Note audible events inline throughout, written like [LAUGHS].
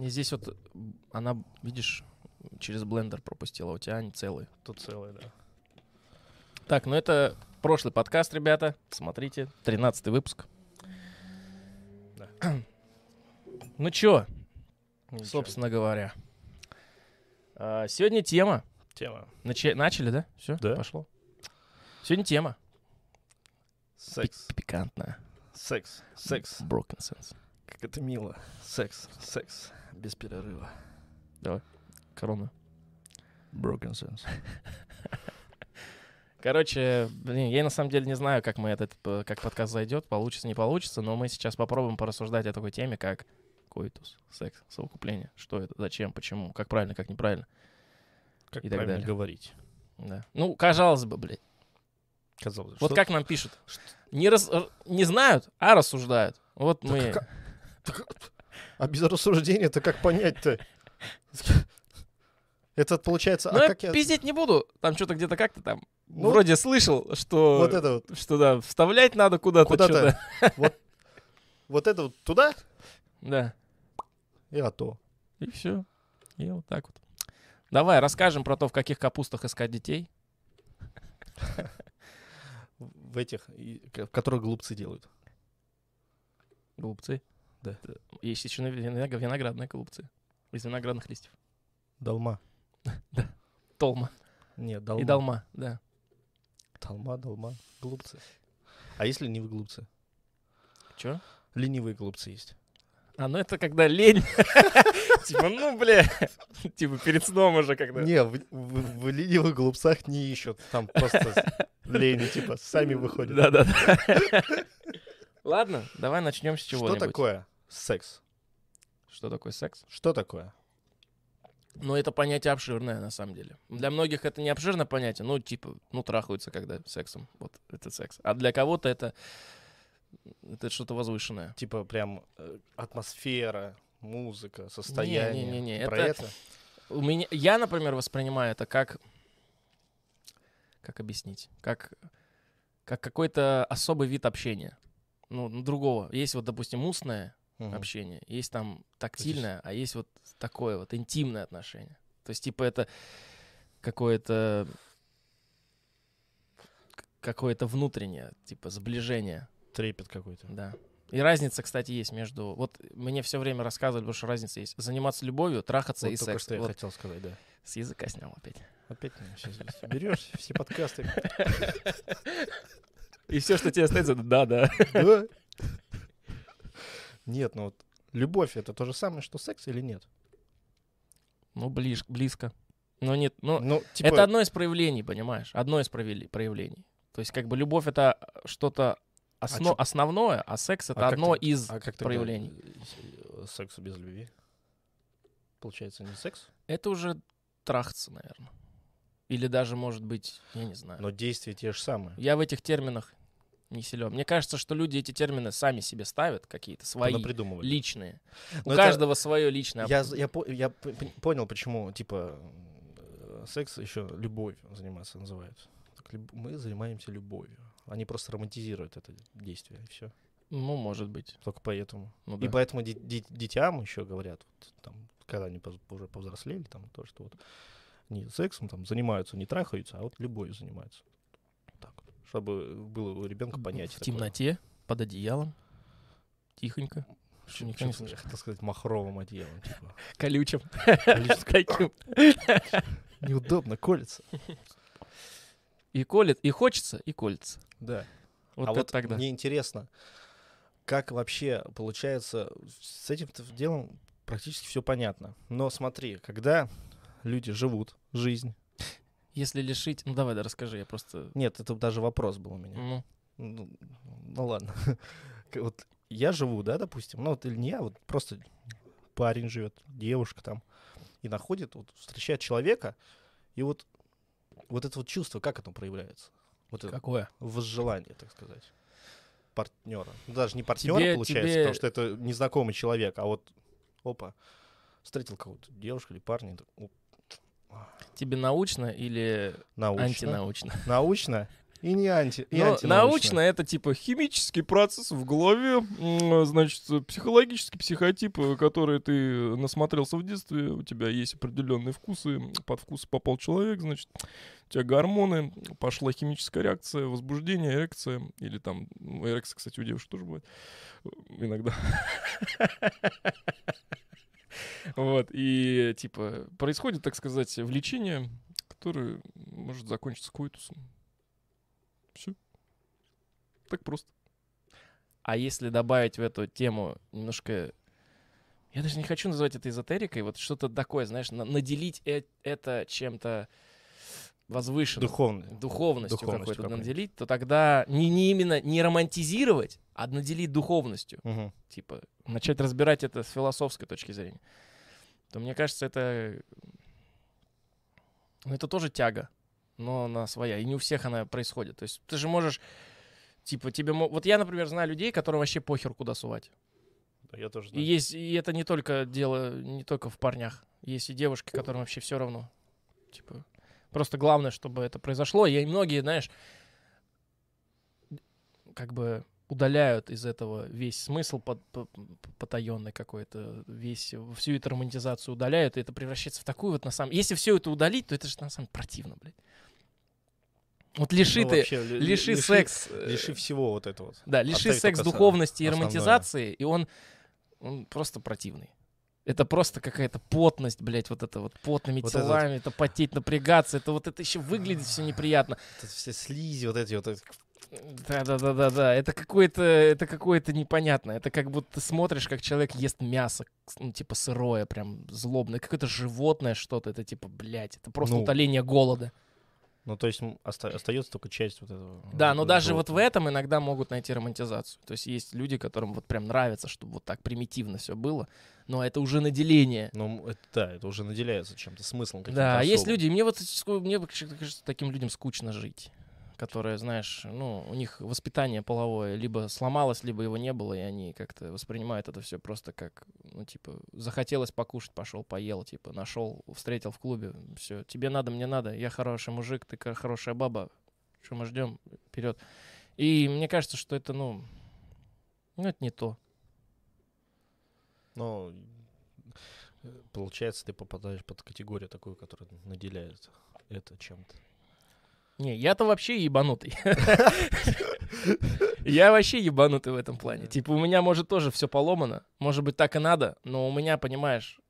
И здесь вот она, видишь, через блендер пропустила, у тебя они целые. Тут целое, да. Так, ну это прошлый подкаст, ребята. Смотрите, 13 выпуск. Да. Ну чё, Ничего. собственно говоря. А, Сегодня тема. Тема. Начи- Начали, да? Все, Да. пошло. Сегодня тема. Секс. Пик- Пикантная. Секс. Секс. Broken sense. Как это мило. Секс. Секс. Без перерыва. Корона. Broken sense. [LAUGHS] Короче, блин, я на самом деле не знаю, как мы этот, п- как подкаст зайдет, получится, не получится, но мы сейчас попробуем порассуждать о такой теме, как коитус, секс, совокупление. Что это, зачем, почему, как правильно, как неправильно. Как И так правильно далее. говорить? Да. Ну, казалось бы, блядь. Казалось, Вот что- как нам пишут. Не, рас- р- не знают, а рассуждают. Вот Так мы... как- так- А без рассуждения-то как понять-то? Это получается... Ну, а как я... пиздеть не буду. Там что-то где-то как-то там. Ну, Вроде слышал, что... Вот это вот. Что да, вставлять надо куда-то. Куда-то. что-то. Вот это вот туда Да. и а то. И все. И вот так вот. Давай расскажем про то, в каких капустах искать детей. В этих, в которых глупцы делают. Голубцы. Да. Есть еще виноград- виноградные голубцы. Из виноградных листьев. Долма. [LAUGHS] Толма. Нет, долма. И долма, да. Долма, долма. Глупцы. А есть ленивые глупцы? Че? Ленивые глупцы есть. А, ну это когда лень. [LAUGHS] Типа, ну, бля. Типа перед сном уже когда. Не, в, ленивых глупцах не ищут. Там просто лени, типа, сами выходят. Да-да-да. [LAUGHS] Ладно, давай начнем с Что чего-нибудь. такое секс? Что такое секс? Что такое? Ну, это понятие обширное, на самом деле. Для многих это не обширное понятие, ну, типа, ну, трахаются когда сексом. Вот, это секс. А для кого-то это, это что-то возвышенное. Типа прям э, атмосфера, музыка, состояние. Не-не-не, Про это- это? У меня, я, например, воспринимаю это как, как объяснить, как, как какой-то особый вид общения. Ну, другого. Есть вот, допустим, устное Мгм. общение, есть там тактильное, а есть вот такое вот интимное отношение. То есть, типа, это какое-то какое-то внутреннее, типа, сближение, Трепет какой-то. да. И разница, кстати, есть между... Вот мне все время рассказывали, потому что разница есть. Заниматься любовью, трахаться Вот и только секс. что я Вот хотел сказать, да. С языка снял опять. Опять все здесь. Берешь все подкасты. [LAUGHS] И все, что тебе остается, это да-да. Да. Нет, ну вот любовь это то же самое, что секс или нет? Ну, ближ, близко. Но нет, ну, Ну, типа, это одно из проявлений, понимаешь? Одно из проявлений. То есть, как бы, любовь — это что-то осно- чё- основное, а секс — это а одно ты- из а как проявлений. секса без любви? Получается не секс, Это уже трахаться, наверное. Или даже, может быть, я не знаю. но действия те же самые. Я в этих терминах не силен. Мне кажется, что люди эти термины сами себе ставят, какие-то свои, личные. У Но это- каждого свое личное. Я, я, я понял, почему, типа, э, секс еще любовь заниматься называют. Мы занимаемся любовью. Они просто романтизируют это действие, и все. Ну, может быть. Только поэтому. Ну, И да. поэтому ди- ди- детям еще говорят, вот, там, когда они поз- уже повзрослели, там, то, что вот не сексом там занимаются, не трахаются, а вот любовью занимаются. Чтобы было у ребенка понятие. В темноте, под одеялом, тихонько, Что, никто не я хотел сказать махровым одеялом, типа. [LAUGHS] колючим. Колючим. [LAUGHS] [LAUGHS] Неудобно, колется. И колет, и хочется, и колется. Да. Вот а вот тогда. мне интересно, как вообще получается с этим делом практически все понятно. Но смотри, когда люди живут жизнь, Если лишить... Ну, давай, да, расскажи, я просто... нет, это даже вопрос был у меня. Ну, Ну, ну ладно. [LAUGHS] Вот я живу, да, допустим, ну вот или не я, вот просто парень живет, девушка там, и находит, вот встречает человека, и вот вот это вот чувство, как оно проявляется? Вот это какое? возжелание, так сказать, партнера. Ну, даже не партнера Тебе- получается, тебе- потому что это незнакомый человек, а вот, опа, встретил кого-то, девушку или парня, и так, оп, Тебе научно или научно, антинаучно? [LAUGHS] научно, И не анти, и Но научно это типа химический процесс в голове, м, значит, психологический психотип, э, который ты насмотрелся в детстве, у тебя есть определенные вкусы, под вкус попал человек, значит, у тебя гормоны, пошла химическая реакция, возбуждение, эрекция, или там, ну, эрекция, кстати, у девушек тоже бывает э, иногда. [LAUGHS] [LAUGHS] Вот, и, типа, происходит, так сказать, влечение, которое может закончиться коитусом. Все. Так просто. А если добавить в эту тему немножко... Я даже не хочу называть это эзотерикой, вот что-то такое, знаешь, на- наделить э- это чем-то возвышенным. Духовный. Духовностью, Духовностью какой-то какой-то. наделить, то тогда не, не именно не романтизировать, а наделить духовностью Мгм. типа, начать разбирать это с философской точки зрения, то мне кажется, это... Ну, это тоже тяга, но она своя. И не у всех она происходит. То есть ты же можешь... Типа, тебе... Вот я, например, знаю людей, которым вообще похер, куда сувать. Да, Я тоже И знаю. есть... И это не только дело... Не только в парнях. Есть и девушки, которым вообще все равно. Типа... Просто главное, чтобы это произошло. И многие, знаешь, как бы удаляют из этого весь смысл под, по- по- потаенный какой-то, весь, всю эту романтизацию удаляют, и это превращается в такую вот на самом... Если все это удалить, то это же на самом деле противно, блядь. Вот лиши Ну, ты, вообще, ли- лиши лиши- секс... э, Лишь всего вот это вот. да, лиши Оставить секс духовности и основное. романтизации, и он, он просто противный. Это просто какая-то потность, блядь, вот это вот потными Вот это вот. телами, это потеть, напрягаться, это вот это еще выглядит все неприятно. Это все слизи, вот эти вот. Да, да, да, да, да. Это какое-то, это какое-то непонятное. Это как будто ты смотришь, как человек ест мясо, ну, типа сырое, прям злобное, какое-то животное что-то. Это типа, блядь, это просто Ну, утоление голода. Ну, то есть оста- остается только часть вот этого. Да, но даже вот в животного. этом иногда могут найти романтизацию. То есть есть люди, которым вот прям нравится, чтобы вот так примитивно все было, но это уже наделение. Ну, это, да, это уже наделяется чем-то смыслом Да, а есть особым. люди, мне вот мне кажется, таким людям скучно жить, которые, знаешь, ну, у них воспитание половое либо сломалось, либо его не было, и они как-то воспринимают это все просто как, ну, типа, захотелось покушать, пошел, поел, типа, нашел, встретил в клубе, все, тебе надо, мне надо, я хороший мужик, ты хорошая баба, что мы ждем, вперед. И мне кажется, что это, ну, ну, это не то. Э, получается, ты попадаешь под категорию такую, которая наделяет это чем-то. Не, я-то вообще ебанутый. [LAUGHS] Я вообще ебанутый в этом плане. Типа, у меня, может, тоже все поломано. Может быть, так и надо. Но у меня, понимаешь,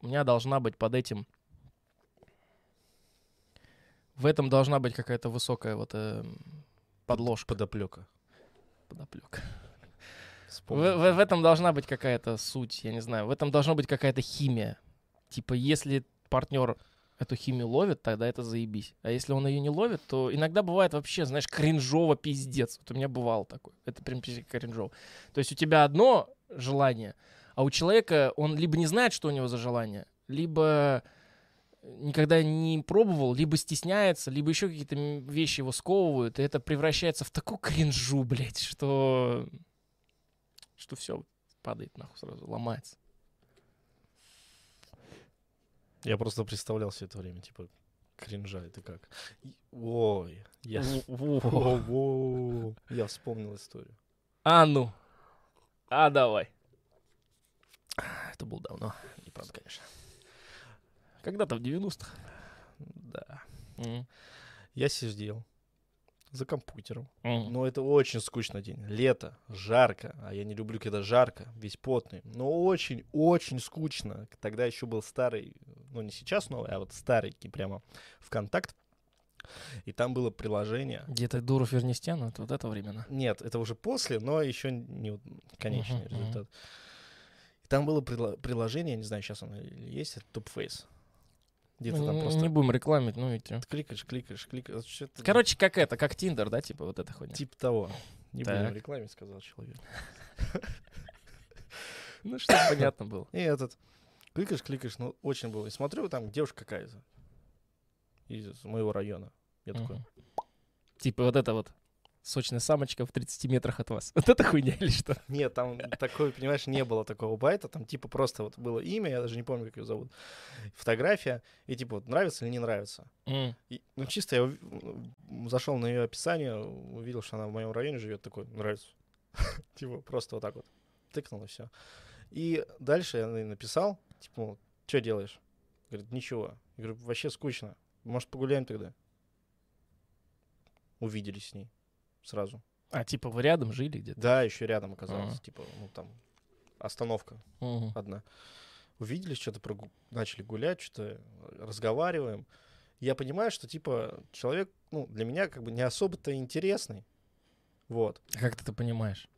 у меня должна быть под этим... В этом должна быть какая-то высокая вот э, подложка, Подоплека. подоплека. В, в- в этом должна быть какая-то суть, я не знаю. В этом должна быть какая-то химия. Типа, если партнер эту химию ловит, тогда это заебись. А если он ее не ловит, то иногда бывает вообще, знаешь, кринжово пиздец. Вот у меня бывало такое. Это прям пиздец кринжово. То есть у тебя одно желание, а у человека он либо не знает, что у него за желание, либо никогда не пробовал, либо стесняется, либо еще какие-то вещи его сковывают, и это превращается в такую кринжу, блядь, что что все падает нахуй сразу, ломается. Я просто представлял все это время, типа, кринжа, это как? И- Ой, я... Я вспомнил историю. А ну, а давай. Это было давно, неправда, конечно. Когда-то в 90-х. Да. М, Я сидел за компьютером. м. Но это очень скучный день. Лето, жарко, а я не люблю, когда жарко, весь потный. Но очень-очень скучно. Тогда еще был старый, ну не сейчас новый, а вот старенький прямо ВКонтакт. И там было приложение. Где-то Дуров Вернестян, это вот это времена. Нет, это уже после, но еще не конечный мгм. результат. И там было прила- приложение, я не знаю, сейчас оно есть, это Topface. Где ты Ну, там просто Не будем рекламить, ну и кликаешь, кликаешь, кликаешь. что-то Короче, как это, как Тиндер, да, типа вот эта хуйня. Типа того. Не будем Так. рекламе, сказал человек. [LAUGHS] Ну, что понятно было. И этот, кликаешь, кликаешь, ну, очень было. И смотрю, там девушка какая-то из моего района. Я такой. Типа вот это вот. Сочная самочка в 30 метрах от вас. [LAUGHS] Вот это хуйня или что? Нет, там такой, понимаешь, не было такого байта. Там типа просто вот было имя, я даже не помню, как ее зовут. Фотография. И типа вот нравится или не нравится. М. И, ну, чисто я ув- м, зашел на ее описание, увидел, что она в моем районе живет, такой, нравится. [LAUGHS] Типа, просто вот так вот. Тыкнул и все. И дальше я написал, типа, что делаешь? Говорит, ничего. Я говорю, вообще скучно. Может, погуляем тогда? Увиделись с ней сразу. А, типа вы рядом жили где-то? Да, еще рядом оказалось. Ага. Типа, ну там, остановка Мгм. одна. Увиделись, что-то прогу- начали гулять, что-то разговариваем. Я понимаю, что, типа, человек, ну, для меня как бы не особо-то интересный. Вот. А Как ты это понимаешь?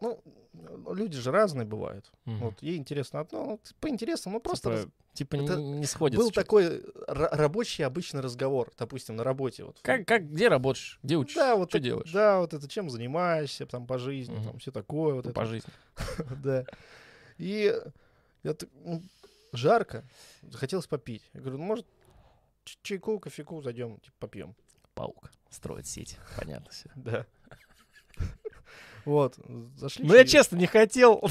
Ну, ну, люди же разные бывают. Мгм. Вот ей интересно одно, ну, по интересам, ну, просто... раз- Типа, это не, не сходится. Был такой ра- рабочий обычный разговор, допустим, на работе. Вот. Как, как, где работаешь? Где учишься? Да, вот Что это, делаешь? Да, вот это чем занимаешься, там, по жизни, Мгм. там, все такое. Вот Ну, это. по жизни. [LAUGHS] Да. И я так, ну, жарко, захотелось попить. Я говорю, ну, может, чайку, кофейку зайдем, типа, попьем. Паук строит сеть. Понятно все. [LAUGHS] Да. [LAUGHS] Вот, зашли. Ну, я честно не хотел.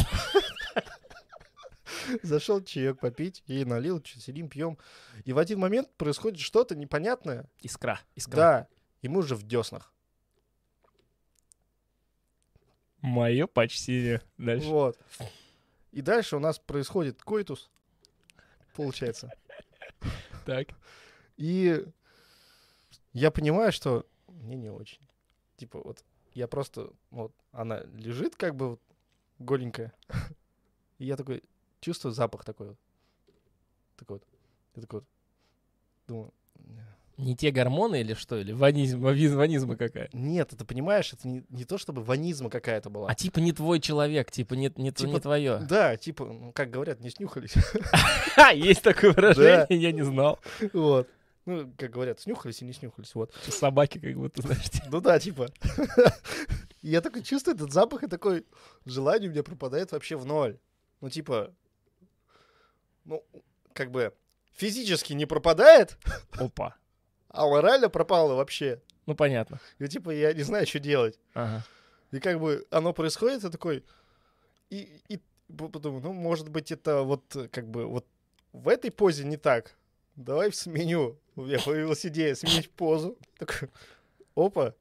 [LAUGHS] Зашел чаек попить, ей налил, сидим, пьем. И в один момент происходит что-то непонятное. Искра. Искра. Да, и мы уже в деснах. Мое почти. Дальше. Вот. И дальше у нас происходит койтус, получается. [LAUGHS] Так. И я понимаю, что мне не очень. Типа вот я просто, вот она лежит как бы вот голенькая. [LAUGHS] И я такой чувствую запах такой вот. Такой вот. Я такой вот. Думаю, Не те гормоны или что? Или ванизм, вави- ванизма какая? нет, это понимаешь, это не, не то чтобы ванизма какая-то была. А типа не твой человек, типа не, не, т- не Типа, твое. Да, типа, ну, как говорят, не снюхались. Ха, есть такое выражение, я не знал. вот. Ну, как говорят, снюхались и не снюхались. Вот. Что Собаки как будто, знаешь, те- Ну да, типа. [LAUGHS] Я такой чувствую этот запах, и такой желание у меня пропадает вообще в ноль. Ну, типа, ну, как бы физически не пропадает, [LAUGHS] Опа. а морально пропало вообще. Ну, понятно. И типа я не знаю, что делать. Ага. И как бы оно происходит, и такой... И, и подумал, ну, может быть, это вот как бы вот в этой позе не так. Давай сменю. У меня появилась идея сменить позу. Такой, опа.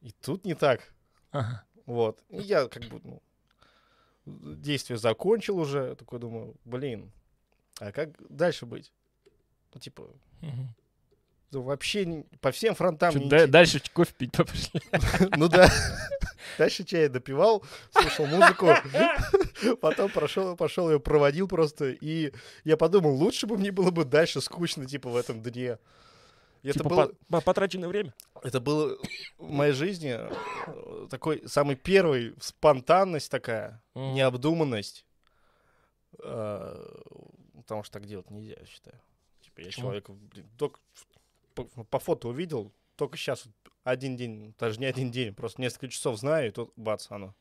И тут не так. Ага. Вот. И я как бы, ну, действие закончил уже. Такой думаю, блин, а как дальше быть? Ну, типа, Мгм. ну, вообще не- по всем фронтам не да- Дальше кофе пить пошли. [LAUGHS] Ну да. Дальше чай допивал, слушал музыку, [LAUGHS] потом прошел, пошел ее проводил просто, и я подумал, лучше бы мне было бы дальше скучно, типа, в этом дне. Это Типа было, по- по- потраченное время. это было в моей жизни э, такой самый первый спонтанность такая, необдуманность. э, Потому что так делать нельзя, я считаю. Типа я Почему? человека блин, только по, по фото увидел, только сейчас один день, даже не один день, просто несколько часов знаю, и тут бац, оно.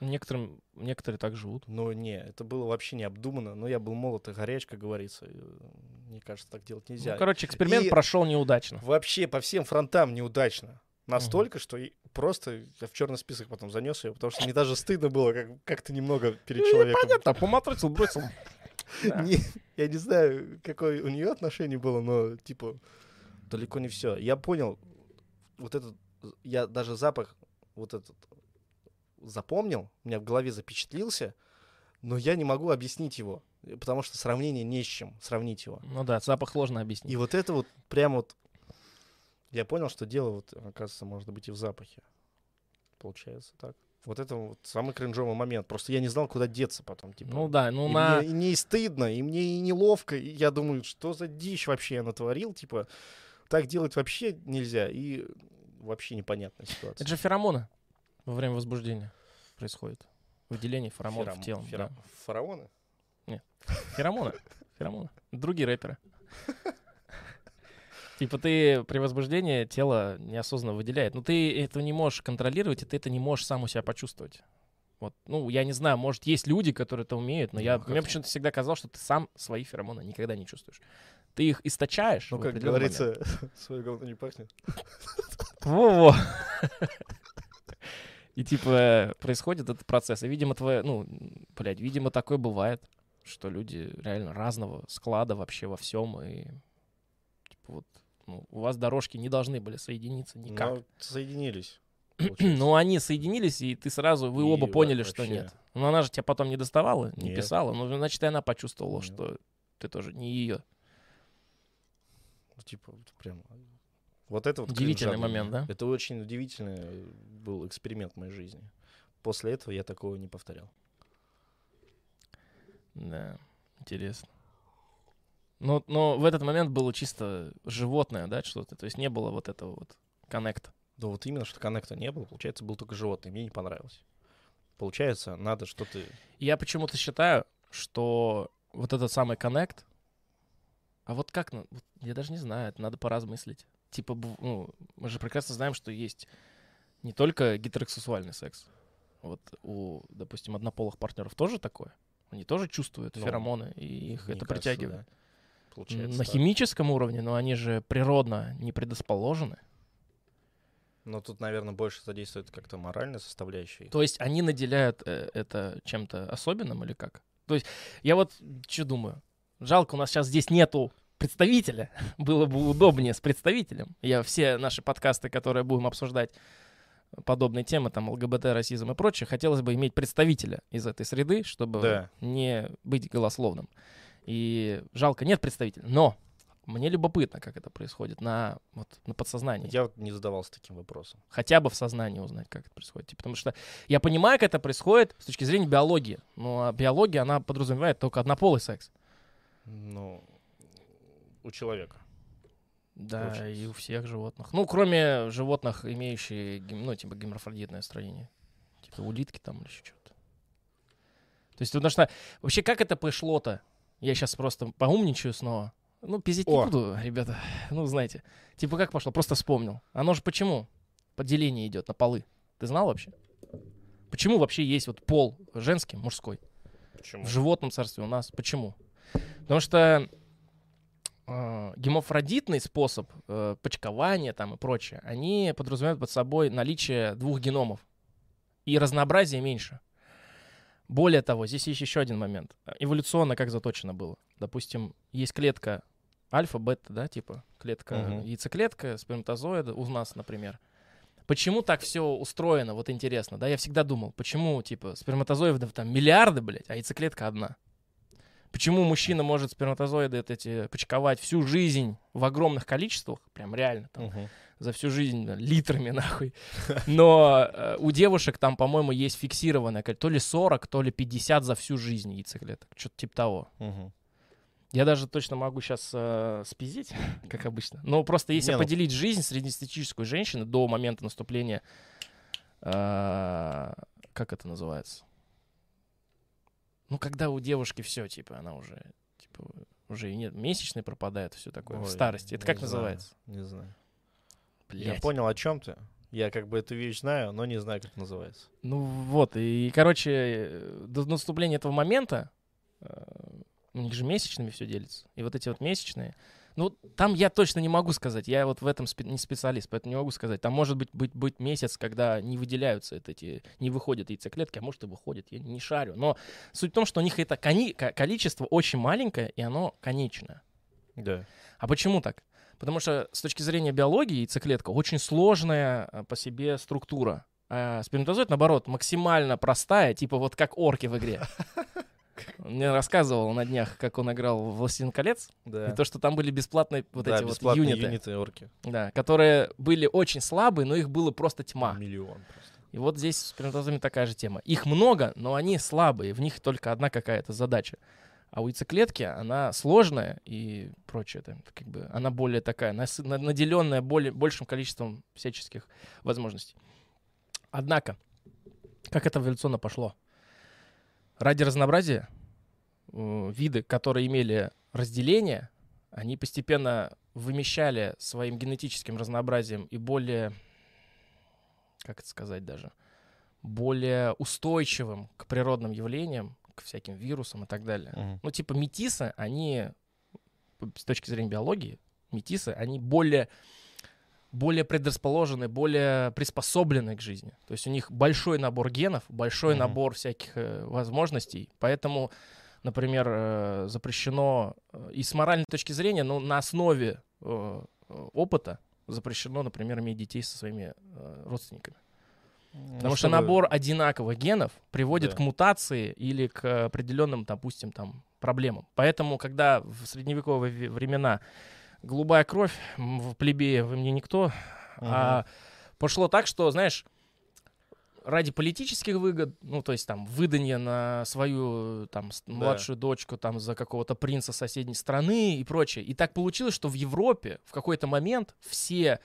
Некоторым, некоторые так живут. Но не, это было вообще необдуманно. Но я был молод и горяч, как говорится. Мне кажется, так делать нельзя. Ну, короче, эксперимент И- прошел неудачно. Вообще по всем фронтам неудачно. Настолько, что и просто я в черный список потом занес ее, потому что мне даже стыдно было как- как-то немного перед человеком. Ну, Понятно, поматросил, бросил. Да. Не- я не знаю, какое у нее отношение было, но типа далеко не все. Я понял, вот этот, я даже запах вот этот запомнил, у меня в голове запечатлился, но я не могу объяснить его, потому что сравнение не с чем сравнить его. Ну да, запах сложно объяснить. И вот это вот прям вот я понял, что дело вот, оказывается, может быть и в запахе. Получается так. Вот это вот самый кринжовый момент. Просто я не знал, куда деться потом. Типа. Ну да, ну и, на... мне, и мне и стыдно, и мне и неловко. И я думаю, что за дичь вообще я натворил. Типа, так делать вообще нельзя. И вообще непонятная ситуация. Это же феромоны во время возбуждения происходит. Выделение феромонов Фером- телом. фера- да. Фараоны? Феромоны. Феромоны. Другие рэперы. Типа ты при возбуждении тело неосознанно выделяет. Но ты этого не можешь контролировать, и ты это не можешь сам у себя почувствовать. Вот, ну, я не знаю, может, есть люди, которые это умеют, но я, Ну, мне как- почему-то всегда казалось, что ты сам свои феромоны никогда не чувствуешь. Ты их источаешь. Ну, как говорится, [LAUGHS] свое говно не пахнет. Во-во. И типа происходит этот процесс. И, видимо, твое, ну, блядь, видимо, такое бывает, что люди реально разного склада вообще во всем. И типа вот, ну, у вас дорожки не должны были соединиться никак. Но соединились. [CLEARS THROAT] Ну, они соединились, и ты сразу, вы И оба поняли, что вообще. нет. Но она же тебя потом не доставала, не Нет. писала. Ну, значит, и она почувствовала, Нет. что ты тоже не ее. Ну, Типа, прям... Вот это вот Удивительный момент, да? Это очень удивительный э, был эксперимент в моей жизни. После этого я такого не повторял. Да, интересно. Но, но в этот момент было чисто животное, да, что-то. То есть не было вот этого вот коннекта. Да вот именно, что коннекта не было, получается, был только животный. Мне не понравилось. Получается, надо что-то... Я почему-то считаю, что вот этот самый коннект, а вот как, ну, вот я даже не знаю, это надо поразмыслить. Типа, ну, мы же прекрасно знаем, что есть не только гетеросексуальный секс. Вот у, допустим, однополых партнеров тоже такое. Они тоже чувствуют Ну, феромоны, и их это кажется, притягивает. да. Получается, На так. химическом уровне, но они же природно не предрасположены. Но тут, наверное, больше задействует как-то моральная составляющая. То есть они наделяют э, это чем-то особенным или как? То есть я вот что думаю. Жалко, у нас сейчас здесь нету представителя. [LAUGHS] Было бы удобнее с представителем. Я все наши подкасты, которые будем обсуждать подобные темы, там ЛГБТ, расизм и прочее, хотелось бы иметь представителя из этой среды, чтобы Да. не быть голословным. И жалко, нет представителя. Но мне любопытно, как это происходит на, вот, на подсознании. Я вот не задавался таким вопросом. хотя бы в сознании узнать, как это происходит. Типа, Потому что я понимаю, как это происходит с точки зрения биологии. Но а биология, она подразумевает только однополый секс. Ну, у человека. Да, Получается. и у всех животных. Ну, кроме животных, имеющие, гем- ну, типа, геморфродитное строение. Типа улитки там или еще что-то. То есть, потому что вообще как это пришло-то? Я сейчас просто поумничаю снова. Ну, пиздить не О. буду, ребята. [LAUGHS] Ну, знаете. Типа как пошло? Просто вспомнил. Оно же почему? Поделение идет на полы. Ты знал вообще? Почему вообще есть вот пол женский, мужской? Почему? В животном царстве у нас. Почему? Потому что э, гемофродитный способ э, почкования там и прочее, они подразумевают под собой наличие двух геномов. И разнообразия меньше. Более того, здесь есть еще один момент. Эволюционно как заточено было. Допустим, есть клетка альфа, бета, да, типа клетка, Мгм. яйцеклетка, сперматозоида у нас, например. Почему так все устроено, вот интересно, да, я всегда думал, почему, типа, сперматозоидов там миллиарды, блядь, а яйцеклетка одна? Почему мужчина может сперматозоиды эти почковать всю жизнь в огромных количествах, прям реально, там, Мгм. за всю жизнь да, литрами, [LAUGHS] нахуй. Но э, у девушек там, по-моему, есть фиксированное, то ли 40, то ли 50 за всю жизнь яйцеклеток, что-то типа того. Мгм. Я даже точно могу сейчас э, спиздить, [LAUGHS] как обычно. Но просто если Не, ну- поделить жизнь среднестатистической женщины до момента наступления, э, как это называется? Ну, когда у девушки все, типа, она уже, типа, уже и нет, месячные пропадает, все такое, в Ой, старости. Это как знаю, называется? Не знаю. Блядь. Я понял, о чем ты. Я как бы эту вещь знаю, но не знаю, как называется. Ну вот, и, короче, до наступления этого момента э, у них же месячными все делится. И вот эти вот месячные, ну, там я точно не могу сказать, я вот в этом спе- не специалист, поэтому не могу сказать. Там может быть, быть, быть месяц, когда не выделяются это эти, не выходят яйцеклетки, а может и выходят, я не шарю. Но суть в том, что у них это кони- ко- количество очень маленькое, и оно конечное. Да. А почему так? Потому что с точки зрения биологии яйцеклетка очень сложная э, по себе структура. А сперматозоид, наоборот, максимально простая, типа вот как орки в игре. [LAUGHS] Он мне рассказывал на днях, как он играл в «Властелин колец», Да. и то, что там были бесплатные вот да, эти вот бесплатные юниты, юниты орки. да, которые были очень слабые, но их было просто тьма. Миллион просто. И вот здесь с сперматозоидами такая же тема. Их много, но они слабые, в них только одна какая-то задача. А у яйцеклетки она сложная и прочее. Там, как бы, она более такая, наделенная более, большим количеством всяческих возможностей. Однако, как это эволюционно пошло? Ради разнообразия э, виды, которые имели разделение, они постепенно вымещали своим генетическим разнообразием и более, как это сказать даже, более устойчивым к природным явлениям, к всяким вирусам и так далее. Мгм. Ну, типа метисы, они, с точки зрения биологии, метисы, они более более предрасположены, более приспособлены к жизни. То есть у них большой набор генов, большой Мгм. набор всяких э, возможностей. Поэтому, например, э, запрещено э, и с моральной точки зрения, ну, на основе э, опыта запрещено, например, иметь детей со своими э, родственниками. Потому что набор одинаковых генов приводит Да. к мутации или к определенным, допустим, там, проблемам. Поэтому, когда в средневековые ве- времена голубая кровь в плебее вы мне никто, а пошло так, что, знаешь, ради политических выгод, ну, то есть там выдание на свою там с- младшую дочку там за какого-то принца соседней страны и прочее. И так получилось, что в Европе в какой-то момент все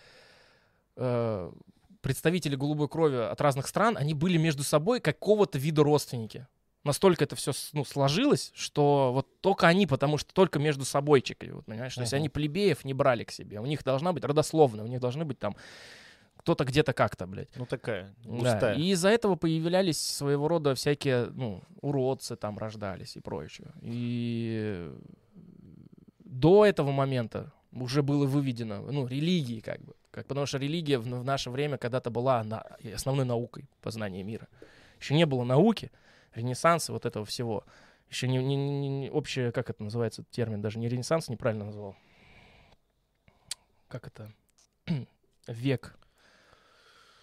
э, представители голубой крови от разных стран, они были между собой какого-то вида родственники. Настолько это все ну, сложилось, что вот только они, потому что только между собой чекали, вот, понимаешь? То есть они плебеев не брали к себе. У них должна быть родословная, у них должны быть там кто-то где-то как-то, блядь. Ну такая, Да, густая. И из-за этого появлялись своего рода всякие, ну, уродцы там рождались и прочее. И до этого момента уже было выведено, ну, религии как бы. Как, потому что религия в, в наше время когда-то была на, основной наукой познания мира. Еще не было науки, ренессанса, вот этого всего. Еще не, не, не- не- общее, как это называется термин, даже не ренессанс, неправильно назвал. Как это? [CLEARS THROAT] Век.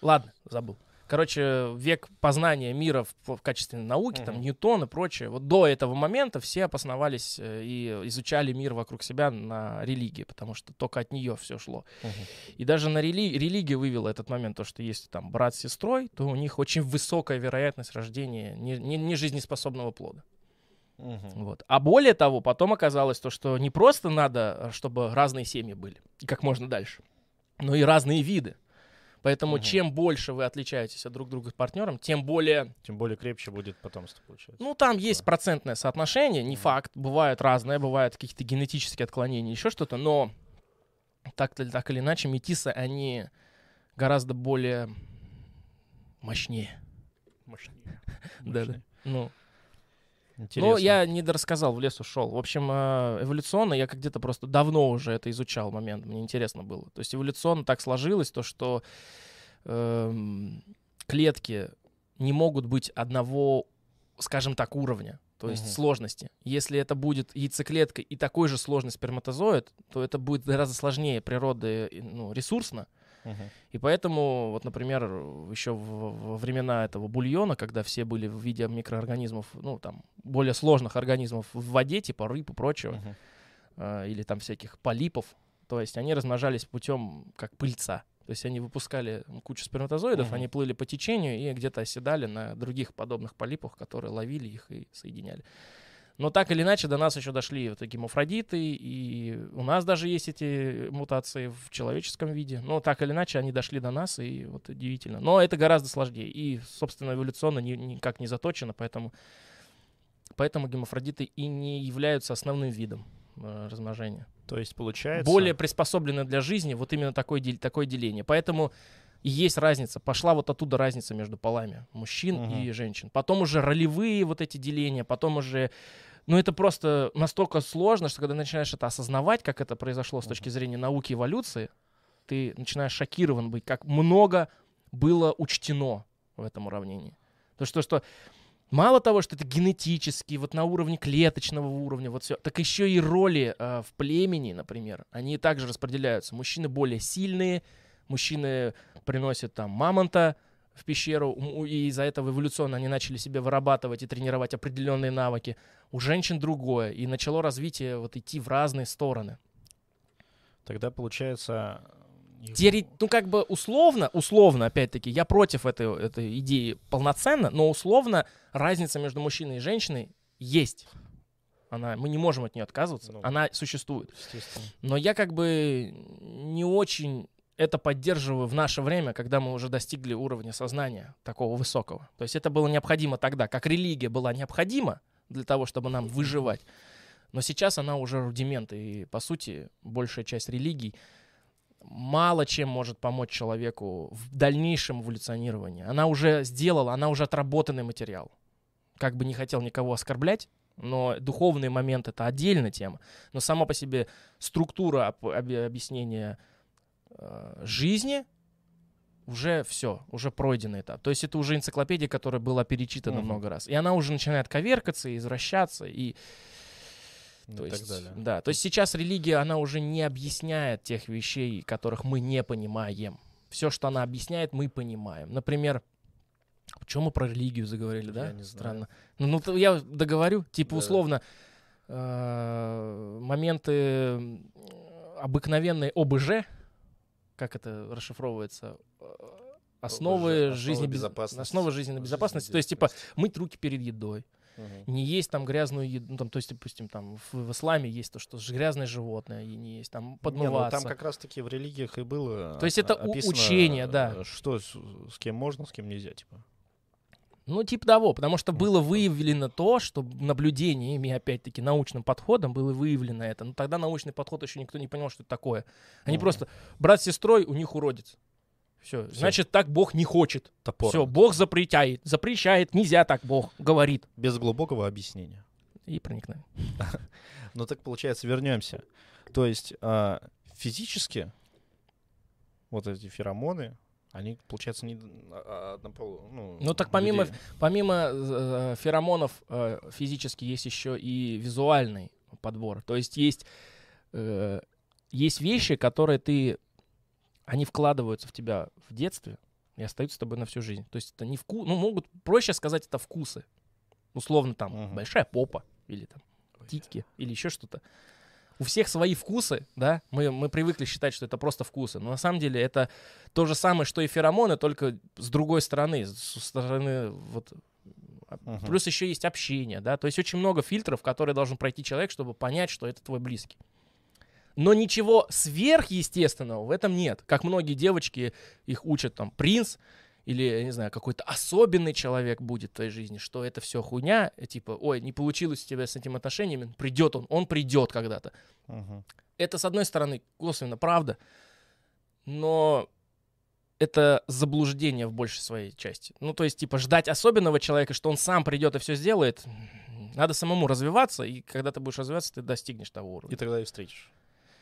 Ладно, забыл. Короче, век познания мира в, в качестве науки, там, Мгм. Ньютон и прочее. Вот до этого момента все обосновались э, и изучали мир вокруг себя на религии, потому что только от нее все шло. Мгм. И даже на рели- религия вывела этот момент, то, что если там брат с сестрой, то у них очень высокая вероятность рождения не, не- не жизнеспособного плода. Мгм. Вот. А более того, потом оказалось то, что не просто надо, э, чтобы разные семьи были, и как можно дальше, но и разные виды. Поэтому Мгм. чем больше вы отличаетесь от друг друга с партнером, тем более Тем более крепче будет потомство, получается. ну, там есть процентное соотношение, не Мгм. факт, бывают разные, бывают какие-то генетические отклонения, еще что-то, но так, так или иначе метисы, они гораздо более мощнее. Мощнее. [LAUGHS] Да-да. Мощнее. Ну, Интересно. ну, я не дорассказал, в лес ушел. В общем, э, эволюционно я как где-то просто давно уже это изучал момент, мне интересно было. То есть эволюционно так сложилось, то что эм, клетки не могут быть одного, скажем так, уровня, то есть Мгм. сложности. Если это будет яйцеклетка и такой же сложный сперматозоид, то это будет гораздо сложнее природы, ну, ресурсно, Мгм. и поэтому, вот, например, еще во времена этого бульона, когда все были в виде микроорганизмов, ну, там, более сложных организмов в воде, типа рыб и прочего, Мгм. э, или там всяких полипов, то есть они размножались путем как пыльца. То есть они выпускали кучу сперматозоидов, Мгм. они плыли по течению и где-то оседали на других подобных полипах, которые ловили их и соединяли. Но так или иначе до нас еще дошли вот эти гемофродиты, и у нас даже есть эти мутации в человеческом виде. Но так или иначе они дошли до нас, и вот удивительно. Но это гораздо сложнее, и, собственно, эволюционно ни- никак не заточено, поэтому, поэтому гемофродиты и не являются основным видом э, размножения. То есть получается... Более приспособлены для жизни вот именно такое, такое деление. Поэтому и есть разница. Пошла вот оттуда разница между полами мужчин Мгм. и женщин. Потом уже ролевые вот эти деления, потом уже... Ну, это просто настолько сложно, что когда начинаешь это осознавать, как это произошло с точки зрения науки эволюции, ты начинаешь шокирован быть, как много было учтено в этом уравнении. То, что, что мало того, что это генетически, вот на уровне клеточного уровня, вот все, так еще и роли э, в племени, например, они также распределяются. Мужчины более сильные, мужчины приносят там мамонта в пещеру, и из-за этого эволюционно они начали себе вырабатывать и тренировать определенные навыки. У женщин другое, и начало развитие вот идти в разные стороны. Тогда получается... Теори- ну, как бы условно, условно, опять-таки, я против этой, этой идеи полноценно, но условно разница между мужчиной и женщиной есть. Она, мы не можем от нее отказываться, Ну. она существует. Но я как бы не очень это поддерживаю в наше время, когда мы уже достигли уровня сознания такого высокого. То есть это было необходимо тогда, как религия была необходима для того, чтобы нам выживать. Но сейчас она уже рудимент, и, по сути, большая часть религий мало чем может помочь человеку в дальнейшем эволюционировании. Она уже сделала, она уже отработанный материал. Как бы не хотел никого оскорблять, но духовный момент — это отдельная тема. Но сама по себе структура об- об- объяснения жизни уже все, уже пройденный этап. То есть это уже энциклопедия, которая была перечитана Мгм. много раз. И она уже начинает коверкаться, извращаться, и Ну, то и есть, так далее. Да, то есть сейчас религия, она уже не объясняет тех вещей, которых мы не понимаем. Все, что она объясняет, мы понимаем. Например, почему мы про религию заговорили, да? Я не знаю. Странно. Ну, ну, то я договорю, типа Да. условно э, моменты обыкновенной ОБЖ, как это расшифровывается, э, основы ОБЖ, жизни безопасности. основы жизненной безопасности. То есть типа мыть руки перед едой, Мгм. не есть там грязную еду, ну, там, то есть, допустим, там в, в исламе есть то, что грязное животное, и не есть там Не, ну, подмываться. там как раз-таки в религиях и было То есть это описано, учение, да. э, Что с, с кем можно, с кем нельзя, типа. Ну, типа того, потому что было выявлено то, что наблюдениями, опять-таки, научным подходом было выявлено это. Но тогда научный подход еще никто не понял, что это такое. Они Мгм. просто, брат с сестрой, у них уродец. Все, значит, так Бог не хочет. Топор. Все, Бог запретяет, запрещает, нельзя так Бог говорит. Без глубокого объяснения. И проникновение. [LAUGHS] Ну так получается, вернемся. То есть а, физически вот эти феромоны, они, получается, не а, однополо- ну, Ну, так помимо людей. Помимо э, феромонов э, физически есть еще и визуальный подбор. То есть есть, э, есть вещи, которые ты... Они вкладываются в тебя в детстве и остаются с тобой на всю жизнь. То есть это не вкус... Ну, могут... Проще сказать, это вкусы. Условно там Мгм. большая попа или там титьки или еще что-то. У всех свои вкусы, да, мы, мы привыкли считать, что это просто вкусы, но на самом деле это то же самое, что и феромоны, только с другой стороны, со стороны вот Мгм. Плюс еще есть общение, да, то есть очень много фильтров, которые должен пройти человек, чтобы понять, что это твой близкий. Но ничего сверхъестественного в этом нет. Как многие девочки их учат там принц или, я не знаю, какой-то особенный человек будет в твоей жизни, что это все хуйня, и типа, ой, не получилось у тебя с этим отношениями, придет он, он придет когда-то. Мгм. Это, с одной стороны, косвенно правда, но это заблуждение в большей своей части. Ну, то есть, типа, ждать особенного человека, что он сам придет и все сделает, надо самому развиваться, и когда ты будешь развиваться, ты достигнешь того уровня. И тогда и встретишь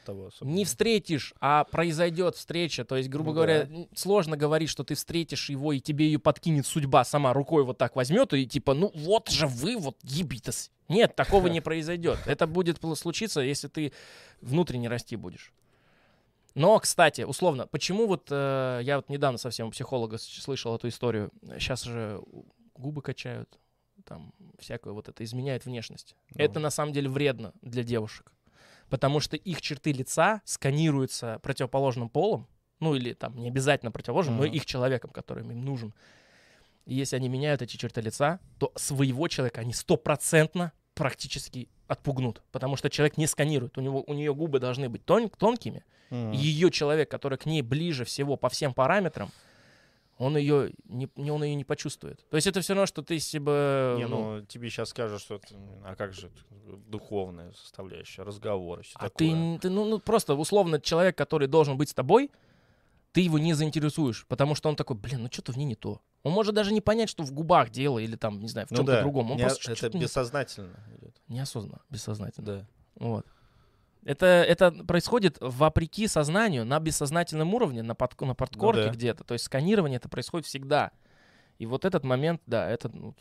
того особенного. Не встретишь, а произойдет встреча. То есть, грубо Ну говоря, да. сложно говорить, что ты встретишь его, и тебе ее подкинет судьба сама рукой вот так возьмет, и типа, ну вот же вы, вот ебитесь. Нет, такого не произойдет. [LAUGHS] Это будет случиться, если ты внутренне расти будешь. Но, кстати, условно, почему вот э, я вот недавно совсем у психолога слышал эту историю. Сейчас же губы качают, там всякое вот это изменяет внешность. Ну. Это на самом деле вредно для девушек, потому что их черты лица сканируются противоположным полом, ну или там не обязательно противоположным, но Мгм. их человеком, который им нужен. И если они меняют эти черты лица, то своего человека они стопроцентно практически отпугнут, потому что человек не сканирует, у него у нее губы должны быть тон- тонкими, Мгм. ее человек, который к ней ближе всего по всем параметрам, он ее не, не- он ее не почувствует. То есть это все равно, что ты себе... Не, ну, ну, тебе сейчас скажут, что а как же духовная составляющая, разговоры, все а такое. ты, ты, ну, ну, просто условно человек, который должен быть с тобой, ты его не заинтересуешь, потому что он такой, блин, ну что-то в ней не то. Он может даже не понять, что в губах дело или там, не знаю, в Ну чем-то да, другом. Он не- просто это что-то не- бессознательно идет. неосознанно, бессознательно. Да. Вот. Это, это происходит вопреки сознанию, на бессознательном уровне, на, под, на подкорке Ну да. где-то. То есть сканирование это происходит всегда. И вот этот момент, да, это... ну,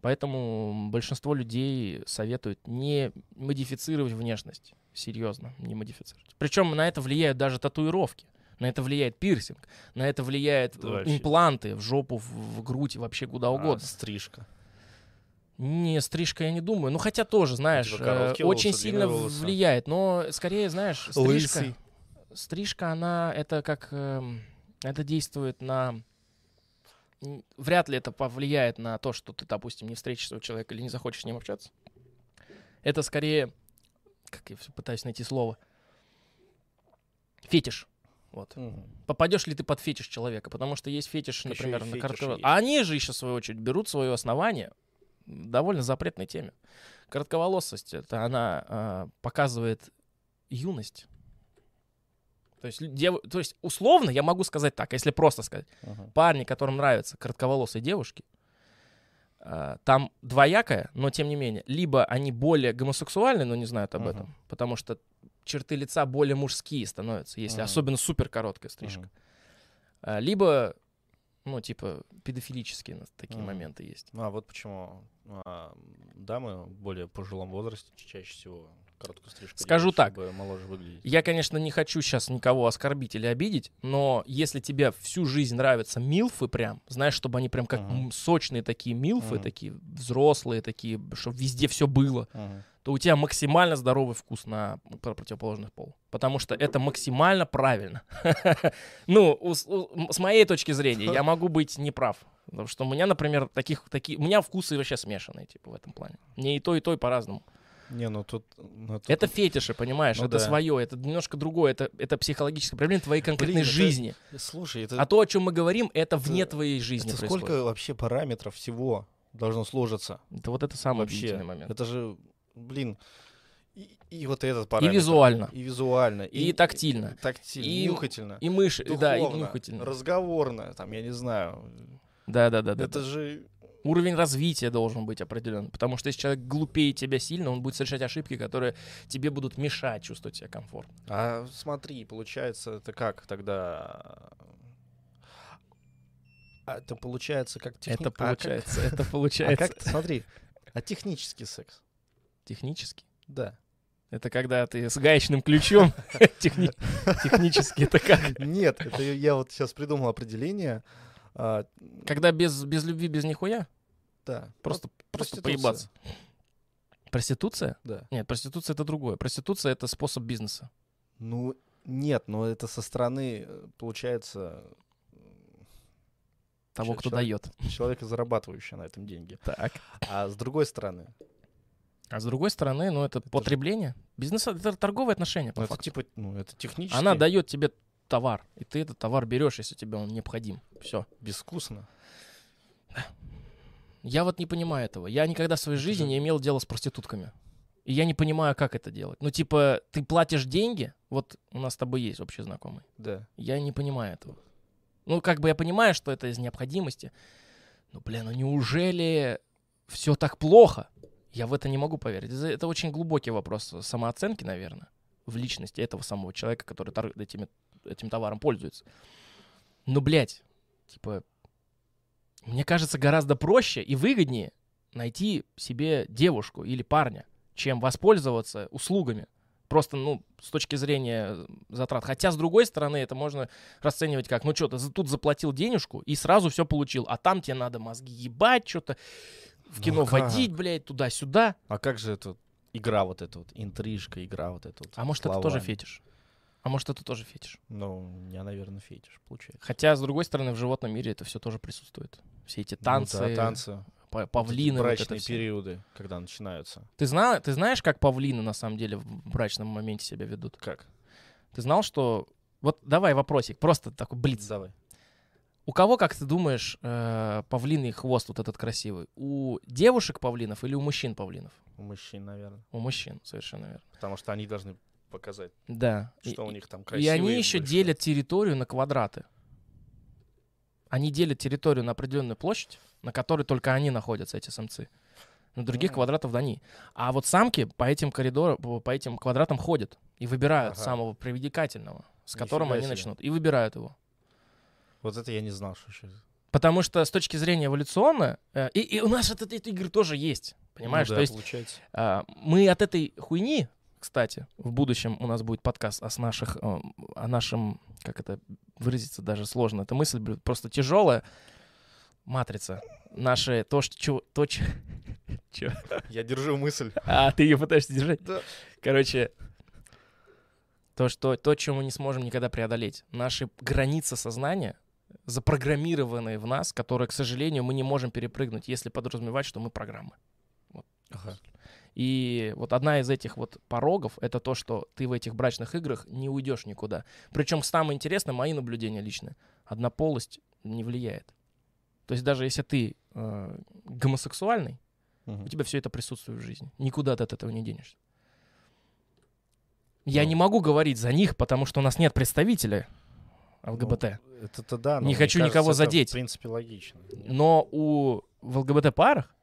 поэтому большинство людей советуют не модифицировать внешность. Серьезно, не модифицировать. Причем на это влияют даже татуировки. На это влияет пирсинг, на это влияет Да э, импланты в жопу, в, в грудь, вообще куда А, угодно. стрижка. Не, стрижка я не думаю. Ну, хотя тоже, знаешь, э, очень волосы, сильно волосы. влияет. Но скорее, знаешь, стрижка, Лысый. стрижка, она это как... эм, это действует на... Вряд ли это повлияет на то, что ты, допустим, не встретишь своего человека или не захочешь с ним общаться. Это скорее... Как я пытаюсь найти слово? Фетиш. Вот. Мгм. Попадешь ли ты под фетиш человека? Потому что есть фетиш, Ещё и например, на есть. А они же еще, в свою очередь, берут свое основание довольно запретной теме. Коротковолосость, это она а, показывает юность. То есть, дев- то есть, условно, я могу сказать так, если просто сказать. Мгм. Парни, которым нравятся коротковолосые девушки, а, там двоякое, но тем не менее. Либо они более гомосексуальны, но не знают об Мгм. этом, потому что черты лица более мужские становятся, если Мгм. особенно супер короткая стрижка. А, Либо, ну, типа, педофилические такие Мгм. моменты есть. Ну, а вот почему а, дамы в более пожилом возрасте чаще всего короткую стрижку Скажу делают, так. чтобы моложе выглядеть. Я, конечно, не хочу сейчас никого оскорбить или обидеть, но если тебе всю жизнь нравятся милфы прям, знаешь, чтобы они прям как м, сочные такие милфы, Мгм. такие взрослые такие, чтобы везде все было, Мгм. то у тебя максимально здоровый вкус на пр- противоположный пол. Потому что это максимально правильно. [LAUGHS] Ну, с моей точки зрения, я [LAUGHS] могу быть неправ. Потому что у меня, например, таких, такие, у меня вкусы вообще смешанные, типа, в этом плане. Мне и то, и то, и по-разному. Не, ну тут... ну, тут- Это фетиши, понимаешь? Ну это да. свое, это немножко другое, это, это психологическое проблема твоей конкретной это- жизни. Слушай, это, А то, о чем мы говорим, это это- вне твоей жизни это происходит. сколько вообще параметров всего должно сложиться? Это вот это самый вообще. момент. Это же, блин, и, и вот этот И параметр. визуально, И визуально. и тактильно, и тактильно, и- нюхательно. и мышь, да, и духовно, нюхательно. разговорно, там, я не знаю. Да, да, да, да. это же... Уровень развития должен быть определен. Потому что если человек глупее тебя сильно, он будет совершать ошибки, которые тебе будут мешать чувствовать себя комфортно. А смотри, получается, это как тогда... А это получается как техни- Это а как- получается, это [LAUGHS] А получается как, смотри, а технический секс? технически. Да. Это когда ты с гаечным ключом [LAUGHS] техни- технически это как? Нет, это я- вот сейчас придумал определение. А, Когда без, без любви, без нихуя? да. Просто, просто поебаться. Проституция? Да. Нет, проституция это другое. Проституция это способ бизнеса. Ну, нет, но это со стороны, э, получается, Того, кто человек- дает. человека, зарабатывающего на этом деньги. Так. А с другой стороны, А с другой стороны, ну это, же- потребление. Бизнес это торговые отношения, по ну, это факту. типа, ну, это технически Она дает тебе товар, и ты этот товар берешь, если тебе он необходим. Все. безвкусно. Я вот не понимаю этого. Я никогда в своей Это жизни же- не имел дела с проститутками. И я не понимаю, как это делать. Ну, типа, ты платишь деньги, вот у нас с тобой есть общий знакомый. Да. Я не понимаю этого. Ну, как бы я понимаю, что это из необходимости. Но, блин, ну неужели все так плохо? Я в это не могу поверить. Это очень глубокий вопрос самооценки, наверное, в личности этого самого человека, который тор- этими, этим товаром пользуется. Но, блядь, типа, мне кажется, гораздо проще и выгоднее найти себе девушку или парня, чем воспользоваться услугами. Просто, ну, с точки зрения затрат. Хотя, с другой стороны, это можно расценивать как, ну что, ты за- тут заплатил денежку и сразу все получил, а там тебе надо мозги ебать, что-то в Ну, кино а как? водить, блядь, туда-сюда. А как же это игра вот эта вот, интрижка, игра вот эта вот? А может, это тоже словами? фетиш? А может, это тоже фетиш? Ну, меня, наверное, фетиш получается. Хотя, с другой стороны, в животном мире это все тоже присутствует. Все эти танцы, Ну, да, танцы. Вот павлины, вот брачные всё. периоды, когда начинаются. Ты, знал, ты знаешь, как павлины на самом деле в брачном моменте себя ведут? Как? Ты знал, что... Вот давай вопросик, просто такой блиц. Давай. У кого, как ты думаешь, э, павлиный хвост вот этот красивый? У девушек павлинов или у мужчин павлинов? У мужчин, наверное. У мужчин, совершенно верно. Потому что они должны показать, Да. И- что у них там И красивые. они еще делят территорию на квадраты. Они делят территорию на определенную площадь, на которой только они находятся, эти самцы. На других М. квадратов да не. А вот самки по этим коридорам, по этим квадратам ходят и выбирают Ага. самого привлекательного, с которым Нифига они себе. начнут, и выбирают его. Вот это я не знал, что еще. Потому что с точки зрения эволюционно, э, и, и у нас от этой игры тоже есть, понимаешь? Ну да, То есть получается. а, мы от этой хуйни, кстати, в будущем у нас будет подкаст о, с наших, э, о нашем, как это выразиться даже сложно, эта мысль блин, просто тяжелая. Матрица. Наши, то, что, чё- то, чё- [LAUGHS] чё? Я держу мысль. А, ты ее пытаешься держать? Да. Короче, то, что, то, что мы не сможем никогда преодолеть. Наши границы сознания, запрограммированные в нас, которые, к сожалению, мы не можем перепрыгнуть, если подразумевать, что мы программы. Ага. И вот одна из этих вот порогов — это то, что ты в этих брачных играх не уйдешь никуда. Причем самое интересное, мои наблюдения личные, однополость не влияет. То есть даже если ты э, гомосексуальный, Мгм. у тебя все это присутствует в жизни. Никуда ты от этого не денешься. Я Ну. не могу говорить за них, потому что у нас нет представителя ЛГБТ. Ну, Это-то да. но Не хочу кажется, никого это, задеть. В принципе, логично. Но у в ЛГБТ-парах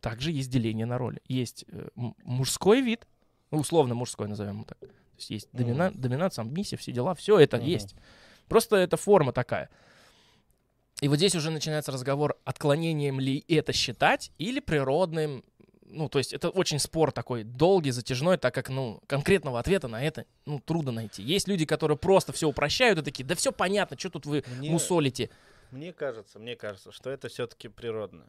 также есть деление на роли. Есть э, мужской вид, ну, условно мужской назовем так. То есть есть домина- доминация, миссия, все дела, все это Мгм. есть. Просто это форма такая. И вот здесь уже начинается разговор, отклонением ли это считать или природным. Ну, то есть это очень спор такой долгий, затяжной, так как, ну, конкретного ответа на это, ну, трудно найти. Есть люди, которые просто все упрощают и такие, да все понятно, что тут вы Мне, мусолите. мне кажется, мне кажется, что это все-таки природное.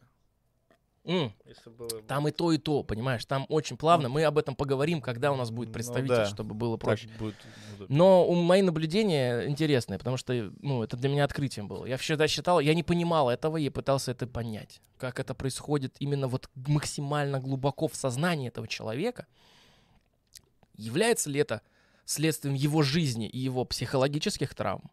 М, Если было бы Там и то, и то, понимаешь, там очень плавно. Мы об этом поговорим, когда у нас будет Ну представитель, да. чтобы было проще. будет. Но у мои наблюдения интересные, потому что, ну, это для меня открытием было. Я всегда считал, я не понимал этого и пытался это понять. Как это происходит именно вот максимально глубоко в сознании этого человека. Является ли это следствием его жизни и его психологических травм?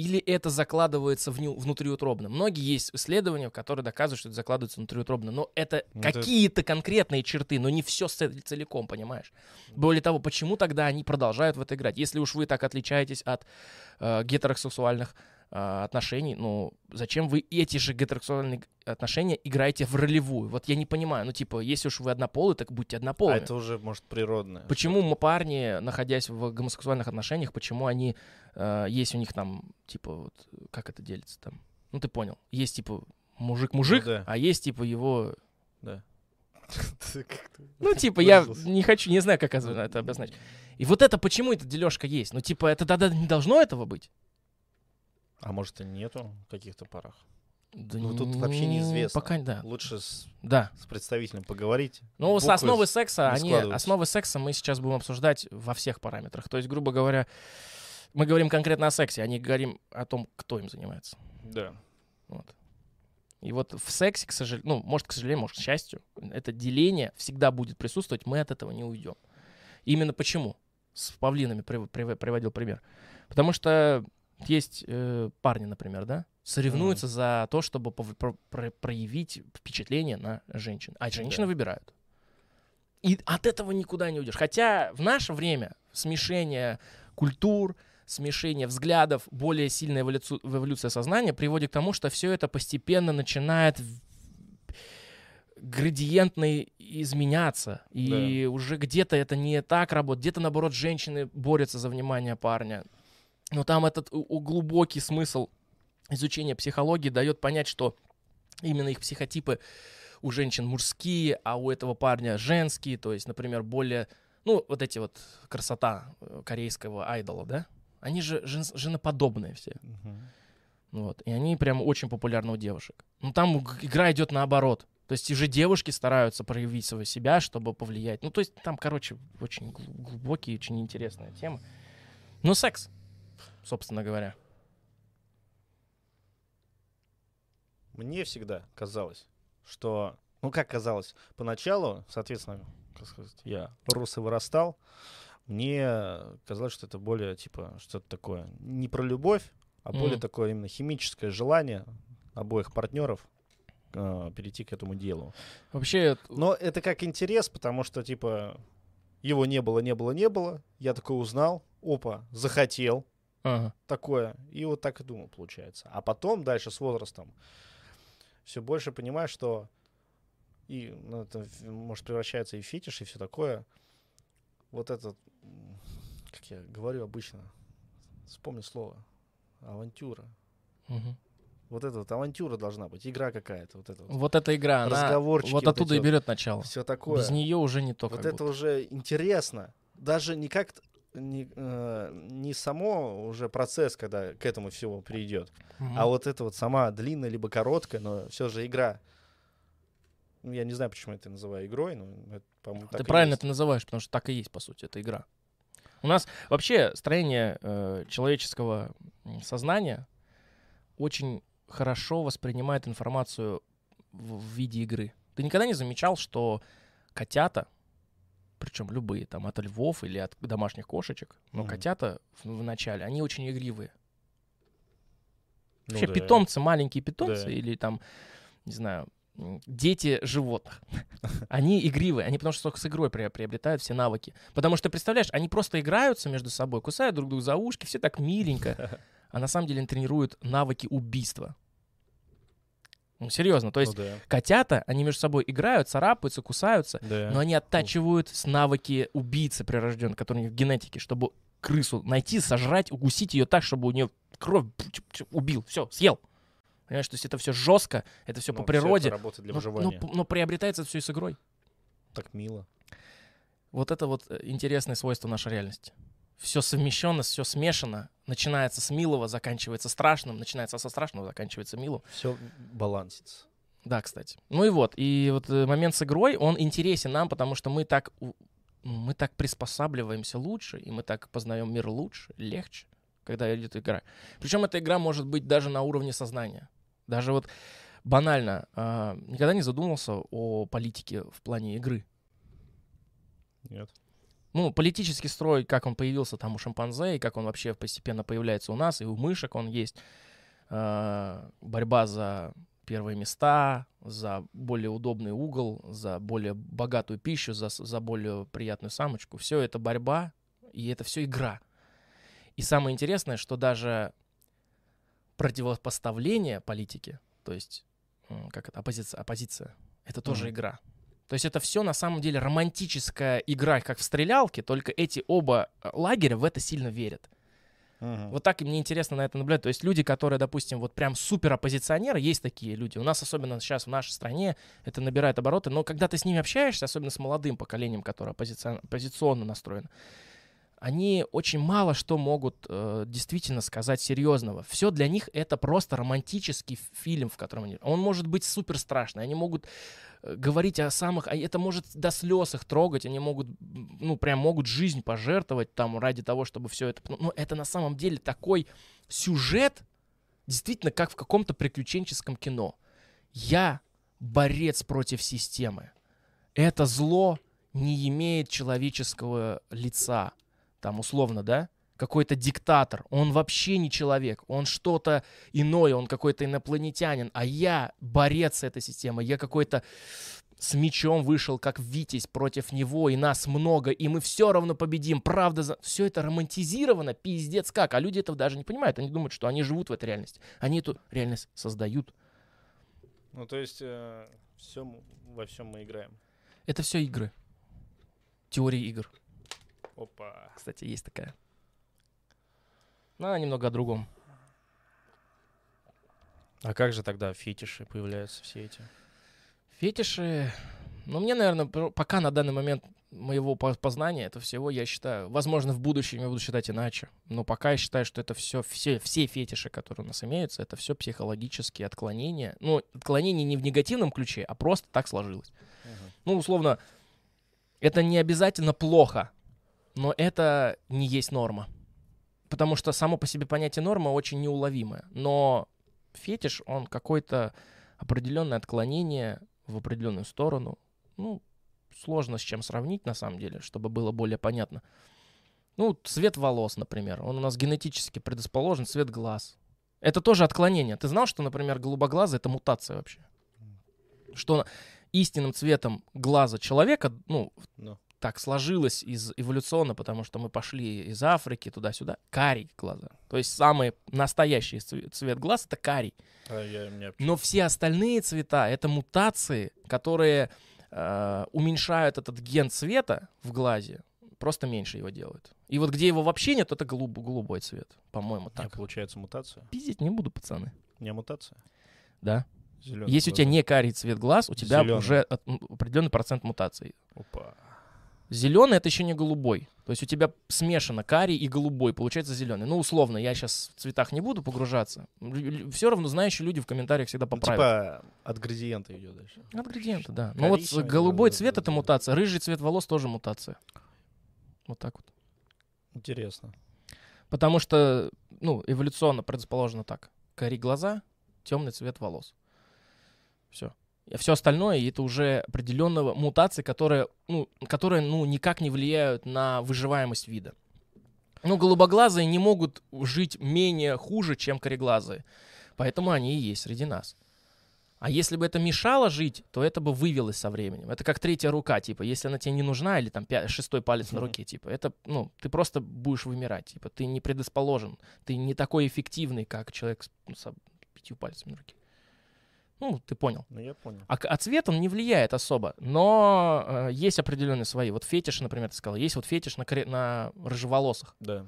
Или это закладывается вню- внутриутробно? Многие есть исследования, которые доказывают, что это закладывается внутриутробно. Но это Ну, это- какие-то конкретные черты, но не все целиком, понимаешь? Более того, почему тогда они продолжают в это играть? Если уж вы так отличаетесь от э, гетеросексуальных э, отношений, ну зачем вы эти же гетеросексуальные отношения играете в ролевую? Вот я не понимаю. Ну типа, если уж вы однополы, так будьте А однополыми. это уже, может, природное. Почему мы парни, находясь в гомосексуальных отношениях, почему они э, есть у них там типа вот как это делится там? Ну ты понял? Есть типа мужик-мужик, Ну да. а есть типа его Да. [LAUGHS] Ну, [LAUGHS] типа, я не хочу, не знаю, как это обозначить. И вот это почему эта дележка есть? Ну, типа, это тогда не должно этого быть? А может и нету каких-то парах? Да Ну, тут вообще неизвестно. Пока, да. Лучше с, Да. с представителем поговорить. Ну, с основы секса, они, основы секса мы сейчас будем обсуждать во всех параметрах. То есть, грубо говоря, мы говорим конкретно о сексе, а не говорим о том, кто им занимается. Да. Вот. И вот в сексе, к сожалению, ну, может, к сожалению, может, к счастью, это деление всегда будет присутствовать, мы от этого не уйдем. Именно почему? С павлинами прив- прив- приводил пример. Потому что есть э, парни, например, да, соревнуются за то, чтобы про- про- проявить впечатление на женщин. А женщины Да. выбирают. И от этого никуда не уйдешь. Хотя в наше время смешение культур, смешение взглядов, более сильная эволюцию- эволюция сознания приводит к тому, что все это постепенно начинает градиентно изменяться. И уже где-то это не так работает, где-то, наоборот, женщины борются за внимание парня. Но там этот глубокий смысл изучения психологии дает понять, что именно их психотипы у женщин мужские, а у этого парня женские, то есть, например, более, ну, вот эти вот красота э, корейского айдола, да, они же жен- женоподобные все. Мгм. Вот. И они прям очень популярны у девушек. Ну, там игра идет наоборот. То есть уже девушки стараются проявить своего себя, чтобы повлиять. Ну, то есть там, короче, очень гл- глубокие, очень интересная тема. Ну, секс, собственно говоря. Мне всегда казалось, что... Ну, как казалось? Поначалу, соответственно, как сказать, я рос и вырастал, мне казалось, что это более, типа, что-то такое не про любовь, а более Мгм. такое именно химическое желание обоих партнеров э, перейти к этому делу. Вообще, Но это как интерес, потому что, типа, его не было, не было, не было. Я такой узнал, опа, захотел ага. такое. И вот так и думал, получается. А потом, дальше с возрастом, все больше понимаешь, что и ну, это может превращается и в фетиш, и все такое. Вот этот, как я говорю обычно, вспомни слово, авантюра. Мгм. Вот эта вот авантюра должна быть, игра какая-то, вот это вот. Вот эта игра, она Разговорчики вот вот оттуда эти и вот. берет начало. Все такое. Без нее уже не то, Вот это будто. уже интересно. Даже не как не, э, не само уже процесс, когда к этому всего придет, Мгм. а вот это вот сама длинная либо короткая, но все же игра. Ну, я не знаю, почему я это называю игрой, но это, по-моему, так Ты правильно это называешь, потому что так и есть, по сути, это игра. У нас вообще строение э, человеческого сознания очень хорошо воспринимает информацию в, в виде игры. Ты никогда не замечал, что котята, причем любые, там, от львов или от домашних кошечек, но Мгм. котята в, в начале, они очень игривые. Ну Вообще да. питомцы, маленькие питомцы Да. или там, не знаю, дети животных, [LAUGHS] они игривые, они потому что только с игрой приобретают все навыки. Потому что, представляешь, они просто играются между собой, кусают друг друга за ушки, все так миленько, [LAUGHS] а на самом деле они тренируют навыки убийства. Ну, серьезно. То есть Ну да. котята, они между собой играют, царапаются, кусаются, Да. но они оттачивают с навыки убийцы прирожденной, которые у них в генетике, чтобы крысу найти, сожрать, укусить ее так, чтобы у нее кровь убил, все, съел. Понимаешь, то есть это все жестко, это все Ну, по природе. это работает для но, выживания. но- но приобретается все и с игрой. Так мило. Вот это вот э, интересное свойство нашей реальности. Все совмещенно, все смешано. Начинается с милого, заканчивается страшным, начинается со страшного, заканчивается милым. Все балансится. Да, кстати. Ну и вот, и вот э, момент с игрой, он интересен нам, потому что мы так, мы так приспосабливаемся лучше, и мы так познаем мир лучше, легче, когда идет игра. Причем эта игра может быть даже на уровне сознания. Даже вот банально, а, никогда не задумывался о политике в плане игры. Нет. Ну, политический строй, как он появился там у шимпанзе, и как он вообще постепенно появляется у нас, и у мышек он есть. А, борьба за первые места, за более удобный угол, за более богатую пищу, за, за более приятную самочку. Все это борьба, и это все игра. И самое интересное, что даже противопоставление политики, то есть, как это, оппозиция, оппозиция, это тоже Мгм. игра. То есть это все на самом деле романтическая игра, как в стрелялке, только эти оба э, лагеря в это сильно верят. Мгм. Вот так и мне интересно на это наблюдать. То есть люди, которые, допустим, вот прям супер оппозиционеры, есть такие люди. У нас, особенно сейчас в нашей стране, это набирает обороты. Но когда ты с ними общаешься, особенно с молодым поколением, которое оппозицион- оппозиционно настроено, они очень мало что могут э, действительно сказать серьезного. Все для них это просто романтический фильм, в котором они... Он может быть супер страшный. Они могут э, говорить о самых... а Это может до слез их трогать. Они могут, ну, прям могут жизнь пожертвовать там ради того, чтобы все это... Но это на самом деле такой сюжет, действительно, как в каком-то приключенческом кино. Я борец против системы. Это зло не имеет человеческого лица. Там условно, да? Какой-то диктатор. Он вообще не человек. Он что-то иное. Он какой-то инопланетянин. А я борец с этой системой. Я какой-то с мечом вышел, как Витязь против него, и нас много, и мы все равно победим. Правда, за... все это романтизировано, пиздец как. А люди этого даже не понимают. Они думают, что они живут в этой реальности. Они эту реальность создают. Ну, то есть все, во всем мы играем. Это все игры. Теория игр. Опа. Кстати, есть такая. Но она немного о другом. А как же тогда фетиши появляются все эти? Фетиши, ну, мне, наверное, пока на данный момент моего по- познания это всего, я считаю, возможно, в будущем я буду считать иначе, но пока я считаю, что это все, все, все фетиши, которые у нас имеются, это все психологические отклонения. Ну, отклонения не в негативном ключе, а просто так сложилось. Ну, условно, это не обязательно плохо, но это не есть норма. Потому что само по себе понятие норма очень неуловимое. Но фетиш, он какое-то определенное отклонение в определенную сторону. Ну, сложно с чем сравнить, на самом деле, чтобы было более понятно. Ну, цвет волос, например. Он у нас генетически предрасположен, цвет глаз. Это тоже отклонение. Ты знал, что, например, голубоглазый — это мутация вообще? Что истинным цветом глаза человека, ну, Ну. Так сложилось из эволюционно, потому что мы пошли из Африки туда-сюда, карий глаза. То есть самый настоящий цве- цвет глаз — это карий. А я, меня Но все остальные цвета — это мутации, которые э, уменьшают этот ген цвета в глазе, просто меньше его делают. И вот где его вообще нет, это голуб- голубой цвет, по-моему, так. так. получается мутация. Пиздить не буду, пацаны. Не мутация. Да. Зелёный Если у тебя не карий цвет глаз, у тебя Зелёный. уже определенный процент мутаций. Опа. Зеленый это еще не голубой. То есть у тебя смешано карий и голубой, получается зеленый. Ну, условно, я сейчас в цветах не буду погружаться. Все равно знающие люди в комментариях всегда Ну, поправят. типа от градиента идет дальше. От градиента, да. Ну вот голубой цвет это мутация, рыжий цвет волос тоже мутация. Вот так вот. Интересно. Потому что, ну, эволюционно предрасположено так. Кори глаза, темный цвет волос. Все. А все остальное это уже определенного мутации, которые, ну, которые, ну, никак не влияют на выживаемость вида. Ну, голубоглазые не могут жить менее хуже, чем кореглазые. Поэтому они и есть среди нас. А если бы это мешало жить, то это бы вывелось со временем. Это как третья рука, типа, если она тебе не нужна, или там пя- шестой палец на руке, типа, это, ну, ты просто будешь вымирать, типа, ты не предрасположен, ты не такой эффективный, как человек с, ну, с пятью пальцами на руке. Ну, ты понял. Ну, я понял. А, а цвет он не влияет особо, но э, есть определенные свои. Вот фетиш, например, ты сказал, есть вот фетиш на, коре- на рыжеволосых. Да.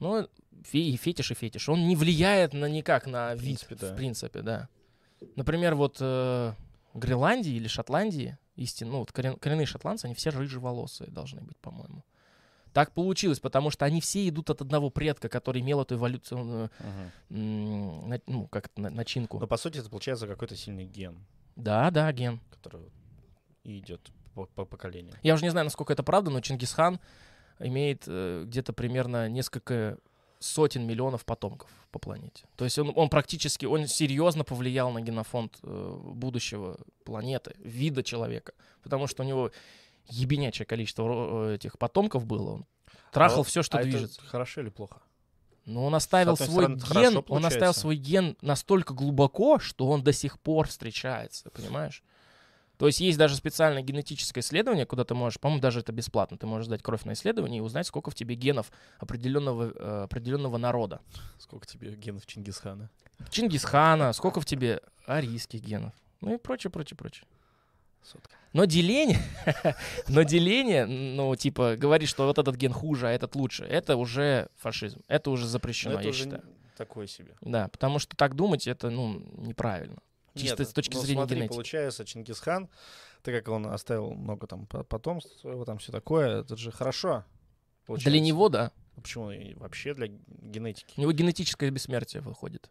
Ну, и фетиш и фетиш. Он не влияет на никак на В вид, принципе, да. в принципе, да. Например, вот э, Гренландии или Шотландии, истинно, ну, вот корен- коренные шотландцы, они все рыжеволосые должны быть, по-моему. Так получилось, потому что они все идут от одного предка, который имел эту эволюционную, м, на- ну, как начинку. Но по сути это получается какой-то сильный ген, Да, да, ген. который идет по, по поколениям. Я уже не знаю, насколько это правда, но Чингисхан имеет э, где-то примерно несколько сотен миллионов потомков по планете. То есть он, он практически, он серьезно повлиял на генофонд э, будущего планеты, вида человека. Потому что у него ебенячее количество э, этих потомков было. Он трахал А все, что а это движется. хорошо или плохо? Но он оставил свой это ген, хорошо он оставил свой ген настолько глубоко, что он до сих пор встречается, понимаешь? То есть есть даже специальное генетическое исследование, куда ты можешь, по-моему, даже это бесплатно, ты можешь сдать кровь на исследование и узнать, сколько в тебе генов определенного, э, определенного народа. Сколько тебе генов Чингисхана? Чингисхана, сколько в тебе арийских генов, ну и прочее, прочее, прочее. Сотка. Но деление, [LAUGHS] но деление, ну, типа, говорит, что вот этот ген хуже, а этот лучше, это уже фашизм, это уже Ну, запрещено, это я уже считаю. такое себе. Да, потому что так думать, это, ну, неправильно. Чисто Нет, с точки ну, зрения смотри, генетики. получается, Чингисхан, так как он оставил много там по- потомств своего, там все такое, это же хорошо. Для получается. него, да. Почему вообще для генетики? У него генетическое бессмертие выходит.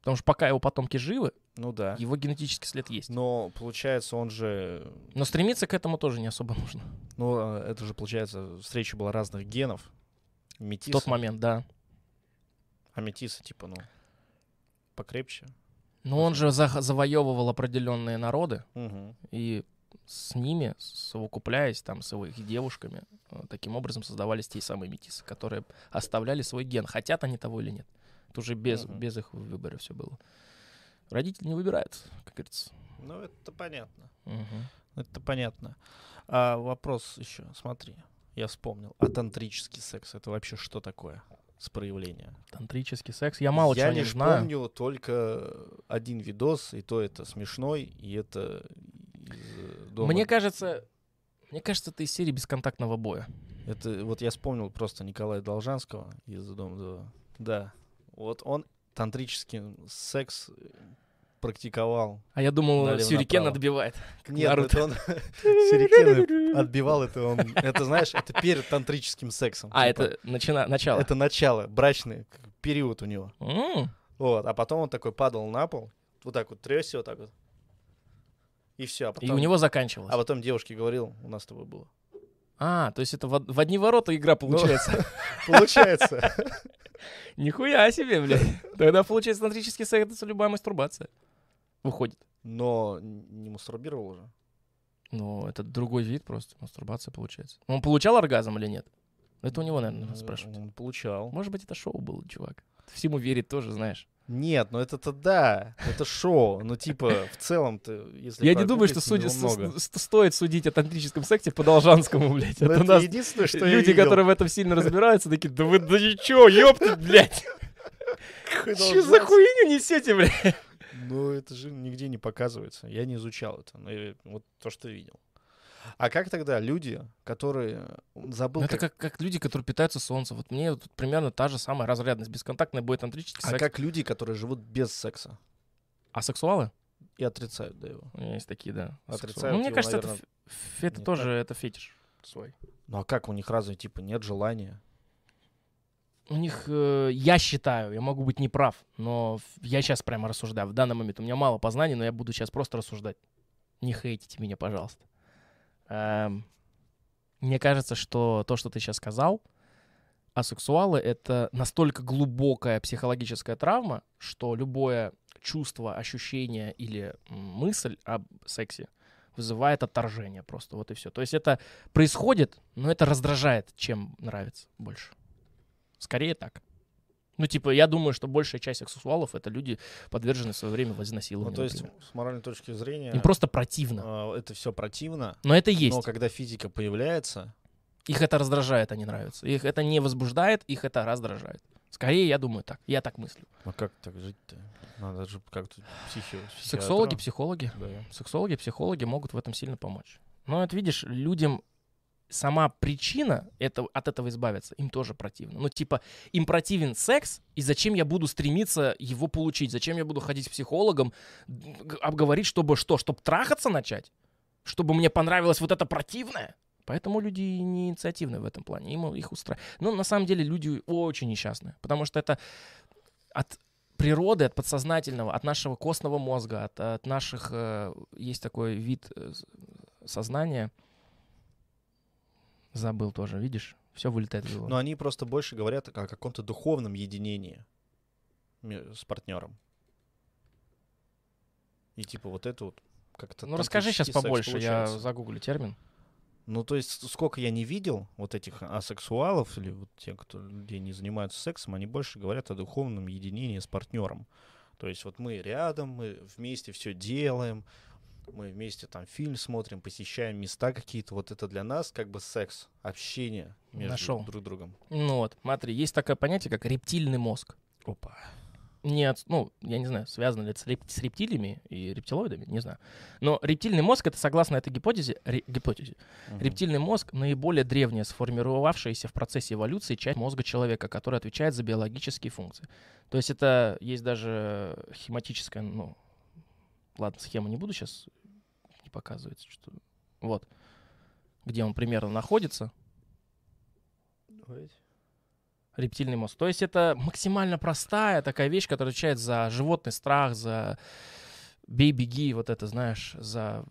Потому что пока его потомки живы, Ну да. его генетический след есть. Но получается, он же, Но стремиться к этому тоже не особо нужно. ну а, это же получается встреча была разных генов. В Метисы. тот момент, да. А метисы типа, ну покрепче. Но он же за- завоевывал определенные народы, Мгм. и с ними, совокупляясь там с его их девушками, э, таким образом создавались те самые метисы, которые оставляли свой ген, хотят они того или нет. Это уже без, Мгм. без их выбора все было. Родители не выбирают, как говорится. Ну это понятно. Мгм. Это понятно. А вопрос еще, смотри, я вспомнил. А тантрический секс это вообще что такое? С проявления. Тантрический секс. Я мало я чего не лишь знаю. помню только один видос, и то это смешной, и это из э, дома. Мне кажется, мне кажется, это из серии бесконтактного боя. Это вот я вспомнил просто Николая Должанского из Дома 2. Да. Вот он тантрический секс практиковал. А я думал, сюрикен направо. отбивает. Нет, Наруто. это он [LAUGHS] сюрикены отбивал это он. Это знаешь, это перед тантрическим сексом. А, типа. это начина... начало. Это начало, брачный период у него. М, Вот, а потом он такой падал на пол, вот так вот трясся, вот так вот. И все. А И потом, у него заканчивалось. а потом девушке говорил, у нас с тобой было. А, то есть это в, в одни ворота игра Ну, получается. [LAUGHS] [LAUGHS] Нихуя себе, блядь. Тогда получается тантрический секс это любая мастурбация. Выходит. Но не мастурбировал уже. Ну, это другой вид просто. Мастурбация получается. Он получал оргазм или нет? Это у него, наверное, надо спрашивать. Он получал. Может быть, это шоу было, чувак. Всему верить тоже, знаешь. Нет, ну это-то да, это шоу. Ну типа, в целом-то, если Я не думаю, что прогуглить, судя, его с- много. с- стоит судить о тантрическом сексе по Должанскому, [LAUGHS] блядь. Ну, Это Это у нас единственное, что люди, которые в этом сильно [LAUGHS] разбираются, такие, да вы, да ничего, ёпта, блядь. Что за хуйню несете, блядь? Ну, это же нигде не показывается. Я не изучал это. но вот то, что видел. А как тогда люди, которые... Забыл, Ну, это как- как, как люди, которые питаются солнцем. Вот мне вот примерно та же самая разрядность. Бесконтактный бой тантрический А секс. как люди, которые живут без секса А сексуалы? и отрицают да, его? У меня есть такие, да. Отрицают сексуалы. Ну, мне его, кажется, это, наверно, ф- ф- это не тоже это фетиш свой. Ну а как у них разве, типа, нет желания? У них, э, я считаю, я могу быть неправ, но я сейчас прямо рассуждаю. В данный момент у меня мало познаний, но я буду сейчас просто рассуждать. Не хейтите меня, пожалуйста. Эм, мне кажется, что то, что ты сейчас сказал, асексуалы — это настолько глубокая психологическая травма, что любое чувство, ощущение или мысль об сексе вызывает отторжение просто. Вот и все. То есть это происходит, но это раздражает, чем нравится больше. Скорее так. Ну, типа, я думаю, что большая часть сексуалов — это люди, подверженные в свое время Ну, вознасилованию, то есть, например. с моральной точки зрения, Им просто противно. а, это все противно, Но это есть. но когда физика появляется, Их это раздражает, не нравится. Их это не возбуждает, их это раздражает. Скорее, я думаю так. Я так мыслю. А как так жить-то? Надо же как-то психи... Сексологи, психологи. Да. Сексологи, психологи могут в этом сильно помочь. Но это, видишь, людям сама причина это, от этого избавиться, им тоже противно. Ну, типа, им противен секс, и зачем я буду стремиться его получить? Зачем я буду ходить к психологам, г- обговорить, чтобы что? Чтобы трахаться начать? Чтобы мне понравилось вот это противное? Поэтому люди не инициативны в этом плане. Им их устраивает. Но на самом деле люди очень несчастны. Потому что это от природы, от подсознательного, от нашего костного мозга, от, от наших... э, есть такой вид э, сознания. Забыл тоже, видишь? Все вылетает из головы. Но они просто больше говорят о каком-то духовном единении с партнером. И типа вот это вот как-то... Ну, расскажи сейчас побольше, я получается. загуглю термин. Ну, то есть, сколько я не видел вот этих асексуалов или вот те, кто людей не занимаются сексом, они больше говорят о духовном единении с партнером. То есть вот мы рядом, мы вместе все делаем, мы вместе там фильм смотрим, посещаем места какие-то. Вот это для нас как бы секс, общение между Нашел. друг другом. Ну вот, смотри, есть такое понятие, как рептильный мозг. Опа. Нет, ну, я не знаю, связано ли это с, реп- с рептилиями и рептилоидами, не знаю. Но рептильный мозг, это согласно этой гипотезе, ре- гипотезе, рептильный мозг наиболее древняя, сформировавшаяся в процессе эволюции часть мозга человека, которая отвечает за биологические функции. То есть это есть даже схематическая, ну, ладно, схему не буду сейчас, не показывается, что... Вот, где он примерно находится, рептильный мозг. То есть это максимально простая такая вещь, которая отвечает за животный страх, за бей-беги, вот это, знаешь, за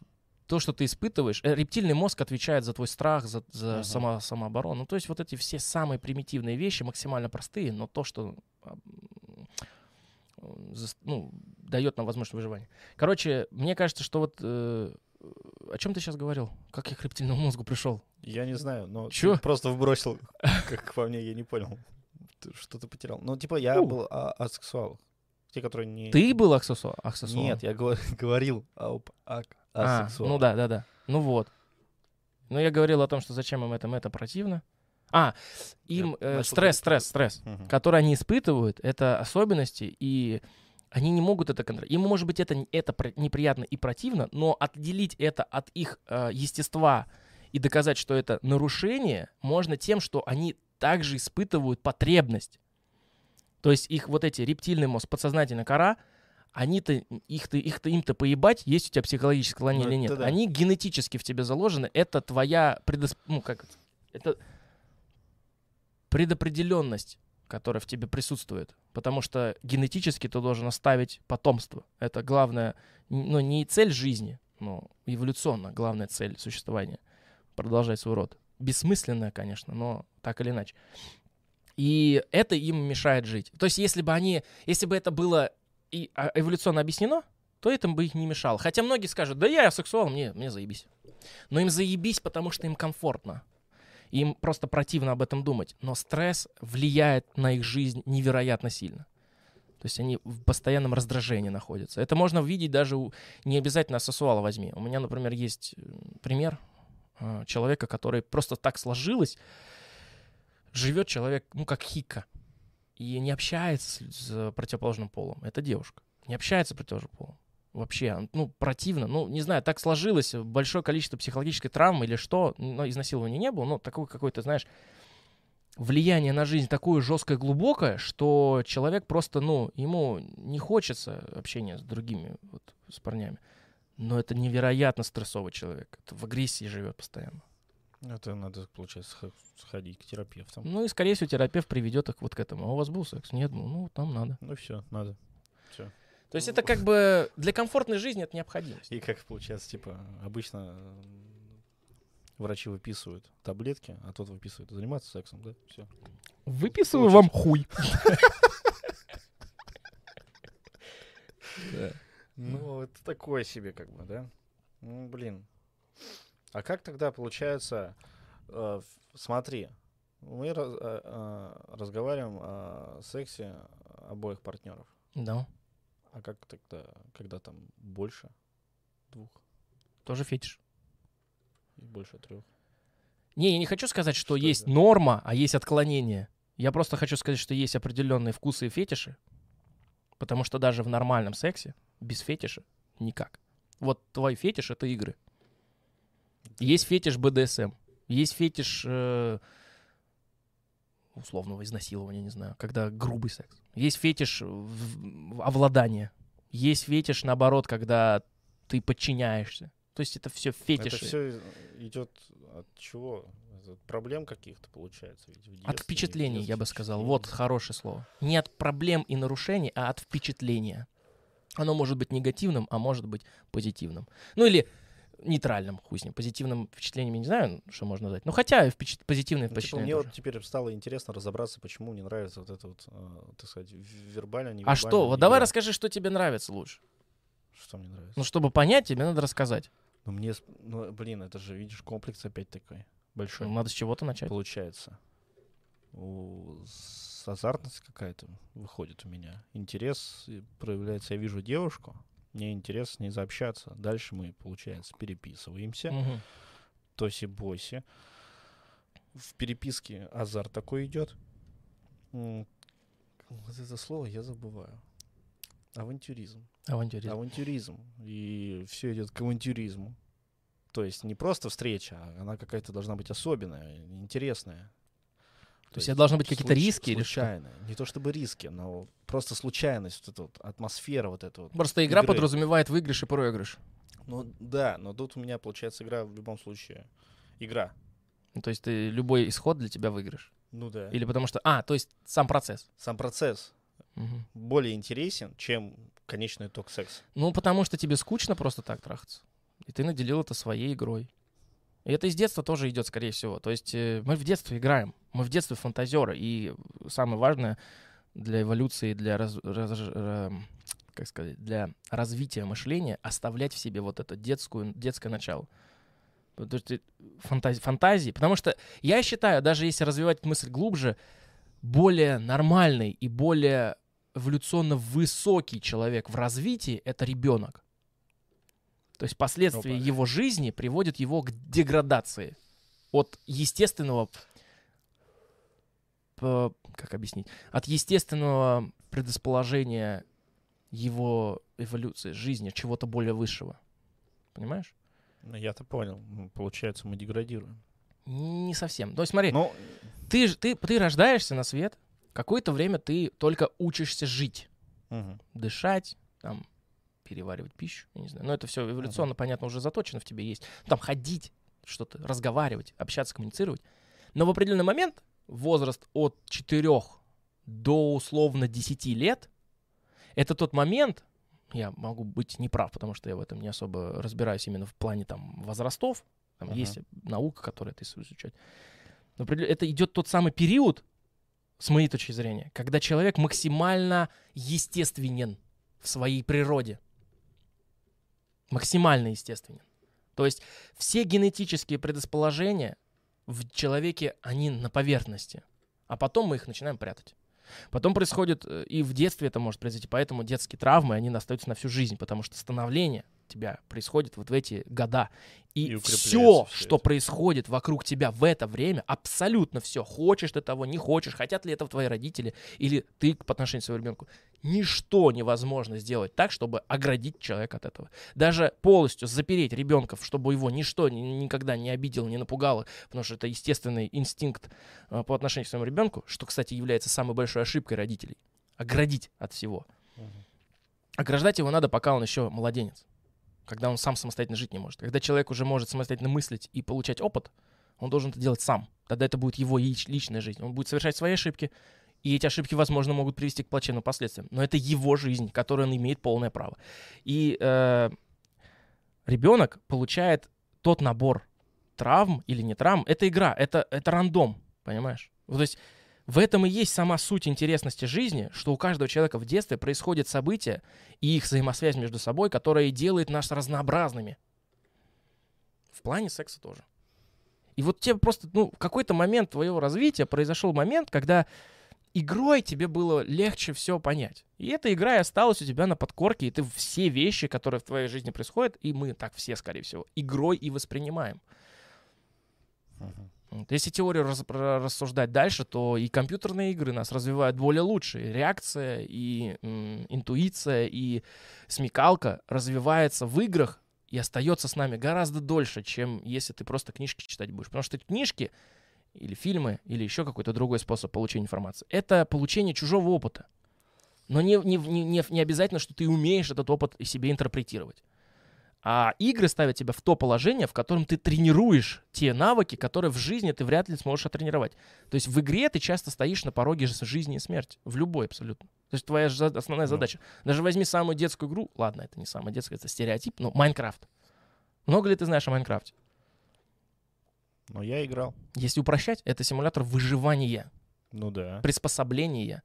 то, что ты испытываешь. Э, Рептильный мозг отвечает за твой страх, за, за Ага. само- самооборону. Ну, то есть вот эти все самые примитивные вещи, максимально простые, но то, что ну, дает нам возможность выживания. Короче, мне кажется, что вот... э, о чем ты сейчас говорил? Как я к рептильному мозгу пришел? Я не знаю, но Чё? просто вбросил, [LAUGHS] как по мне, я не понял. Ты Что ты потерял? Ну, типа, я был о асексуалах. Те, которые не... Ты был аксессуаром? Нет, я говор- [LAUGHS] говорил об А, асексуалах. ну да, да, да. Ну вот. Ну я говорил о том, что зачем им это, это противно. А, им э, стресс, стресс, стресс, который они испытывают, это особенности, и они не могут это контролировать. Им, может быть, это, это неприятно и противно, но отделить это от их э, естества и доказать, что это нарушение, можно тем, что они также испытывают потребность. То есть их вот эти рептильный мозг, подсознательная кора, они-то, их-то, их-то, им-то поебать, есть у тебя психологическое склонение Ну, или нет. да. Они генетически в тебе заложены. Это твоя предос... ну, как это? это предопределенность, которая в тебе присутствует. Потому что генетически ты должен оставить потомство. Это главная, н- ну, не цель жизни, но эволюционно главная цель существования. Продолжать свой род. Бессмысленная, конечно, но так или иначе. И это им мешает жить. То есть, если бы они, если бы это было и а, эволюционно объяснено, то это бы их не мешало. Хотя многие скажут, да я сексуал, мне, мне заебись. Но им заебись, потому что им комфортно. Им просто противно об этом думать. Но стресс влияет на их жизнь невероятно сильно. То есть они в постоянном раздражении находятся. Это можно увидеть даже у... Не обязательно сексуала возьми. У меня, например, есть э, пример э, человека, который просто так сложилось. Живет человек, ну, как хика. И не общается с противоположным полом. Это девушка. Не общается с противоположным полом. Вообще, ну, противно. Ну, не знаю, так сложилось. Большое количество психологической травмы или что. Но изнасилования не было. Но такое какое-то, знаешь, влияние на жизнь такое жесткое, глубокое, что человек просто, ну, ему не хочется общения с другими, вот, с парнями. Но это невероятно стрессовый человек. Это в агрессии живет постоянно. Это надо, получается, сх- сходить к терапевтам. Ну и, скорее всего, терапевт приведет их вот к этому. А у вас был секс? Нет, ну, ну там надо. Ну все, надо. То есть это как бы для комфортной жизни это необходимость. И как получается, типа, обычно врачи выписывают таблетки, а тот выписывает заниматься сексом, да? Все. Выписываю вам хуй. [LAUGHS] Ну, это такое себе, как бы, да? Ну, блин. А как тогда получается, э, смотри, мы э, э, разговариваем о сексе обоих партнеров. Да, А как тогда, когда там больше двух тоже фетиш. и больше трех? Не, я не хочу сказать, что Что есть это? норма, а есть отклонение. Я просто хочу сказать, что есть определенные вкусы и фетиши, потому что даже в нормальном сексе без фетиша никак. Вот твой фетиш — это игры. Есть фетиш БДСМ, есть фетиш э, условного изнасилования, не знаю, когда грубый секс. Есть фетиш овладания. Есть фетиш, наоборот, когда ты подчиняешься. То есть это все фетиши. Это все идет от чего? От проблем каких-то получается? ведь в От детстве, впечатлений, я бы сказал. Вот хорошее слово. Не от проблем и нарушений, а от впечатления. Оно может быть негативным, а может быть позитивным. Ну или нейтральным, хуй с ним. Позитивным впечатлением я не знаю, что можно дать. Ну хотя впечат- позитивные Ну, типа, впечатления мне тоже. вот теперь стало интересно разобраться, почему мне нравится вот это вот, э, так сказать, вербально, А невербально. что? Вот давай расскажи, что тебе нравится лучше. Что мне нравится? Ну, чтобы понять, тебе надо рассказать. Ну, мне, ну, блин, это же, видишь, комплекс опять такой большой. Ну, Надо с чего-то начать. получается. У- с- азартность какая-то выходит у меня. Интерес и проявляется. Я вижу девушку, мне интерес с ней заобщаться. Дальше мы, получается, переписываемся. Мгм. Тоси-боси. В переписке азарт такой идет. Вот это слово я забываю. Авантюризм. Авантюризм. Авантюризм. И все идет к авантюризму. То есть не просто встреча, а она какая-то должна быть особенная, интересная. То есть это должны быть какие-то случ- риски или что? Не то чтобы риски, но просто случайность, вот эта вот атмосфера вот эта вот. Просто игра игры. подразумевает выигрыш и проигрыш. Ну да, но тут у меня получается игра в любом случае. Игра. Ну, То есть ты любой исход для тебя выигрыш. Ну да. Или потому что... А, то есть сам процесс. Сам процесс Мгм. более интересен, чем конечный итог секса. Ну, потому что тебе скучно просто так трахаться. И ты наделил это своей игрой. И это из детства тоже идет, скорее всего. То есть э, мы в детстве играем. Мы в детстве фантазеры. И самое важное для эволюции, для, раз- раз- эм, как сказать, для развития мышления оставлять в себе вот это детскую, детское начало. Потому что фантазии, фантазии. Потому что я считаю, даже если развивать мысль глубже, более нормальный и более эволюционно высокий человек в развитии — это ребенок. То есть последствия Опа. его жизни приводят его к деградации от естественного, как объяснить, от естественного предрасположения его эволюции, жизни, чего-то более высшего. Понимаешь? Ну, я-то понял. Получается, мы деградируем. Не совсем. То есть смотри, Ну, ты, ты, ты рождаешься на свет, какое-то время ты только учишься жить. мгм. дышать, там, переваривать пищу, я не знаю. Но это все эволюционно, понятно, уже заточено в тебе есть. Там ходить, что-то, разговаривать, общаться, коммуницировать. Но в определенный момент, возраст от 4 до условно 10 лет, это тот момент, я могу быть неправ, потому что я в этом не особо разбираюсь именно в плане там возрастов, там Ага. есть наука, которая это изучает. Но это идет тот самый период, с моей точки зрения, когда человек максимально естественен в своей природе. Максимально естественен. То есть все генетические предрасположения в человеке, они на поверхности. А потом мы их начинаем прятать. Потом происходит, э, и в детстве это может произойти, поэтому детские травмы, они остаются на всю жизнь, потому что становление тебя происходит вот в эти года. И И, все, что это. происходит вокруг тебя в это время, абсолютно все, хочешь ты того, не хочешь, хотят ли этого твои родители или ты по отношению к своему ребенку, ничто невозможно сделать так, чтобы оградить человека от этого. Даже полностью запереть ребенка, чтобы его ничто ни- никогда не обидело, не напугало, потому что это естественный инстинкт э, по отношению к своему ребенку, что, кстати, является самой большой ошибкой родителей. Оградить от всего. Ограждать его надо, пока он еще младенец. Когда он сам самостоятельно жить не может. Когда человек уже может самостоятельно мыслить и получать опыт, он должен это делать сам. Тогда это будет его лич- личная жизнь. Он будет совершать свои ошибки, и эти ошибки, возможно, могут привести к плачевным последствиям. Но это его жизнь, которой он имеет полное право. И э, ребенок получает тот набор травм или не травм. Это игра, это, это рандом, понимаешь? То есть в этом и есть сама суть интересности жизни, что у каждого человека в детстве происходят события и их взаимосвязь между собой, которая и делает нас разнообразными. В плане секса тоже. И вот тебе просто, ну, в какой-то момент твоего развития произошел момент, когда игрой тебе было легче все понять. И эта игра и осталась у тебя на подкорке, и ты все вещи, которые в твоей жизни происходят, и мы так все, скорее всего, игрой и воспринимаем. Мгм. Если теорию рассуждать дальше, то и компьютерные игры нас развивают более лучше. Реакция, и м, интуиция, и смекалка развивается в играх и остается с нами гораздо дольше, чем если ты просто книжки читать будешь. Потому что книжки или фильмы, или еще какой-то другой способ получения информации, это получение чужого опыта. Но не, не, не, не, обязательно, что ты умеешь этот опыт себе интерпретировать. А игры ставят тебя в то положение, в котором ты тренируешь те навыки, которые в жизни ты вряд ли сможешь оттренировать. То есть в игре ты часто стоишь на пороге жизни и смерти. В любой абсолютно. То есть твоя основная Ну. задача. Даже возьми самую детскую игру. Ладно, это не самая детская, это стереотип, но Майнкрафт. Много ли ты знаешь о Майнкрафте? Но я играл. Если упрощать, это симулятор выживания, Ну да. приспособления,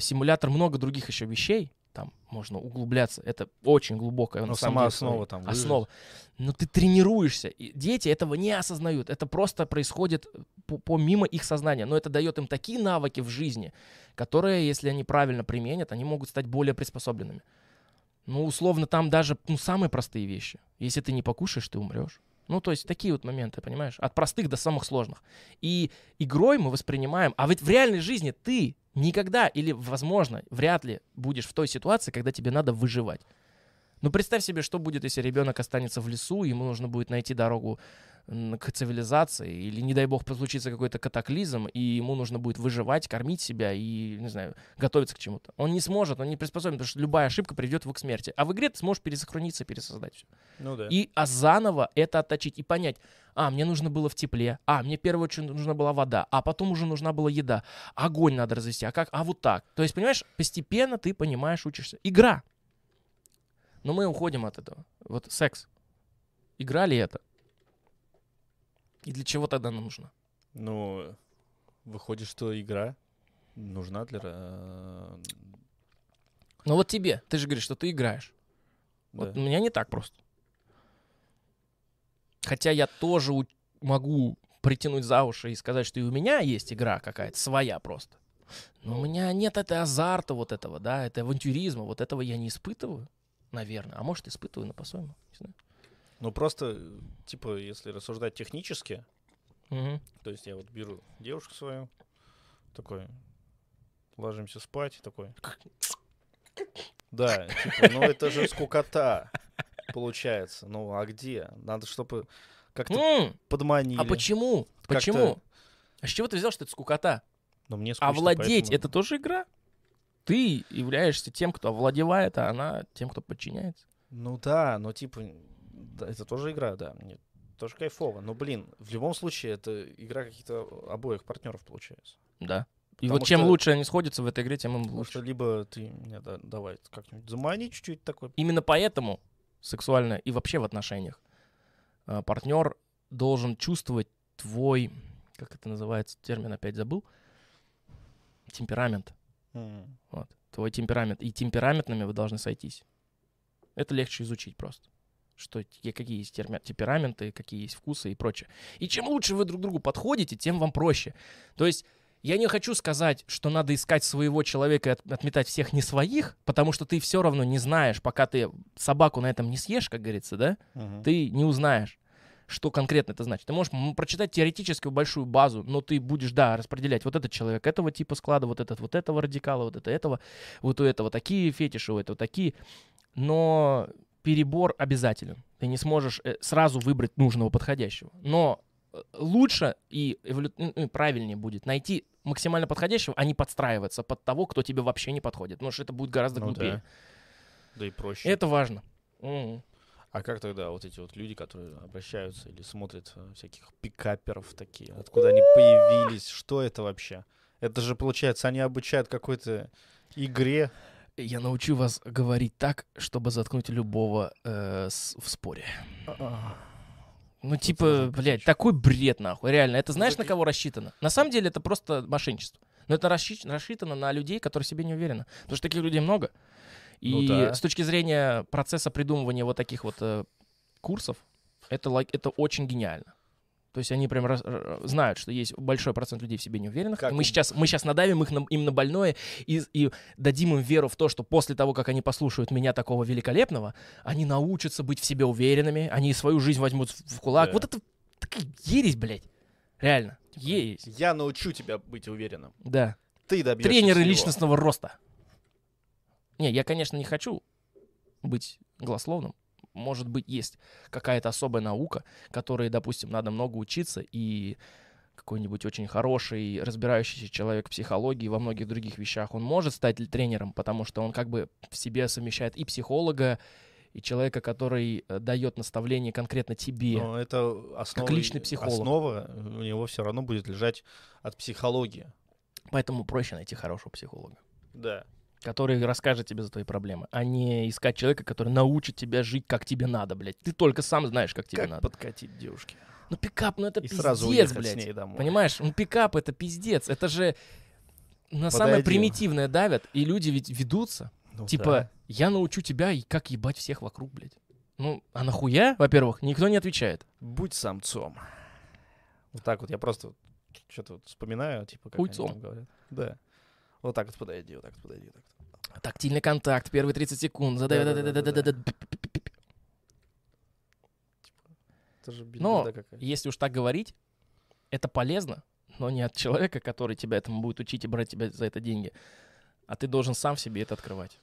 симулятор много других еще вещей. Там можно углубляться. Это очень глубокая Но на самом сама деле, основа там выжить. Основа. Но ты тренируешься. И дети этого не осознают. Это просто происходит по- помимо их сознания. Но это дает им такие навыки в жизни, которые, если они правильно применят, они могут стать более приспособленными. Ну, условно, там даже ну, самые простые вещи. Если ты не покушаешь, ты умрешь. Ну, то есть такие вот моменты, понимаешь? От простых до самых сложных. И игрой мы воспринимаем... А ведь в реальной жизни ты никогда или, возможно, вряд ли будешь в той ситуации, когда тебе надо выживать. Ну, представь себе, что будет, если ребенок останется в лесу, ему нужно будет найти дорогу к цивилизации, или, не дай бог, случится какой-то катаклизм, и ему нужно будет выживать, кормить себя и, не знаю, готовиться к чему-то. Он не сможет, он не приспособлен, потому что любая ошибка приведет его к смерти. А в игре ты сможешь пересохраниться, пересоздать все. Ну да. И а заново это отточить и понять, а, мне нужно было в тепле, а, мне в первую очередь нужна была вода, а потом уже нужна была еда, огонь надо развести, а как, а вот так. То есть, понимаешь, постепенно ты понимаешь, учишься. Игра. Но мы уходим от этого. Вот секс. Игра ли это? И для чего тогда она нужна? Ну, выходит, что игра нужна для... э, Ну вот тебе, ты же говоришь, что ты играешь. Вот да. у меня не так просто. Хотя я тоже у- могу притянуть за уши и сказать, что и у меня есть игра какая-то своя просто. Но у меня нет этой азарта вот этого, да, это авантюризма, вот этого я не испытываю, наверное. А может, испытываю, но по-своему. не знаю. Ну просто, типа, если рассуждать технически, Мгм. то есть я вот беру девушку свою, такой, ложимся спать, такой... Да, типа, ну это же скукота, получается. Ну а где? Надо, чтобы как-то М, подманили. А почему? Как-то- Почему? А с чего ты взял, что это скукота? Но мне скучно, Овладеть поэтому- это тоже игра? Ты являешься тем, кто овладевает, а она тем, кто подчиняется. Ну да, но типа, да, это тоже игра, да, мне тоже кайфово. Но, блин, в любом случае, это игра каких-то обоих партнеров получается. Да. И Потому вот чем что- лучше они сходятся в этой игре, тем им Потому лучше. что либо ты меня да- давай как-нибудь замани чуть-чуть такой. Именно поэтому сексуально и вообще в отношениях партнер должен чувствовать твой, как это называется, термин опять забыл, темперамент. М. Вот. Твой темперамент. И темпераментными вы должны сойтись. Это легче изучить просто. Что, какие есть темпераменты, какие есть вкусы и прочее. И чем лучше вы друг другу подходите, тем вам проще. То есть я не хочу сказать, что надо искать своего человека и от- отметать всех не своих, потому что ты все равно не знаешь, пока ты собаку на этом не съешь, как говорится, да, Мгм. ты не узнаешь, что конкретно это значит. Ты можешь прочитать теоретическую большую базу, но ты будешь, да, распределять вот этот человек этого типа склада, вот этот вот этого радикала, вот это этого, вот у этого такие фетиши, у этого такие. Но перебор обязателен. Ты не сможешь э, сразу выбрать нужного подходящего. Но э, лучше и эволю- ну, ну, правильнее будет найти максимально подходящего, а не подстраиваться под того, кто тебе вообще не подходит. Потому что это будет гораздо Ну глупее. да. Да и проще. Это важно. Мгм. А как тогда вот эти вот люди, которые обращаются или смотрят э, всяких пикаперов такие, откуда они появились, что это вообще? Это же, получается, они обучают какой-то игре. Я научу вас говорить так, чтобы заткнуть любого э, с- в споре. Ну, типа, блядь, такой бред, нахуй. Реально, это знаешь, на кого рассчитано? На самом деле, это просто мошенничество. Но это рассчитано на людей, которые себе не уверены. Потому что таких людей много. И Ну да. с точки зрения процесса придумывания вот таких вот э, курсов, это, это очень гениально. То есть они прям раз- знают, что есть большой процент людей в себе неуверенных. Как и мы у- сейчас, мы сейчас надавим их на, им на больное и, и дадим им веру в то, что после того, как они послушают меня такого великолепного, они научатся быть в себе уверенными, они свою жизнь возьмут в кулак. Да. Вот это такая ересь, блядь. Реально. Есть. Я научу тебя быть уверенным. Да. Ты добьешься Тренеры всего. личностного роста. Не, я, конечно, не хочу быть голословным. Может быть, есть какая-то особая наука, которой, допустим, надо много учиться, и какой-нибудь очень хороший, разбирающийся человек в психологии и во многих других вещах, он может стать тренером, потому что он как бы в себе совмещает и психолога, и человека, который э, дает наставление конкретно тебе. Но это основа, личный психолог. Основа у него все равно будет лежать от психологии. Поэтому проще найти хорошего психолога. Да. Который расскажет тебе за твои проблемы, а не искать человека, который научит тебя жить, как тебе надо, блядь. Ты только сам знаешь, как тебе Как надо. подкатить девушке? Ну пикап, ну это И пиздец, сразу блядь. с ней домой. Понимаешь? Ну пикап это пиздец. Это же на самое Подойди. примитивное давят, и люди ведь ведутся. Ну типа, да. я научу тебя, и как ебать всех вокруг, блядь. Ну, а нахуя, во-первых, никто не отвечает. Будь самцом. Вот так вот я просто что-то вот вспоминаю, типа, как Хуйцом. они там говорят. Да. Вот так вот подойди, вот так вот подойди. вот так вот. Тактильный контакт, первые 30 секунд. задай- да-да-да-да-да. Это же бед- Но если уж так говорить, это полезно, но не от человека, который тебя этому будет учить и брать тебя за это деньги, а ты должен сам в себе это открывать.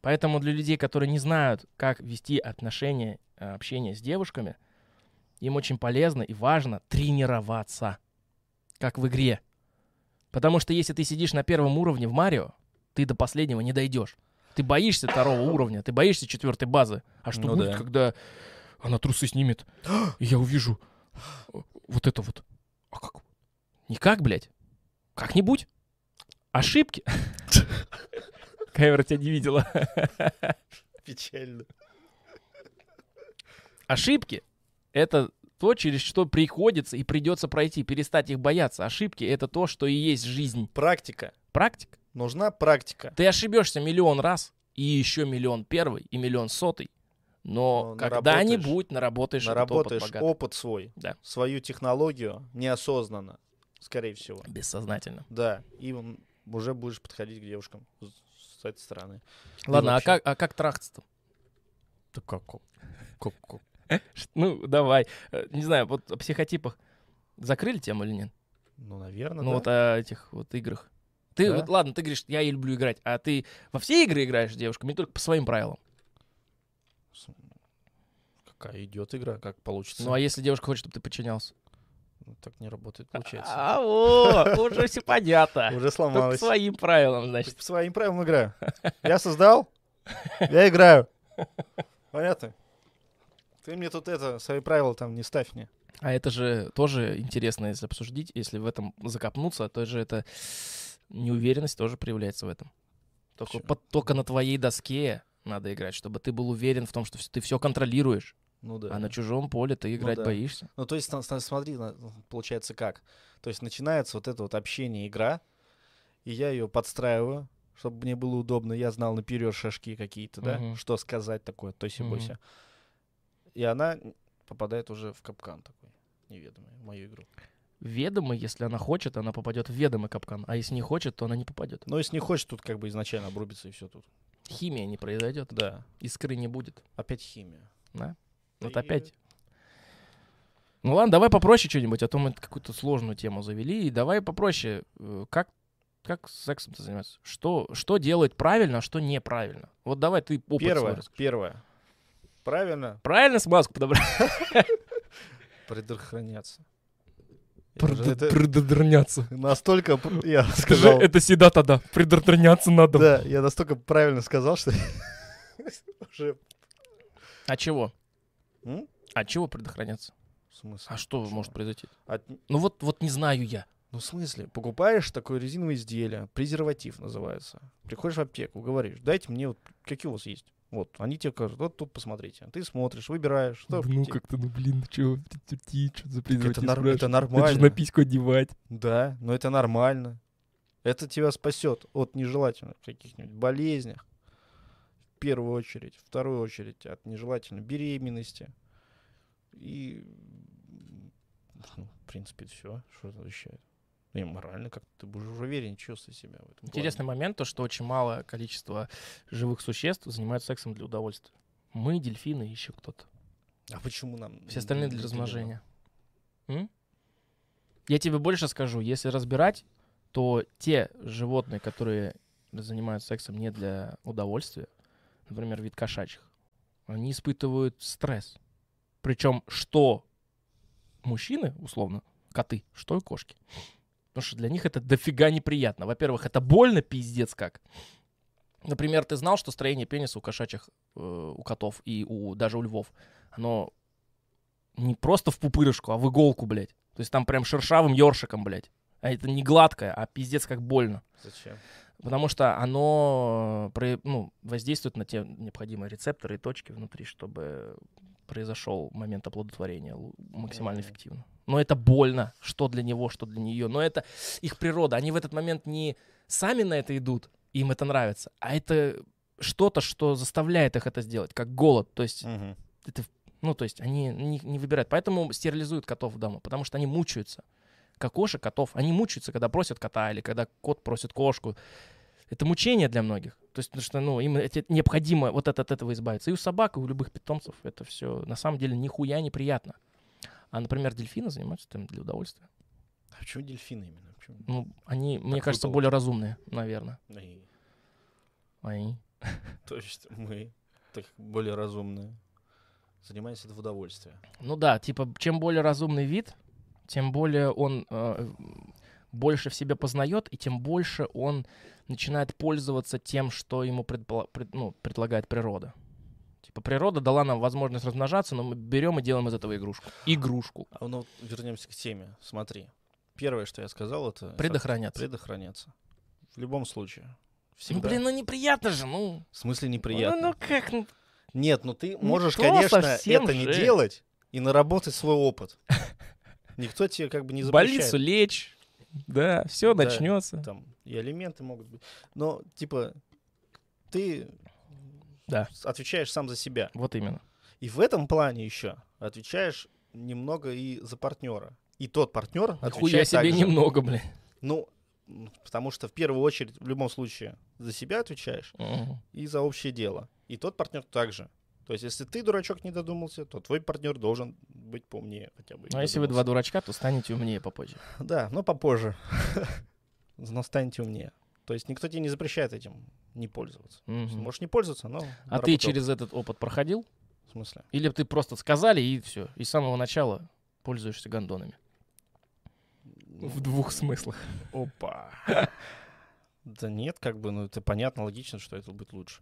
Поэтому для людей, которые не знают, как вести отношения, э, общение с девушками, им очень полезно и важно тренироваться, как в игре. Потому что если ты сидишь на первом уровне в Марио, ты до последнего не дойдешь. Ты боишься второго уровня, ты боишься четвертой базы. А что Ну будет, да. когда она трусы снимет, и я увижу вот это вот. А как? Никак, блядь. Как-нибудь. Ошибки. [LAUGHS] Камера тебя не видела. Печально. Ошибки — это то, через что приходится и придется пройти, перестать их бояться. Ошибки — это то, что и есть жизнь. Практика. Практика. Нужна практика. Ты ошибешься миллион раз, и еще миллион первый, и миллион сотый. Но Но когда-нибудь наработаешь этот опыт Наработаешь богатый. опыт свой, Да. свою технологию неосознанно, скорее всего. Бессознательно. Да, и уже будешь подходить к девушкам с, этой стороны. Ладно, а вообще. как, а как трахаться-то? Да как, как, как, Ну, давай. Э, Не знаю, вот о психотипах закрыли тему или нет? Ну, наверное, Ну, да. вот о этих вот играх. Ты, Да. вот, ладно, ты говоришь, я и люблю играть, а ты во все игры играешь с девушками, только по своим правилам? Какая идет игра, как получится. Ну, а если девушка хочет, чтобы ты подчинялся? Ну, так не работает, получается. А, о, уже все понятно. [LAUGHS] Уже сломалось. по своим правилам, значит. По своим правилам играю. Я создал, я играю. Понятно? Ты мне тут это, свои правила там не ставь мне. А это же тоже интересно, если обсудить, если в этом закопнуться, то же это неуверенность тоже проявляется в этом. Только, Почему? под- только на твоей доске надо играть, чтобы ты был уверен в том, что ты все контролируешь, Ну да. а на чужом поле ты играть да. боишься. Ну, то есть, смотри, получается как. То есть, начинается вот это вот общение, игра, и я ее подстраиваю, чтобы мне было удобно. Я знал наперед шажки какие-то, да, Мгм. что сказать такое, то есть, бойся. И она попадает уже в капкан такой неведомый, в мою игру. Ведомо, если она хочет, она попадет в ведомый капкан, а если не хочет, то она не попадет. Но если не хочешь, тут как бы изначально обрубится и все тут. Химия не произойдет, Да, искры не будет. опять химия. Да? Вот И- опять. Ну ладно, давай попроще что-нибудь, а то мы какую-то сложную тему завели. И давай попроще. Э, Как, как сексом ты занимаешься? Что, что делать правильно, а что неправильно? Вот давай ты опыт свой Первое, расскажи. первое. Правильно Правильно смазку подобрать? [LAUGHS] предохраняться. Я уже это Предохраняться. настолько я Скажи, сказал. это всегда тогда. Предохраняться надо. Да, я настолько правильно сказал, что [LAUGHS] уже А чего? М? А чего предохраняться? В смысле? А что Почему? может произойти? От- Ну вот, вот не знаю я. Ну, в смысле? Покупаешь такое резиновое изделие, презерватив называется. Приходишь в аптеку, говоришь, дайте мне, вот, какие у вас есть. Вот, они тебе говорят, вот тут посмотрите. Ты смотришь, выбираешь. Что ну как-то, ну блин, что, что за это, нар- это нормально. на письку одевать. Да, но это нормально. Это тебя спасет от нежелательных каких-нибудь болезней. В первую очередь. В вторую очередь от нежелательной беременности. И, ну, в принципе, все, что это защищает. И морально как-то ты будешь уже уверен чувствовать себя в этом плане. Интересный момент, то, что очень малое количество живых существ занимаются сексом для удовольствия. Мы, дельфины еще кто-то. А почему нам... Все остальные для размножения. М? Я тебе больше скажу, если разбирать, то те животные, которые занимаются сексом не для удовольствия, например, вид кошачьих, они испытывают стресс. Причем что мужчины, условно, коты, что и кошки. Потому что для них это дофига неприятно. Во-первых, это больно, пиздец как. Например, ты знал, что строение пениса у кошачьих, э, у котов и у, даже у львов, оно не просто в пупырышку, а в иголку, блядь. То есть там прям шершавым ёршиком, блядь. А это не гладкое, а пиздец как больно. Зачем? Потому что оно э, ну, воздействует на те необходимые рецепторы и точки внутри, чтобы произошел момент оплодотворения максимально эффективно. Но это больно, что для него, что для нее. Но это их природа. Они в этот момент не сами на это идут, им это нравится, а это что-то, что заставляет их это сделать, как голод. То есть Мгм. это, ну, то есть они не, не выбирают. Поэтому стерилизуют котов дома, потому что они мучаются. Кокошек, котов, они мучаются, когда просят кота или когда кот просит кошку. Это мучение для многих. То есть, потому что, ну, им эти- необходимо вот это, от этого избавиться. И у собак, и у любых питомцев это все на самом деле нихуя неприятно. А, например, дельфины занимаются этим для удовольствия. А почему дельфины именно? Почему? Ну, они, мне Так кажется, выпало. более разумные, наверное. И- Они. [LAUGHS] То есть мы, так более разумные, занимаемся это в удовольствие. Ну да, типа, чем более разумный вид, тем более он э, больше в себе познает, и тем больше он начинает пользоваться тем, что ему предпла- пред- ну, предлагает природа. Типа, природа дала нам возможность размножаться, но мы берем и делаем из этого игрушку. Игрушку. А ну, вернемся к теме. Смотри. Первое, что я сказал, это... Предохраняться. Предохраняться. В любом случае. Всегда. Ну, блин, ну неприятно же, ну. В смысле неприятно? Ну, ну как, ну, Нет, ну ты можешь, то конечно, это не же. делать и наработать свой опыт. Никто тебе как бы не запрещает. больницу лечь, да, все Да. начнется. Там и алименты могут быть. Но, типа, ты Да. отвечаешь сам за себя. Вот именно. И в этом плане еще отвечаешь немного и за партнера. И тот партнер отвечает себе так же. немного, блин. Ну, потому что в первую очередь, в любом случае, за себя отвечаешь Мгм. и за общее дело. И тот партнер также. То есть, если ты, дурачок, не додумался, то твой партнер должен быть поумнее хотя бы. Ну, а если вы два дурачка, то станете умнее попозже. Да, но попозже. [LAUGHS] Но станьте умнее. То есть никто тебе не запрещает этим не пользоваться. Мгм. Можешь не пользоваться, но... А ты через этот опыт проходил? опыт. В смысле? Или ты просто сказали и все, и с самого начала пользуешься гондонами? В двух смыслах. Опа. [LAUGHS] Да нет, как бы, ну это понятно, логично, что это будет лучше.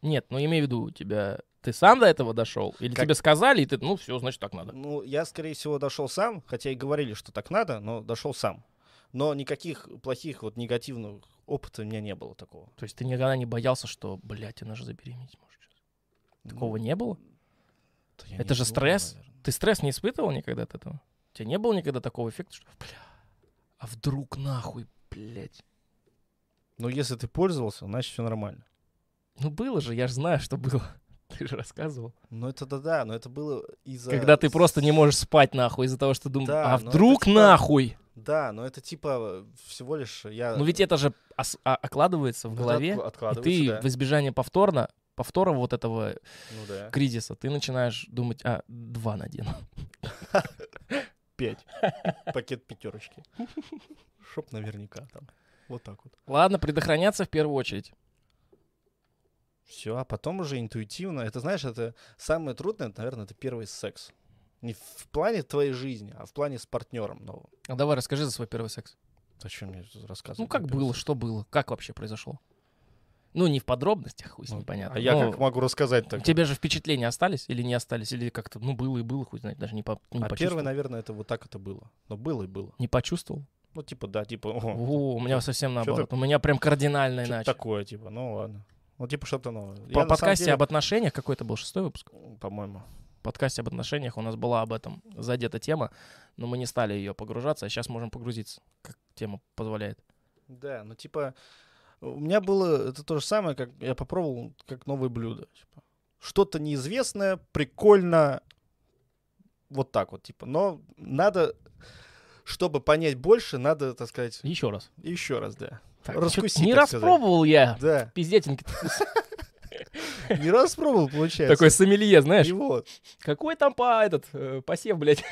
Нет, ну имею в виду, у тебя... Ты сам до этого дошел? Или Как- тебе сказали, и ты, ну все, значит, так надо? Ну, я, скорее всего, дошел сам, хотя и говорили, что так надо, но дошел сам. Но никаких плохих, вот негативных опытов у меня не было такого. То есть ты никогда не боялся, что, блядь, она же забеременеть может сейчас? Такого не было? Да Это не же думаю, стресс. наверное. Ты стресс не испытывал никогда от этого? У тебя не было никогда такого эффекта, что, бля, а вдруг нахуй, блядь? Но если ты пользовался, значит все нормально. Ну было же, я же знаю, что было. [LAUGHS] Ты же рассказывал. Ну это да-да, но это было из-за... Когда ты просто не можешь спать нахуй из-за того, что думаешь, Да, а вдруг это типа- нахуй? Да, но это типа всего лишь я... Ну ведь это же ос- а- окладывается в это голове, отк- и ты да. в избежание повторно, повтора вот этого Ну да. кризиса, ты начинаешь думать, а, два надену. [LAUGHS] Пять. Пакет пятерочки. Шоп наверняка там. Вот так вот. Ладно, предохраняться в первую очередь. Все, а потом уже интуитивно. Это, знаешь, это самое трудное, это, наверное, это первый секс. Не в плане твоей жизни, а в плане с партнером. Ну, А давай расскажи за свой первый секс. зачем мне рассказывать? Ну как было, секс? что было, как вообще произошло? Ну не в подробностях, хуй с ним Ну, понятно. А я как могу рассказать У так? тебя же впечатления остались или не остались? Или как-то, ну было и было, хуй знает, даже не, по, не А почувствовал? первый, наверное, это вот так это было. Но было и было. Не почувствовал? Ну, типа, да, типа, о, О, у меня совсем наоборот. У меня прям кардинально иначе. такое, типа, ну ладно. Ну, типа, что-то новое. По подкасте деле, об отношениях, какой это был шестой выпуск? По-моему. Подкасте об отношениях у нас была об этом задета тема, но мы не стали ее погружаться, а сейчас можем погрузиться, как тема позволяет. Да, ну типа, у меня было это то же самое, как я попробовал как новое блюдо. типа. Что-то неизвестное, прикольно, вот так вот, типа. Но надо, чтобы понять больше, надо, так сказать, Еще раз. еще раз, да. Так, Раскуси, чё-то не так сказать. распробовал я. Да, Пиздятинки. Не раз пробовал, получается. Такой сомелье, знаешь. И вот. Какой там по этот, э, посев, блядь?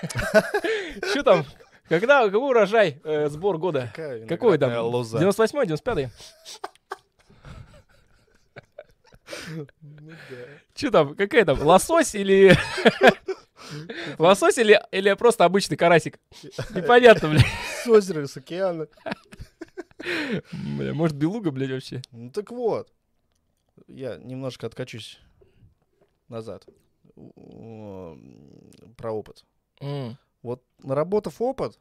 [LAUGHS] Что там? Когда, какой урожай, э, сбор года? Какая Какой там? лоза? 98-й, 95-й? Ну да. Че там, какая там, лосось или... [LAUGHS] Лосось или, или просто обычный карасик? Непонятно, бля. С озера, с океана. Бля, может, белуга, блядь, вообще? Ну так вот. Я немножко откачусь назад. Про опыт. М, Вот наработав опыт,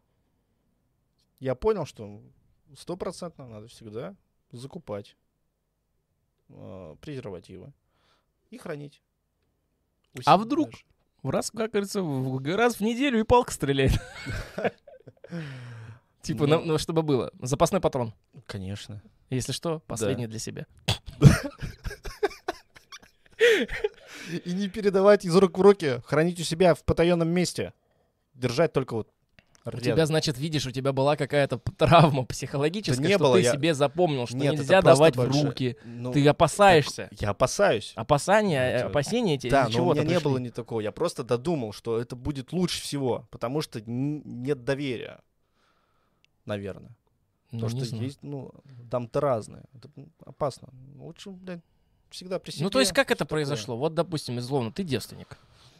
я понял, что стопроцентно надо всегда закупать э, презервативы и хранить. А вдруг? даже. В раз, как говорится, в- раз в неделю и палка стреляет. [LAUGHS] Типа, Ну. ну, чтобы было. Запасной патрон. Конечно. Если что, последний для себя. [LAUGHS] [LAUGHS] И не передавать из рук в руки, хранить у себя в потаенном месте. Держать только вот У тебя, значит, видишь, у тебя была какая-то травма психологическая, Да не что было, ты я- себе запомнил, что Нет, это нельзя давать в руки. Ну, Ты опасаешься. Я опасаюсь. Опасания, Ну, э, типа, опасения эти Да, из-за но у меня не было ни такого. Я просто додумал, что это будет лучше всего, потому что нет доверия, наверное. Ну, То, не что знаю. есть, ну, там-то разные. Это опасно. Лучше, блядь, всегда при себе. Ну, то есть, как это такое. произошло? Вот, допустим, условно, ты девственник.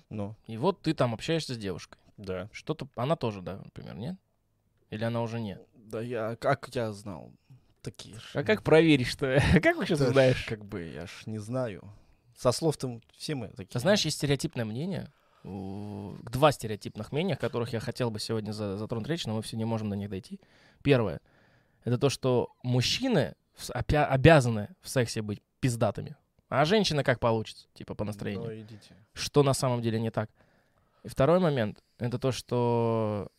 Ну, И вот ты там общаешься с девушкой. да. Что-то... Она тоже, да, например, нет? Или она уже нет? Да я, как я знал? Такие ж, А как проверишь-то? [LAUGHS] Как вы сейчас да ж, узнаешь? Как бы, я ж не знаю. Со слов-то все мы такие. Ты знаешь, есть стереотипное мнение, два стереотипных мнения, которых я хотел бы сегодня за- затронуть речь, но мы все не можем до них дойти. Первое — это то, что мужчины обязаны в сексе быть пиздатыми, а женщины как получится, типа по настроению. Ну, идите. Что на самом деле не так. И второй момент — это то, что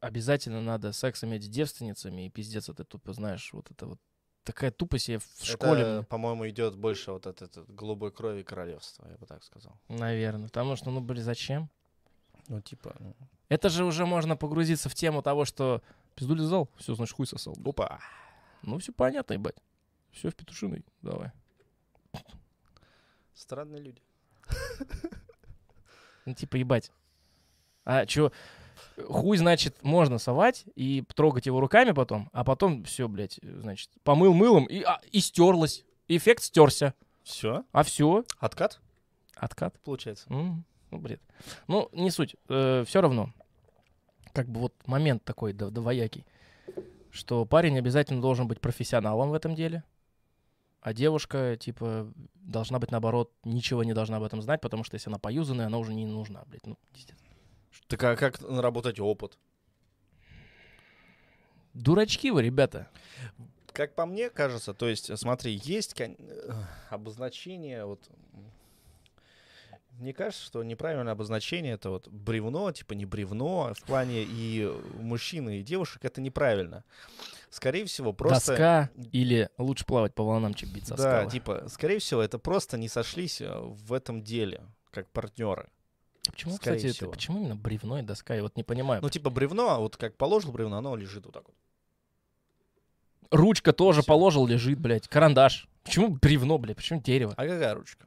обязательно надо секс иметь с девственницами, и пиздец, это тупо, знаешь, вот это вот такая тупость я в школе... Это, по-моему, идет больше вот от этот голубой крови королевства, я бы так сказал. Наверное. Потому что, ну, блин, зачем? Ну, типа, ну, Это же уже можно погрузиться в тему того, что пизду лизал, все, значит, хуй сосал. опа. Ну, все понятно, ебать. Все в петушиной, давай. Странные люди. [LAUGHS] Ну, типа, ебать. А чё, хуй, значит, можно совать и трогать его руками потом, а потом все, блядь, значит, помыл мылом и, а, и стерлось. Эффект стерся. Все? А все, Откат, откат. получается? М, Ну, бред. Ну, не суть. все равно. Как бы вот момент такой дво- двоякий. Что парень обязательно должен быть профессионалом в этом деле. А девушка, типа, должна быть, наоборот, ничего не должна об этом знать, потому что если она поюзанная, она уже не нужна, блядь. Ну, пиздец. Так а как наработать опыт? Дурачки вы, ребята. Как по мне кажется, то есть, смотри, есть кон- э, обозначение, вот, м, мне кажется, что неправильное обозначение это вот бревно, типа не бревно, в плане и мужчины, и девушек это неправильно. Скорее всего, просто... Доска или лучше плавать по волнам, чем биться Да, скалы. типа, скорее всего, это просто не сошлись э, в этом деле, как партнеры. Почему, скорее кстати, это, всего. почему именно бревно и доска? Я вот не понимаю. Ну, типа, бревно, а вот как положил бревно, оно лежит вот так вот. Ручка тоже Всё. положил, лежит, блядь. Карандаш. Почему бревно, блядь? Почему дерево? А какая ручка?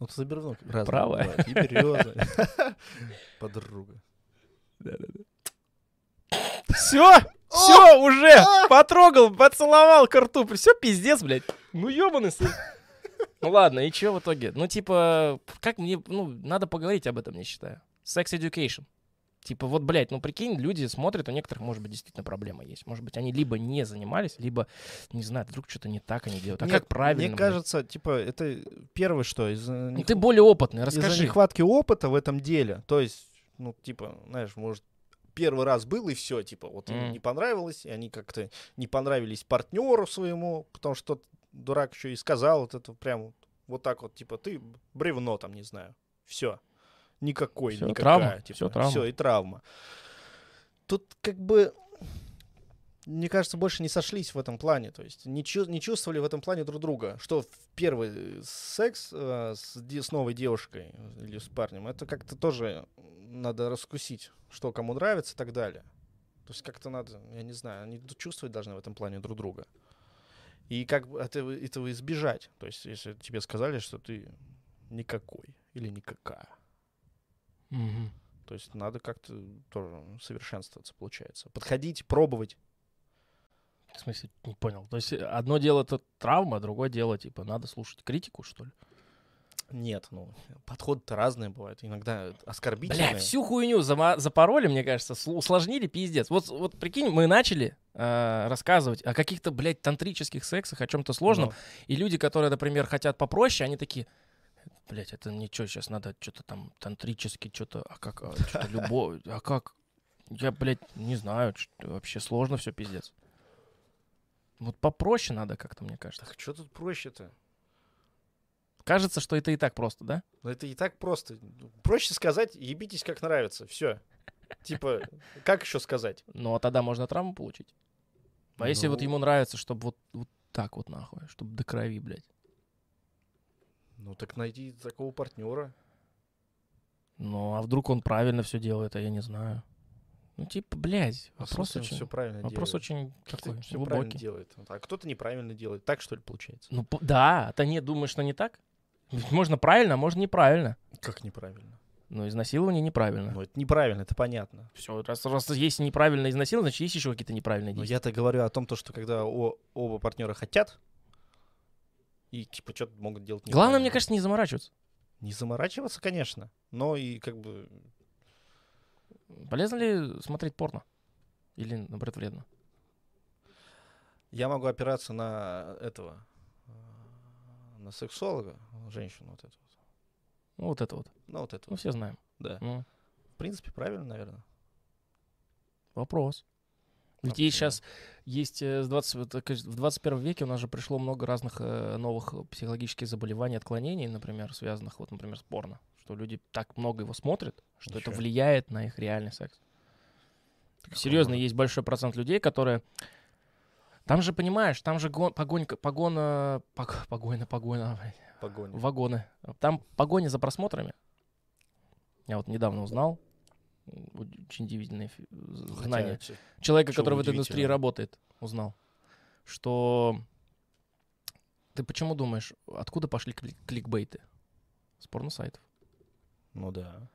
Ну, ты за бревно разное Правая. бывает. И береза. [LAUGHS] Подруга. Все, все, уже потрогал, поцеловал к рту. Все, пиздец, блядь. Ну, ебаный сын. [LAUGHS] Ну ладно, и что в итоге? Ну, типа, как мне, ну, надо поговорить об этом, я считаю. Sex education. Типа, вот, блядь, ну, прикинь, люди смотрят, у некоторых, может быть, действительно проблема есть. Может быть, они либо не занимались, либо, не знаю, вдруг что-то не так они делают. А Нет, как правильно? Мне блядь? кажется, типа, это первое, что из Ну, ты более опытный, из-за расскажи. нехватки опыта в этом деле. То есть, ну, типа, знаешь, может, первый раз был и все, типа, вот им Мгм. не понравилось, и они как-то не понравились партнеру своему, потому что дурак еще и сказал вот это прям вот так вот, типа, ты бревно там, не знаю. Все. Никакой, Всё, никакая. травма, типа, всё, травма. Все, и травма. Тут как бы мне кажется, больше не сошлись в этом плане, то есть не, чу- не чувствовали в этом плане друг друга, что в первый секс э, с, де- с новой девушкой или с парнем, это как-то тоже надо раскусить, что кому нравится и так далее. То есть как-то надо, я не знаю, они чувствовать должны в этом плане друг друга. И как этого, этого избежать. То есть если тебе сказали, что ты никакой или никакая, Мгм. То есть надо как-то тоже совершенствоваться, получается. Подходить, пробовать. В смысле, не понял. То есть э, одно дело это травма, другое дело, типа, надо слушать критику, что ли? Нет, ну, подходы-то разные бывают. Иногда оскорбительные. Бля, всю хуйню зама- запороли, мне кажется, сл- усложнили пиздец. Вот, вот прикинь, мы начали э, рассказывать о каких-то, блядь, тантрических сексах, о чем-то сложном, Ну, и люди, которые, например, хотят попроще, они такие, блядь, это ничего, сейчас надо что-то там тантрически, что-то, а как, а, [LAUGHS] что-то любовь, а как? Я, блядь, не знаю, что вообще сложно все, пиздец. Вот попроще надо как-то, мне кажется. так что тут проще-то? Кажется, что это и так просто, да? Ну, это и так просто. Проще сказать, ебитесь как нравится. Все. Типа, как еще сказать? Ну, а тогда можно травму получить. А если вот Ну. ему нравится, чтобы вот, вот так вот нахуй, чтобы до крови, блядь. Ну, так найди такого партнера. Ну, а вдруг он правильно все делает, а я не знаю. Ну, типа, блядь, вопрос очень, все правильно вопрос делает. очень такой все правильно глубокий. делает. Вот, А кто-то неправильно делает. Так, что ли, получается? Ну, да, а ты не думаешь, что не так? Ведь можно правильно, а можно неправильно. Как неправильно? Ну, изнасилование неправильно. Ну, это неправильно, это понятно. Все, раз, раз есть неправильное изнасилование, значит, есть еще какие-то неправильные Но действия. я-то говорю о том, то, что когда о- оба партнера хотят, и типа что-то могут делать Главное, мне кажется, не заморачиваться. Не заморачиваться, конечно, но и как бы... Полезно ли смотреть порно? Или, наоборот, вредно? Я могу опираться на этого, на сексолога, женщину вот эту. вот. Ну, вот это вот. Ну, вот это Ну, вот, все знаем. да. Ну, В принципе, правильно, наверное. вопрос. Ведь есть сейчас, есть э, с 20, вот, так сказать, в 21 веке у нас же пришло много разных э, новых психологических заболеваний, отклонений, например, связанных, вот, например, с порно. Что люди так много его смотрят, что это Ничего. влияет на их реальный секс. Серьезно, может? есть большой процент людей, которые... Там же, понимаешь, там же гон, погонька, погона, пог- погоня, погоня, Погоня. вагоны. Там погоня за просмотрами. Я вот недавно узнал. Очень удивительные фи- Хотя, Человека, который в этой индустрии работает, узнал. Что... Ты почему думаешь, откуда пошли кли- кликбейты? С порно-сайтов. Ну да.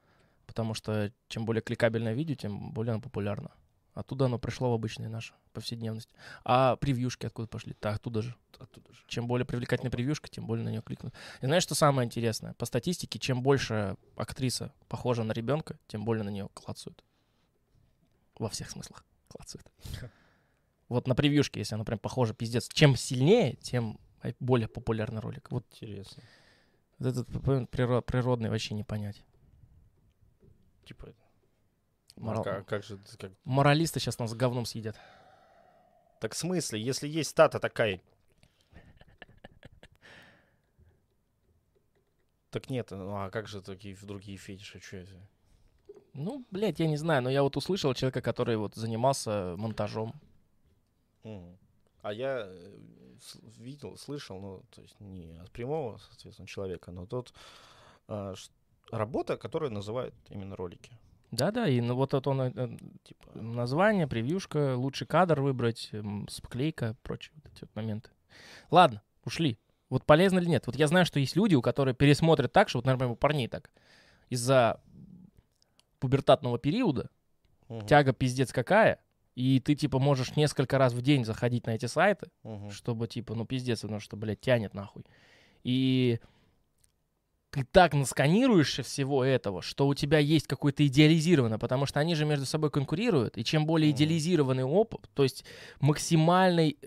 Потому что чем более кликабельное видео, тем более оно популярно. Оттуда оно пришло в обычную нашу повседневность. А превьюшки откуда пошли? Так, оттуда же. Оттуда же. Чем более привлекательная превьюшка, тем более на нее кликнут. И знаешь, что самое интересное? По статистике, чем больше актриса похожа на ребенка, тем более на нее клацают. Во всех смыслах клацают. [LAUGHS] Вот на превьюшке, если она прям похожа, пиздец. Чем сильнее, тем более популярный ролик. Вот Интересно. этот природный вообще не понять. Типа, Морал- а как, как же, как... Моралисты сейчас нас говном съедят. Так в смысле, если есть стата такая... Так нет, ну а как же такие другие фетиши? Что это? Ну, блядь, я не знаю, но я вот услышал человека, который вот занимался монтажом. А я э, видел, слышал, ну, то есть не от прямого, соответственно, человека, но тот ш- работа, которую называют именно ролики. Да-да, и ну, вот это он, э, Типа, название, превьюшка, лучший кадр выбрать, склейка, прочие вот эти вот моменты. Ладно, ушли. Вот полезно или нет? Вот я знаю, что есть люди, у которых пересмотрят так, что вот, например, у парней так. Из-за пубертатного периода мгм, тяга пиздец какая, и ты, типа, можешь несколько раз в день заходить на эти сайты, мгм. чтобы, типа, ну, пиздец, потому что, блядь, тянет нахуй. И ты так насканируешься всего этого, что у тебя есть какой-то идеализированное, потому что они же между собой конкурируют, и чем более идеализированный опыт, то есть максимальный...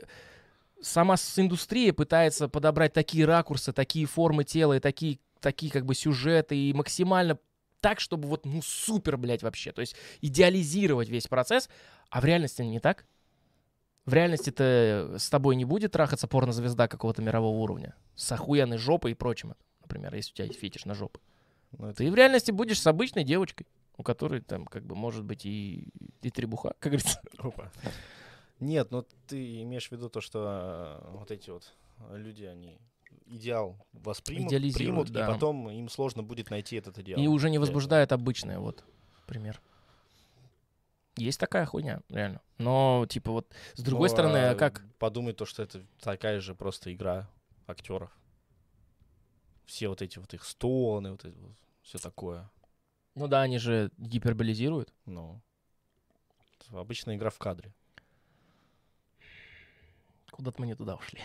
Сама индустрия пытается подобрать такие ракурсы, такие формы тела и такие, такие как бы сюжеты, и максимально так, чтобы вот, ну, супер, блядь, вообще. То есть идеализировать весь процесс, а в реальности не так. В реальности-то с тобой не будет трахаться порнозвезда какого-то мирового уровня. С охуенной жопой и прочим, например, если у тебя есть фетиш на жопу. Ну, это Ты в реальности будешь с обычной девочкой, у которой там как бы может быть и, и требуха, как говорится. Опа. Нет, ну ты имеешь в виду то, что э, вот эти вот э, люди, они идеал воспримут, примут, да. и потом им сложно будет найти этот идеал. И уже не возбуждает обычное, вот, пример. Есть такая хуйня, реально. Но, типа, вот, с другой Ну, стороны, а а как? Подумай то, что это такая же просто игра актеров. Все вот эти вот их стоны, вот это вот, все такое. Ну да, они же гиперболизируют. Ну. Это Обычная игра в кадре. Куда-то мы не туда ушли.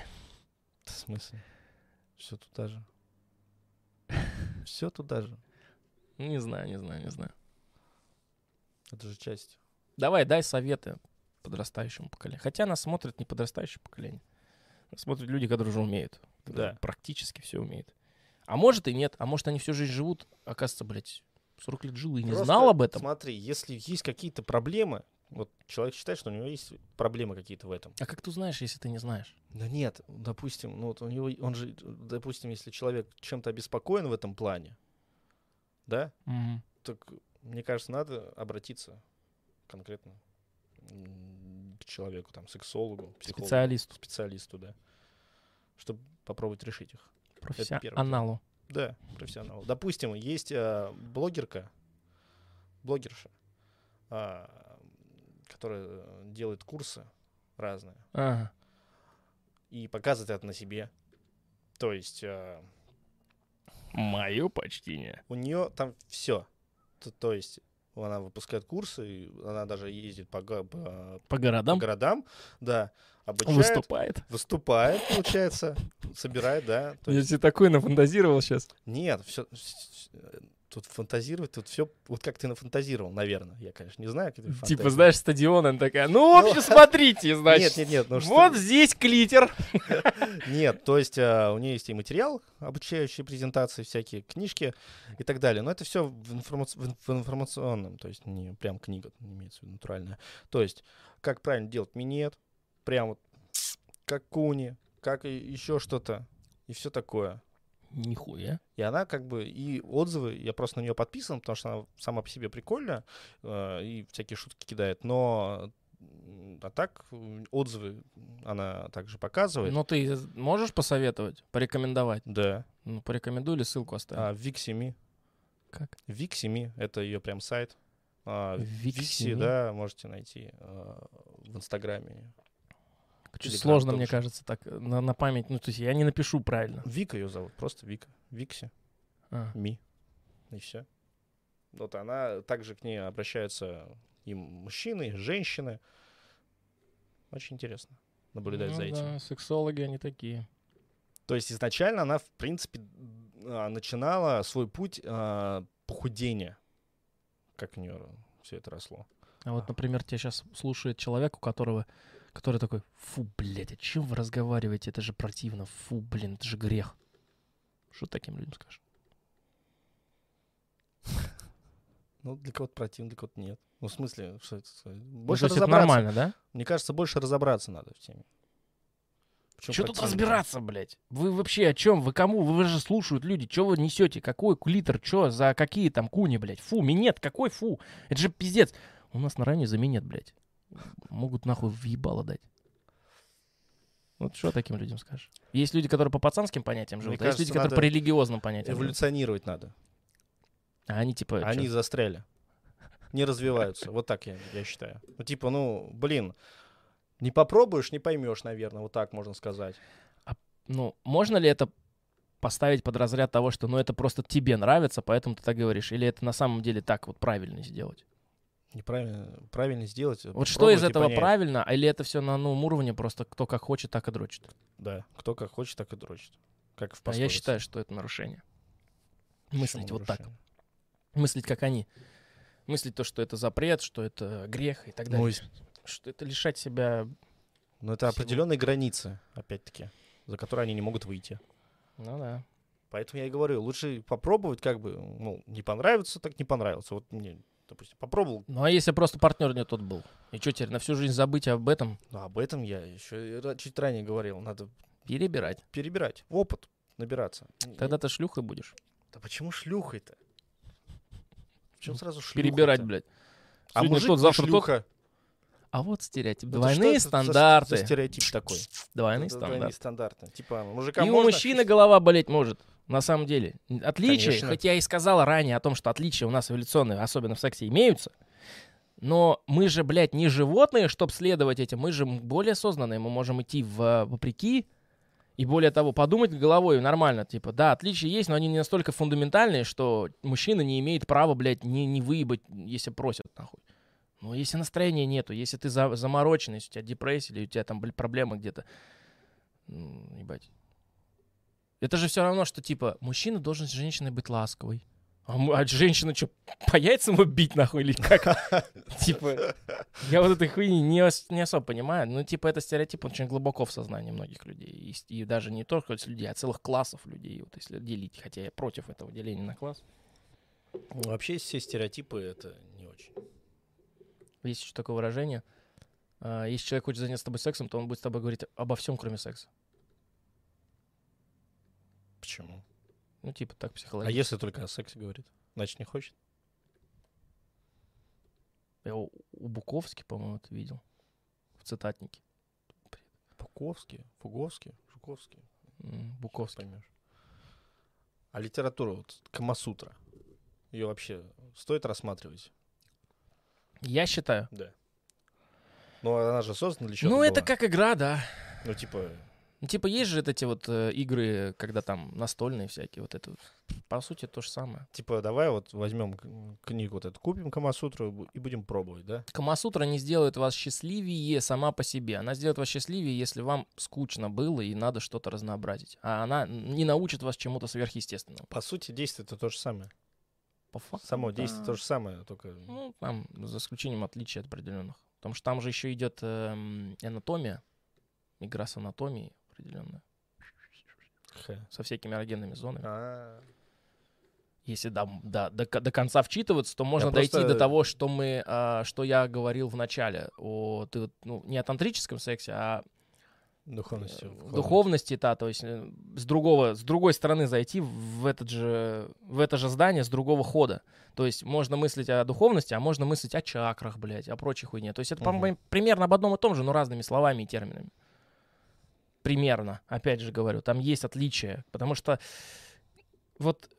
В смысле? Все туда же. [LAUGHS] Все туда же. Не знаю, не знаю, не знаю. Это же часть. Давай, дай советы подрастающему поколению. Хотя нас смотрят не подрастающее поколение. Нас смотрят люди, которые уже умеют. Да. Практически все умеют. А может и нет. А может они всю жизнь живут, оказывается, блядь, 40 лет жил и не Просто знал об этом. Смотри, если есть какие-то проблемы, вот человек считает, что у него есть проблемы какие-то в этом. А как ты узнаешь, если ты не знаешь? Да нет, допустим, ну вот у него, он же, допустим, если человек чем-то обеспокоен в этом плане, да, так мне кажется, надо обратиться конкретно к человеку, там, сексологу, психологу, Специалисту, специалисту, да, чтобы попробовать решить их. Профессионалу. Да, профессионал. Допустим, есть а, блогерка, блогерша, а, которая э, делает курсы разные Ага. и показывает это на себе. То есть а, Мое почтение. у нее там все. То, то есть она выпускает курсы, и она даже ездит по, по- По по городам городам, да, обучает, выступает. выступает, получается, собирает, да. Я есть, себе такой нафантазировал сейчас. нет, все, тут фантазировать, тут все, вот как ты нафантазировал, наверное. Я, конечно, не знаю, как ты Типа, знаешь, стадион, она такая, ну, в общем, смотрите, [LAUGHS] значит. Нет, нет, нет, ну что- Вот здесь клитер. [LAUGHS] Нет, то есть а, у нее есть и материал, обучающие презентации, всякие книжки и так далее. Но это все в, информац- в ин- в информационном, то есть не прям книга, имеется в виду натуральная. То есть как правильно делать минет, прям вот как куни, как еще что-то и все такое. Нихуя. И она как бы, и отзывы, я просто на нее подписан, потому что она сама по себе прикольная, э, и всякие шутки кидает, но а так отзывы она также показывает. Ну, ты можешь посоветовать, порекомендовать? Да. Ну, порекомендуй или ссылку оставь. А, Виксими. Как? Виксими, это ее прям сайт. А, Викси, Виксими? да, можете найти а, в Инстаграме. Телеграм сложно, мне кажется, так э, на, на память. Ну, то есть я не напишу правильно. Вика ее зовут, просто Вика. Викси, А. Ми. И все. Вот она, также к ней обращаются и мужчины, и женщины. Очень интересно наблюдать Ну за этим. да, сексологи они такие. То есть изначально она, в принципе, а, начинала свой путь а, похудения. Как у нее все это росло. А вот, например, тебя сейчас слушает человек, у которого, который такой, фу, блядь, о чем вы разговариваете? Это же противно. Фу, блин, это же грех. Что таким людям скажешь? Ну, для кого-то противно, для кого-то нет. Ну, в смысле, что это? сказать? Ну, Больше то есть это разобраться. нормально, да? Мне кажется, больше разобраться надо в теме. Чём Что тут разбираться, блядь? Вы вообще о чем? Вы кому? Вы же слушают люди. Что вы несете? Какой кулитр? Что за какие там куни, блядь? Фу, минет, какой фу? Это же пиздец. У нас на районе за минет, блядь. Могут нахуй въебало дать. Вот что таким людям скажешь? Есть люди, которые по пацанским понятиям живут, а есть люди, кажется, которые надо по религиозным понятиям живут. Эволюционировать надо. А они типа... чё? Они застряли. Не развиваются. Вот так я, я считаю. Ну, типа, ну, блин, не попробуешь, не поймешь, наверное. Вот так можно сказать. Ну, можно ли это поставить под разряд того, что ну это просто тебе нравится, поэтому ты так говоришь? Или это на самом деле так вот правильно сделать? Неправильно правильно сделать. Вот что из этого понять. правильно, а или это все на новом уровне, просто кто как хочет, так и дрочит? Да. Кто как хочет, так и дрочит. Как в А я считаю, что это нарушение. Почему Мыслить вот так. нарушение? Мыслить, как они. Мыслить то, что это запрет, что это грех и так далее. Ну, Что это лишать себя... Но это Всего. определенные границы, опять-таки, за которые они не могут выйти. Ну да. Поэтому я и говорю, лучше попробовать, как бы, ну, не понравится, так не понравится. Вот мне, допустим, попробовал, Ну а если просто партнер не тот был? И что теперь, на всю жизнь забыть об этом? но об этом я еще чуть ранее говорил. Надо Перебирать. перебирать, опыт набираться. Тогда ты шлюхой будешь. Да почему шлюхой-то? Почему Ну, сразу шлюхой Перебирать, блядь. А Сегодня мужик тот, завтра тот. шлюха. А вот стереотип. Это Двойные что это за- стандарты. За, стереотип такой. Двойные Это Двойные стандарты. стандарты. Типа, мужикам И у можно мужчины чувств- голова болеть может. На самом деле. Отличия, Конечно. хоть я и сказала ранее о том, что отличия у нас эволюционные, особенно в сексе, имеются. Но мы же, блядь, не животные, чтобы следовать этим. Мы же более осознанные. Мы можем идти в, вопреки И более того, подумать головой нормально, типа, да, отличия есть, но они не настолько фундаментальные, что мужчина не имеет права, блядь, не, не выебать, если просят, нахуй. Но если настроения нету, если ты за, замороченный, если у тебя депрессия или у тебя там, блядь, проблемы где-то, ну, ебать. Это же все равно, что, типа, мужчина должен с женщиной быть ласковой. А, а женщина что, по яйцам его бить, нахуй, или как? [LAUGHS] Типа, я вот этой хуйни не, ос- не особо понимаю. Ну, типа, это стереотип очень глубоко в сознании многих людей. И, и даже не только людей, а целых классов людей, вот если делить. Хотя я против этого деления на класс. Вообще все стереотипы это не очень. Есть еще такое выражение. а, Если человек хочет заняться с тобой сексом, то он будет с тобой говорить обо всем, кроме секса. Почему? Ну, типа, так А психологически. если только о сексе говорит? Значит, не хочет? Я у, у Буковски, по-моему, это видел. В цитатнике. Пуковский, Фуговский, Жуковский. М, Буковский. Поймешь. А литература, вот Камасутра, ее вообще стоит рассматривать? Я считаю. Да. Ну, она же создана для чего-то Ну, это была. как игра, да. Ну, типа, Ну, типа, есть же вот эти вот э, игры, когда там настольные всякие, вот это. По сути, то же самое. типа, давай вот возьмем книгу вот эту, купим Камасутру и бу- и будем пробовать, да? Камасутра не сделает вас счастливее сама по себе. Она сделает вас счастливее, если вам скучно было и надо что-то разнообразить. А она не научит вас чему-то сверхъестественному. По сути, действие это то же самое. По факту. Само да. действие то же самое, только... Ну, там, за исключением отличий определенных. Потому что там же еще идет эм, анатомия, игра с анатомией определенная, Х. со всякими эрогенными зонами. А, Если до, до, до, до конца вчитываться, то можно дойти просто- до того, что мы, а, что я говорил в начале, о, ты ну, не о тантрическом сексе, а Духовностью. в вкладывать. духовности, да, то есть э, с другого, с другой стороны зайти в этот же, в это же здание с другого хода. То есть можно мыслить о духовности, а можно мыслить о чакрах, блядь, о прочей хуйне. То есть это, по-моему, примерно об одном и том же, но разными словами и терминами. Примерно, опять же говорю, там есть отличия, потому что вот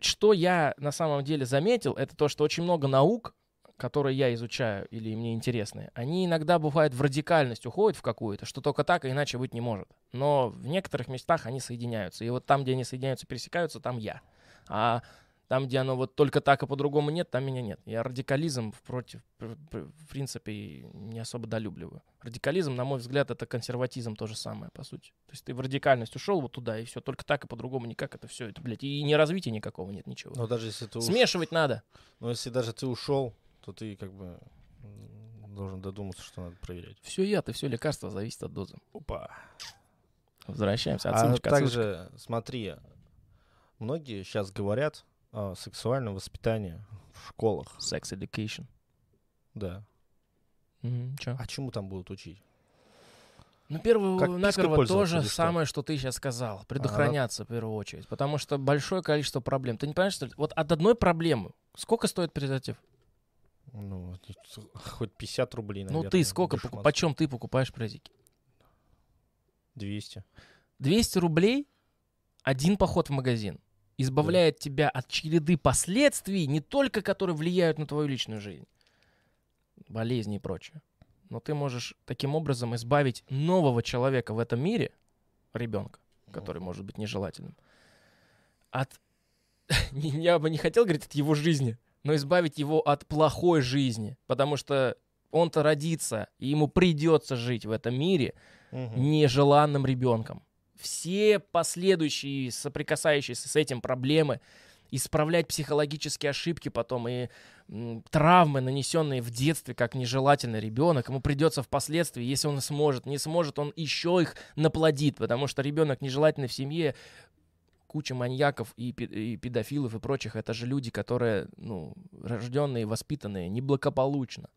что я на самом деле заметил, это то, что очень много наук, которые я изучаю или мне интересны, они иногда бывают в радикальность уходят в какую-то, что только так и иначе быть не может. Но в некоторых местах они соединяются. И вот там, где они соединяются, пересекаются, там я. А там, где оно вот только так и по-другому нет, там меня нет. Я радикализм против, пр- пр- в принципе, не особо долюбливаю. Радикализм, на мой взгляд, это консерватизм то же самое, по сути. То есть ты в радикальность ушел вот туда, и все, только так и по-другому никак это все. Это, блядь, и не развития никакого нет, ничего. Но даже если ты уш- Смешивать надо. Но если даже ты ушел, то ты как бы должен додуматься, что надо проверять. Все яд и все лекарство зависит от дозы. Опа. Возвращаемся. А Отсылочка, отсылочка. также, смотри, многие сейчас говорят о сексуальном воспитании в школах. Sex education. Да. Мгм, чё? А чему там будут учить? Ну, первое, Как пиской наперво то же самое, что ты сейчас сказал. Предохраняться в первую очередь. Потому что большое количество проблем. Ты не понимаешь, что ли? Вот от одной проблемы сколько стоит презерватив? Ну, хоть 50 рублей, ну, наверное. ты сколько, шматства. почем ты покупаешь презики? 200. 200 рублей один поход в магазин избавляет тебя от череды последствий, не только которые влияют на твою личную жизнь, болезни и прочее. Но ты можешь таким образом избавить нового человека в этом мире, ребенка, который может быть нежелательным, от... [LAUGHS] Я бы не хотел говорить от его жизни, но избавить его от плохой жизни, потому что он-то родится, и ему придется жить в этом мире Мгм. нежеланным ребенком. Все последующие, соприкасающиеся с этим проблемы, исправлять психологические ошибки потом и м, травмы, нанесенные в детстве как нежелательный ребенок, ему придется впоследствии, если он сможет, не сможет, он еще их наплодит, потому что ребенок нежелательный в семье, куча маньяков и, и педофилов и прочих, это же люди, которые, ну, рожденные, воспитанные неблагополучно.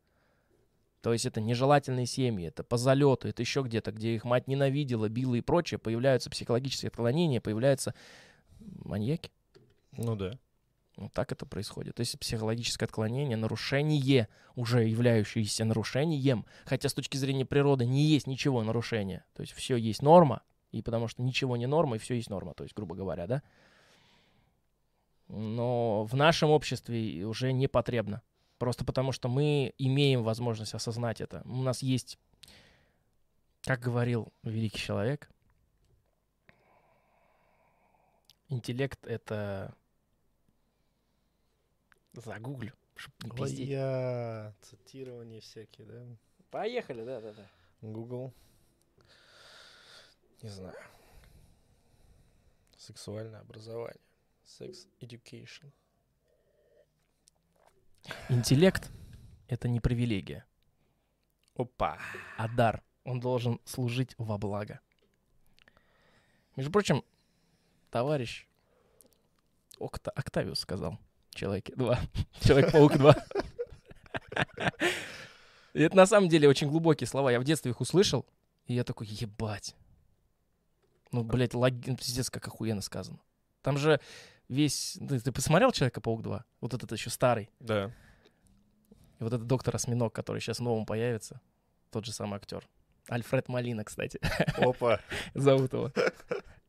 То есть это нежелательные семьи, это по залету, это еще где-то, где их мать ненавидела, била и прочее, появляются психологические отклонения, появляются маньяки. Ну да. Вот так это происходит. То есть психологическое отклонение, нарушение, уже являющееся нарушением, хотя с точки зрения природы не есть ничего нарушения. То есть все есть норма, и потому что ничего не норма, и все есть норма, то есть, грубо говоря, да? Но в нашем обществе уже не потребно. Просто потому что мы имеем возможность осознать это. У нас есть, как говорил великий человек, Интеллект — это... Загуглю, чтоб не пиздеть. я цитирование всякие, да? Поехали, да-да-да. Google. Не знаю. Сексуальное образование. Sex education. Интеллект — это не привилегия, Опа. а дар. Он должен служить во благо. Между прочим, товарищ Окта- Октавиус сказал. Человеке 2. [LAUGHS] Человек-паук 2. И это на самом деле очень глубокие слова. Я в детстве их услышал, и я такой, ебать. Ну, блядь, логи... пиздец, как охуенно сказано. Там же весь... Ты, ты посмотрел Человека-паук 2? Вот этот еще старый. Да. И вот этот доктор Осьминог, который сейчас новым появится. Тот же самый актер. Альфред Малина, кстати, Опа. [LAUGHS] зовут его.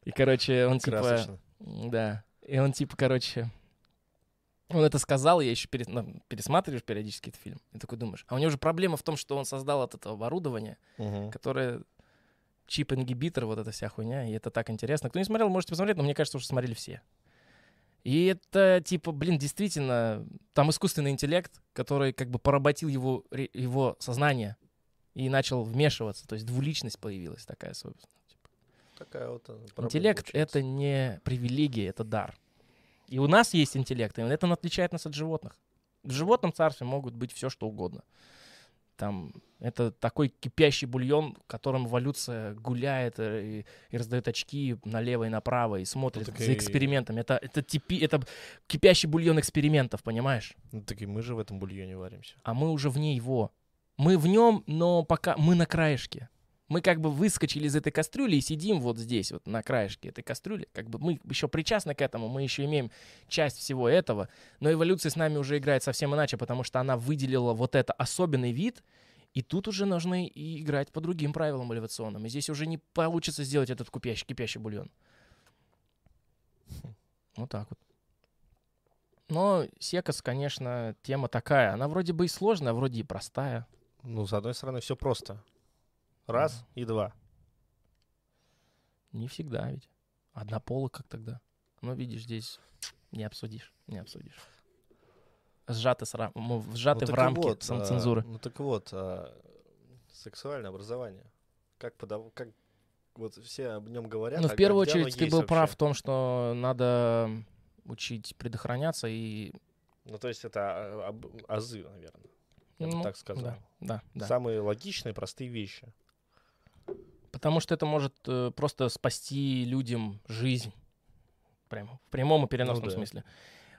И, короче, он типа... Красочно. М, Да. И он типа, короче, он это сказал, я еще перес- ну, пересматриваешь периодически этот фильм, и такой думаешь, а у него же проблема в том, что он создал от этого оборудование, Мгм. которое чип-ингибитор, вот эта вся хуйня, и это так интересно. Кто не смотрел, можете посмотреть, но мне кажется, уже смотрели все. И это, типа, блин, действительно, там искусственный интеллект, который как бы поработил его, его сознание и начал вмешиваться, то есть двуличность появилась такая, собственно. Такая вот Интеллект — это не привилегия, это дар. И у нас есть интеллект, и это отличает нас от животных. В животном царстве могут быть все, что угодно. Там это такой кипящий бульон, которым эволюция гуляет э, и, и раздает очки налево и направо и смотрит Ну, за и- экспериментами. Это, это, типи, это кипящий бульон экспериментов, понимаешь? Ну, так и мы же в этом бульоне варимся. а мы уже вне его. Мы в нем, но пока мы на краешке. Мы как бы выскочили из этой кастрюли и сидим вот здесь, вот на краешке этой кастрюли. Как бы мы еще причастны к этому, мы еще имеем часть всего этого. Но эволюция с нами уже играет совсем иначе, потому что она выделила вот это особенный вид, и тут уже нужны и играть по другим правилам эволюционным. И здесь уже не получится сделать этот кипящий, кипящий бульон. Вот так вот. Но секас, конечно, тема такая. Она вроде бы и сложная, вроде и простая. Ну, с одной стороны, все просто. Раз и два. Не всегда ведь. Однополый как тогда. Ну, видишь, здесь не обсудишь, не обсудишь. Сжаты, с рам... м, сжаты Ну, в рамки вот, самоцензуры. а, ну так вот, а, сексуальное образование. Как подав... как вот все об нем говорят. ну, а в первую где оно очередь, ты был вообще? прав в том, что надо учить предохраняться и... Ну, то есть это а, об- азы, наверное. Я ну, бы так сказал. Да, да, да. Самые логичные, простые вещи. Потому что это может э, просто спасти людям жизнь. Прямо в прямом и переносном да. смысле.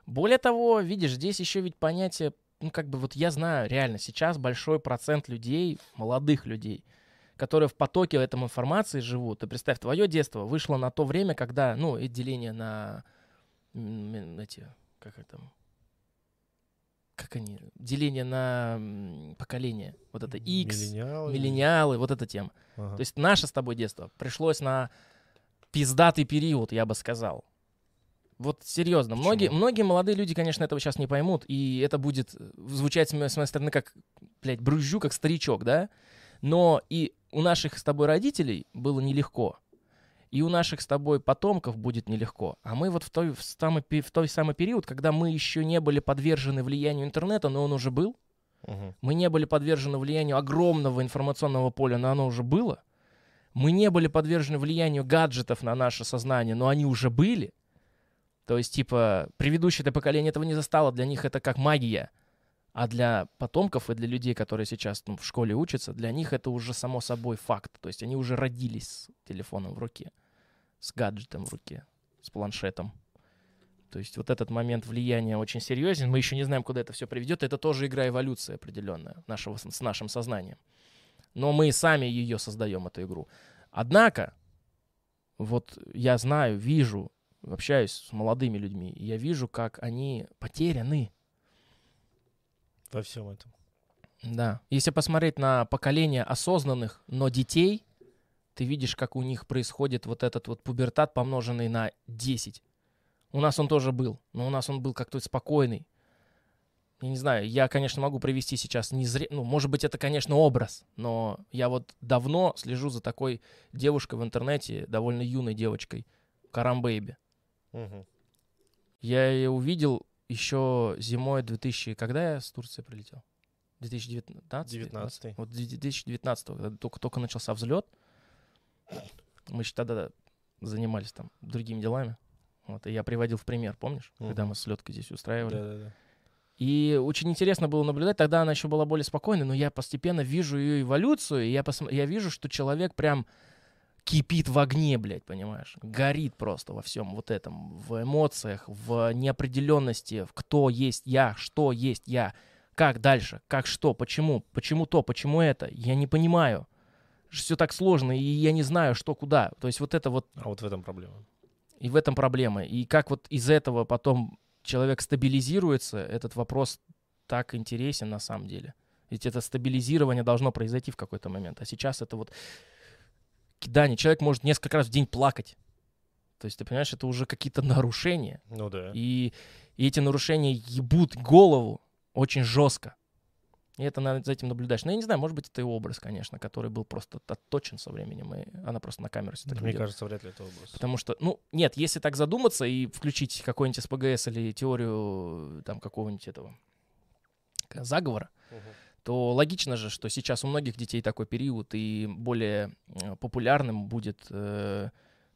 Более того, видишь, здесь еще ведь понятие, ну как бы вот я знаю, реально, сейчас большой процент людей, молодых людей, которые в потоке этой информации живут. Ты представь, твое детство вышло на то время, когда, ну, и деление на эти, как это, как они, деление на поколение, вот это X, Миллениалы. миллениалы, вот эта тема. Ага. То есть наше с тобой детство пришлось на пиздатый период, я бы сказал. Вот серьезно, Почему? многие, многие молодые люди, конечно, этого сейчас не поймут, и это будет э, звучать с моей, с моей стороны как, блядь, брюзжу, как старичок, да? Но и у наших с тобой родителей было нелегко, и у наших с тобой потомков будет нелегко. А мы вот в той, в самый, в той самый период, когда мы еще не были подвержены влиянию интернета, но он уже был, Мгм. мы не были подвержены влиянию огромного информационного поля, но оно уже было. Мы не были подвержены влиянию гаджетов на наше сознание, но они уже были. То есть, типа, предыдущее это поколение этого не застало, для них это как магия. А для потомков и для людей, которые сейчас ну, в школе учатся, для них это уже само собой факт. То есть они уже родились с телефоном в руке, с гаджетом в руке, с планшетом. То есть вот этот момент влияния очень серьезен. Мы еще не знаем, куда это все приведет. Это тоже игра эволюции определенная нашего, с нашим сознанием. Но мы сами ее создаем, эту игру. Однако, вот я знаю, вижу, общаюсь с молодыми людьми, и я вижу, как они потеряны. Во всем этом. Да. Если посмотреть на поколение осознанных, но детей, ты видишь, как у них происходит вот этот вот пубертат, помноженный на 10. У нас он тоже был, но у нас он был как-то спокойный. Я не знаю, я, конечно, могу привести сейчас не зре... Ну, может быть, это, конечно, образ, но я вот давно слежу за такой девушкой в интернете, довольно юной девочкой, Карам Бэйби. Мгм. Я ее увидел еще зимой 2000... Когда я с Турции прилетел? 2019? 19-й. Вот 2019, когда только, только начался взлет. Мы еще тогда занимались там другими делами. Вот, и я приводил в пример, помнишь, когда Мгм. мы слетки здесь устраивали. Да-да-да. И очень интересно было наблюдать. Тогда она еще была более спокойной, но я постепенно вижу ее эволюцию, и я, посм- я вижу, что человек прям кипит в огне, блядь, понимаешь? Горит просто во всем вот этом, в эмоциях, в неопределенности, в кто есть я, что есть я, как дальше, как что, почему, почему то, почему это. Я не понимаю. Все так сложно, и я не знаю, что куда. То есть вот это вот А вот в этом проблема. и в этом проблема. И как вот из этого потом человек стабилизируется, этот вопрос так интересен на самом деле. Ведь это стабилизирование должно произойти в какой-то момент. А сейчас это вот кидание. Человек может несколько раз в день плакать. То есть, ты понимаешь, это уже какие-то нарушения. Ну да. И, и эти нарушения ебут голову очень жестко. И это надо за этим наблюдаешь. Но я не знаю, может быть, это и образ, конечно, который был просто отточен со временем, и она просто на камеру себе так Мне ведет. кажется, вряд ли это образ. Потому что, ну, нет, если так задуматься и включить какой-нибудь СПГС или теорию там какого-нибудь этого к- заговора, Мгм. То логично же, что сейчас у многих детей такой период, и более э, популярным будет э,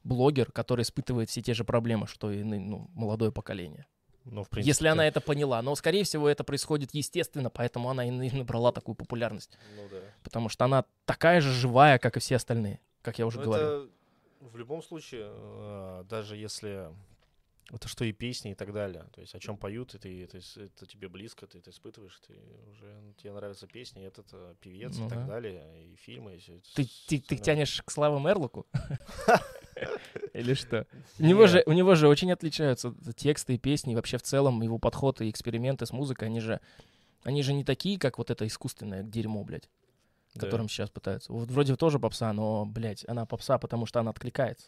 блогер, который испытывает все те же проблемы, что и ну, молодое поколение. Ну, в принципе, Если она это поняла. Но, скорее всего, это происходит естественно, поэтому она и на- набрала такую популярность. Ну да. Потому что она такая же живая, как и все остальные, как я уже Ну, говорил. это в любом случае, э, даже если это что и песни и так далее, то есть о чем поют, и ты, это, с- это тебе близко, ты это испытываешь, ты уже ну, тебе нравятся песни, этот э, певец Ну и так да. далее, и фильмы. И это Ты, с- ты, ты остальное. тянешь к Славе Мерлоку? [LAUGHS] Или что? [LAUGHS] У него, же, у него же очень отличаются тексты и песни, и вообще в целом его подход и эксперименты с музыкой, они же, они же не такие, как вот это искусственное дерьмо, блядь, которым сейчас пытаются. Вот вроде тоже попса, но, блядь, она попса, потому что она откликается.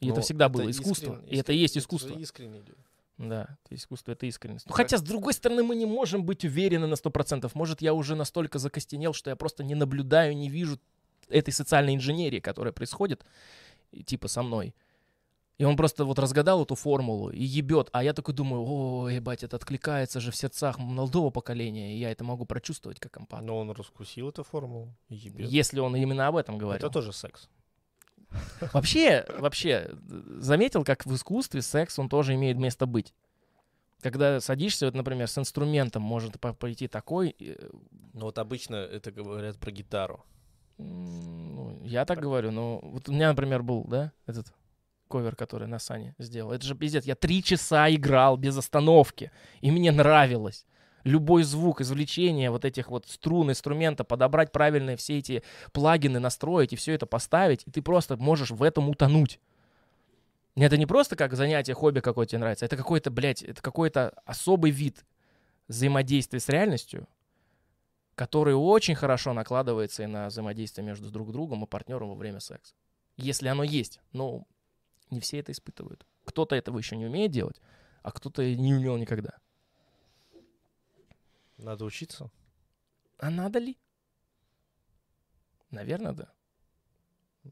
И это Ну, всегда было искрен- искусство. И искрен- это и есть же искусство. искренне идет. Да, это искусство — это искренность. Ну, хотя, с другой стороны, мы не можем быть уверены на 100%. Может, я уже настолько закостенел, что я просто не наблюдаю, не вижу этой социальной инженерии, которая происходит, типа, со мной. И он просто вот разгадал эту формулу и ебет. А я такой думаю, о, ебать, это откликается же в сердцах молодого поколения, и я это могу прочувствовать как эмпат. Но он раскусил эту формулу. и ебет. Если он именно об этом говорил. Это тоже секс. [LAUGHS] Вообще, вообще, заметил, как в искусстве секс, он тоже имеет место быть. Когда садишься, вот, например, с инструментом, может по- пойти такой... э, Но вот обычно это говорят про гитару. ну, я так говорю, но вот у меня, например, был, да, этот ковер, который на Сане сделал. Это же пиздец. Я три часа играл без остановки, и мне нравилось. Любой звук, извлечение вот этих вот струн инструмента, подобрать правильные все эти плагины, настроить и все это поставить, и ты просто можешь в этом утонуть. Это не просто как занятие, хобби какое тебе нравится, это какой-то, блядь, это какой-то особый вид взаимодействия с реальностью, который очень хорошо накладывается и на взаимодействие между друг другом и партнером во время секса. Если оно есть. Но не все это испытывают. Кто-то этого еще не умеет делать, а кто-то не умел никогда. Надо учиться. А надо ли? Наверное, да.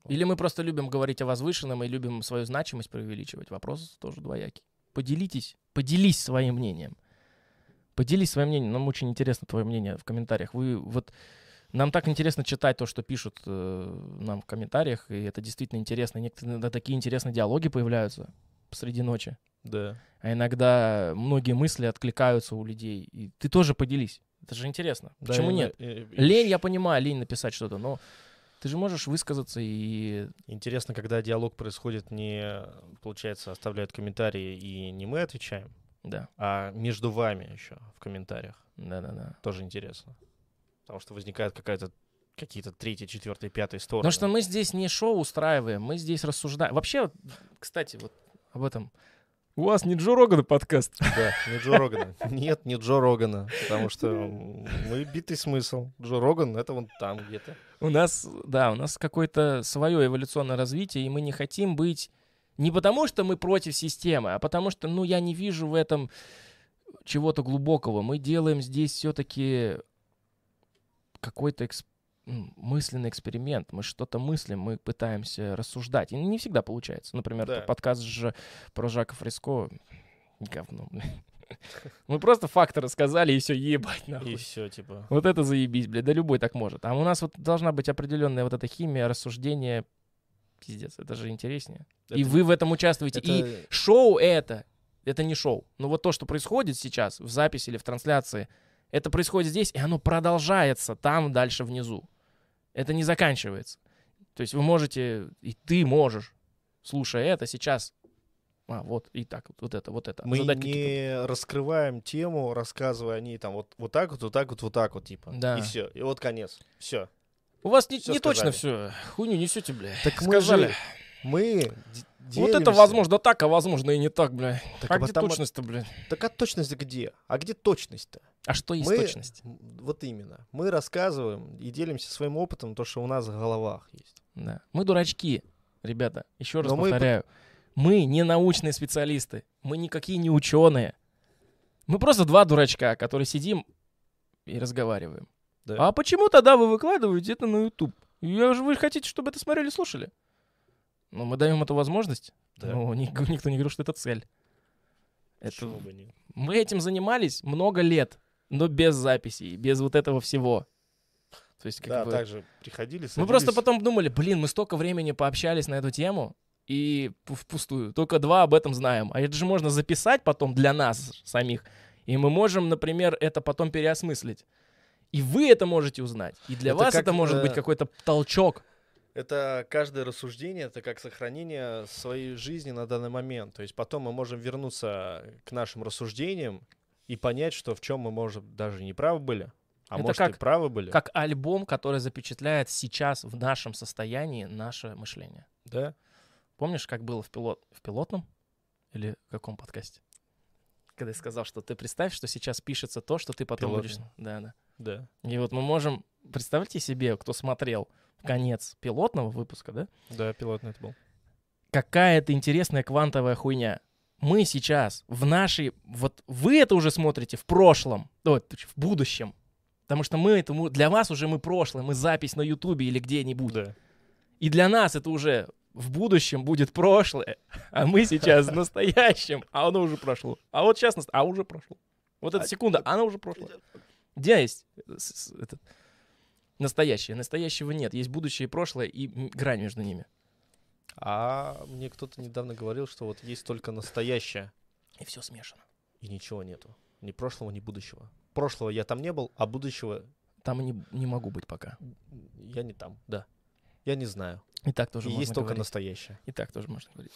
Или мы просто любим говорить о возвышенном и любим свою значимость преувеличивать. Вопрос тоже двоякий. Поделитесь, поделись своим мнением. Поделись своим мнением. Нам очень интересно твое мнение в комментариях. Вы вот нам так интересно читать то, что пишут э, нам в комментариях, и это действительно интересно. Некоторые иногда такие интересные диалоги появляются посреди ночи. Да. А иногда многие мысли откликаются у людей. И ты тоже поделись. Это же интересно. Да, Почему и- нет? и- и- Лень, я понимаю, лень написать что-то, но ты же можешь высказаться и... Интересно, когда диалог происходит не, получается, оставляют комментарии, и не мы отвечаем, Да, а между вами еще в комментариях. да-да-да. Тоже интересно. Потому что возникает какая-то какие-то третьи, четвертые, пятые стороны. Потому что мы здесь не шоу устраиваем, мы здесь рассуждаем. Вообще, кстати, вот об этом. У вас не Джо Рогана подкаст. [LAUGHS] Да, не Джо Рогана. Нет, не Джо Рогана. Потому что мы битый смысл. Джо Роган — это вон там где-то. У нас, да, у нас какое-то свое эволюционное развитие, и мы не хотим быть не потому, что мы против системы, а потому что, ну, я не вижу в этом чего-то глубокого. Мы делаем здесь все-таки какой-то экс- м, мысленный эксперимент. Мы что-то мыслим, мы пытаемся рассуждать. И не всегда получается. Например, Да. подкаст же про Жака Фреско говно, блин. [LAUGHS] Мы просто факты рассказали, и все, ебать, нахуй. И все, типа. Вот это заебись, блядь, да любой так может. А у нас вот должна быть определенная вот эта химия, рассуждение. Пиздец, это же интереснее. и Это- вы в этом участвуете. И Это- шоу это, это не шоу. Но вот то, что происходит сейчас в записи или в трансляции, это происходит здесь, и оно продолжается там дальше внизу. Это не заканчивается. То есть вы можете, и ты можешь, слушая это, сейчас, а, вот, и так, вот, вот это, вот это. Мы задать не раскрываем тему, рассказывая о ней там вот, вот так вот, вот так вот, вот так вот, типа. Да. И все. И вот конец. Все. У вас не, всё не точно все. Хуйню несете, бля. Так мы Сказали. же- Мы д- Вот это делимся. возможно так, а возможно и не так, бля. Так, а где потому- точность-то, бля? Так а точность где? А где точность-то? А что есть мы, точность? Вот именно. Мы рассказываем и делимся своим опытом, то, что у нас в головах есть. Да. Мы дурачки, ребята. Еще раз Но мы повторяю. Мы не научные специалисты. Мы никакие не ученые. Мы просто два дурачка, которые сидим и разговариваем. Да. А почему тогда вы выкладываете это на YouTube? Я же вы хотите, чтобы это смотрели, слушали? Ну, мы даем эту возможность. Да. Ни- [LAUGHS] никто не говорил, что это цель. Это... Мы этим занимались много лет, но без записей, без вот этого всего. То есть, как Да, бы... также приходили, Мы просто садились. потом думали, блин, мы столько времени пообщались на эту тему, и впустую. Только два об этом знаем. А это же можно записать потом для нас самих. И мы можем, например, это потом переосмыслить. И вы это можете узнать. И для Это вас как, это может быть э, какой-то толчок. Это каждое рассуждение, это как сохранение своей жизни на данный момент. То есть потом мы можем вернуться к нашим рассуждениям и понять, что в чем мы, может, даже не правы были, а Это может, как- и правы были. Как альбом, который запечатляет сейчас в нашем состоянии наше мышление. Да? Помнишь, как было в, пилот... в пилотном? Или в каком подкасте? Когда я сказал, что ты представь, что сейчас пишется то, что ты потом Пилотный. будешь... Да, да. Да. И вот мы можем... Представьте себе, кто смотрел конец пилотного выпуска, да? Да, пилотный это был. Какая это интересная квантовая хуйня. Мы сейчас в нашей... Вот вы это уже смотрите в прошлом, т- в будущем. Потому что мы это... мы- Для вас уже мы прошлое, мы запись на Ютубе или где-нибудь. Да. И для нас это уже в будущем будет прошлое, а мы сейчас в настоящем, а оно уже прошло. А вот сейчас, а уже прошло. Вот эта А- секунда, она уже прошла. Где есть э, этот настоящее? Настоящего нет. Есть будущее и прошлое, и грань между ними. А мне кто-то недавно говорил, что вот есть только настоящее, И все смешано. и ничего нету. Ни прошлого, ни будущего. Прошлого я там не был, а будущего Там не, не могу быть пока. я не там, да. Я не знаю. И так тоже И можно есть только говорить. настоящее. И так тоже можно говорить.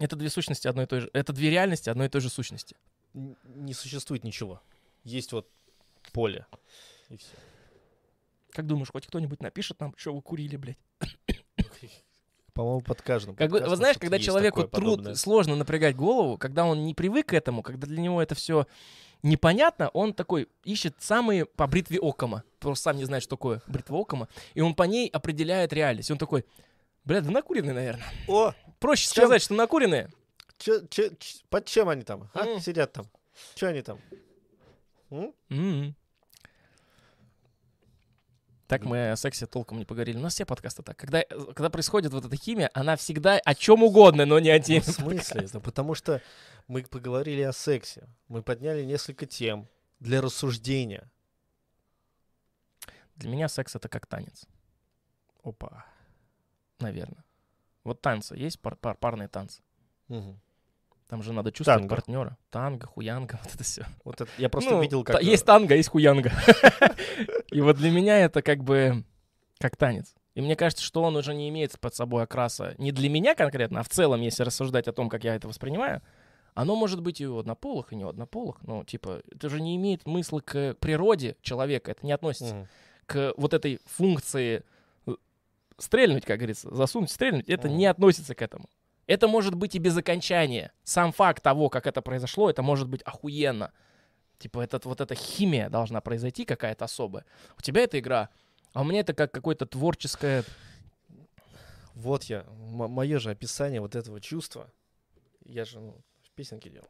Это две сущности одной и той же. Это две реальности одной и той же сущности. Н- Не существует ничего. Есть вот поле. И все. Как думаешь, хоть кто-нибудь напишет нам, что вы курили, блядь? [LAUGHS] По-моему, под каждым. Как бы, вы знаешь, когда человеку труд подобное. сложно напрягать голову, когда он не привык к этому, когда для него это все непонятно, он такой ищет самые по бритве Окома. Просто сам не знает, что такое бритва Окома. И он по ней определяет реальность. И он такой, бля, да накуренные, наверное. О, Проще Чем- сказать, что накуренные. чё- чё- ч- под чем они там? а? М. Сидят там. Что они там? М? М-м. Так мы о сексе толком не поговорили. У нас все подкасты так. Когда, когда происходит вот эта химия, она всегда о чем угодно, но не о Ну, теме. в смысле? Да потому что мы поговорили о сексе. Мы подняли несколько тем для рассуждения. Для меня секс это как танец. Опа. наверное. Вот танцы, есть пар- пар- парные танцы? Мгм. Там же надо чувствовать Танго. партнера. Танго, хуянга, [LAUGHS] вот это все. Вот это, я просто видел, как... э, Есть танго, есть хуянга. [LAUGHS] [LAUGHS] И вот для меня это как бы как танец. И мне кажется, что он уже не имеет под собой окраса не для меня конкретно, а в целом, если рассуждать о том, как я это воспринимаю, оно может быть и у однополых, и не у однополых. Ну, типа, это же не имеет смысла к природе человека, это не относится Мгм. к вот этой функции э, стрельнуть, как говорится, засунуть, стрельнуть, это Мгм. не относится к этому. Это может быть и без окончания. Сам факт того, как это произошло, это может быть охуенно. Типа, этот, вот эта химия должна произойти какая-то особая. У тебя это игра, а у меня это как какое-то творческое... Вот я, мое же описание вот этого чувства. Я же ну, песенки делал.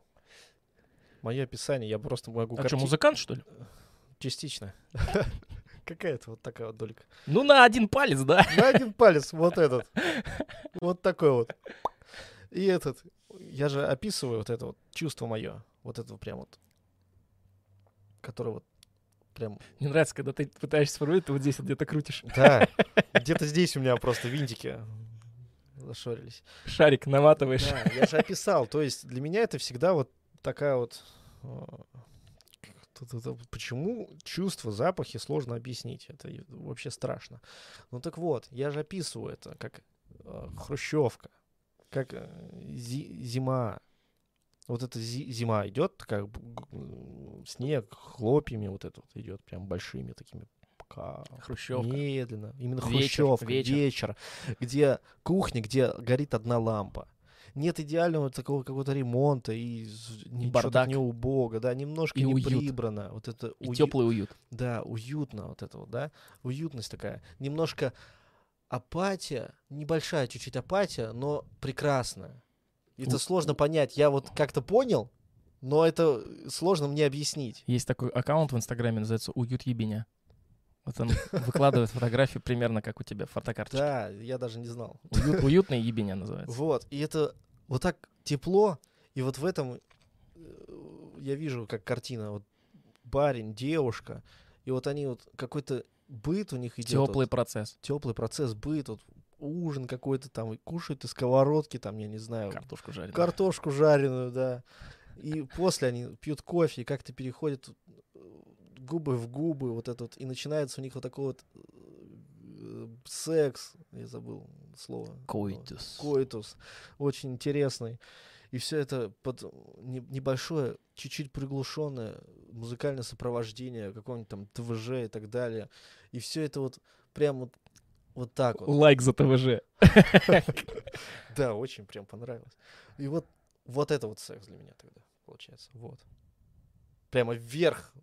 Мое описание, я просто могу... А что, карти- музыкант, что ли? [LAUGHS] Частично. [LAUGHS] Какая-то вот такая вот долька. Ну, на один палец, да? На один палец, вот этот. [LAUGHS] Вот такой вот. И этот. Я же описываю вот это вот чувство мое. Вот это прям вот. Которое вот прям... Мне нравится, когда ты пытаешься сформулировать, ты вот здесь вот где-то крутишь. Да. Где-то здесь у меня просто винтики зашорились. Шарик наматываешь. Да, я же описал. То есть для меня это всегда вот такая вот... э, Почему чувства, запахи сложно объяснить? Это вообще страшно. Ну так вот, я же описываю это как э, хрущевка, как э, зи- зима. Вот эта зи- зима идет, как снег хлопьями вот это вот идет, прям большими такими. ка- Хрущевка. Медленно. Именно Вечер, хрущевка. вечер. вечер. Где кухня, где горит одна лампа. Нет идеального такого какого-то ремонта и бардак. не убого, да, немножко И не уют. прибрано. Вот это И уют- теплый уют. да, уютно вот это вот, да, уютность такая. Немножко апатия, небольшая чуть-чуть апатия, но прекрасная. Это У- сложно понять. Я вот как-то понял, но это сложно мне объяснить. Есть такой аккаунт в Инстаграме, называется «Уют ебеня». Вот он выкладывает фотографии примерно как у тебя в фотокарточке. Да, я даже не знал. Уют- уютная ебеня называется. Вот, и это вот так тепло, и вот в этом э, я вижу, как картина, вот парень, девушка, и вот они вот какой-то быт у них идет. Теплый процесс. теплый процесс быт, вот ужин какой-то там, и кушают из сковородки, там, я не знаю, Картошку жареную. картошку жареную, да. И после они пьют кофе, и как-то переходят э, губы в губы, вот это вот, и начинается у них вот такой вот э, секс, я забыл слово. Коитус. Коитус. Очень интересный. И все это под не- небольшое, чуть-чуть приглушенное музыкальное сопровождение, какого-нибудь там ТВЖ и так далее. И все это вот прям вот, вот так вот. Лайк за ТВЖ. [LAUGHS] Да, очень прям понравилось. И вот, вот это вот секс для меня тогда получается. Вот. Прямо верх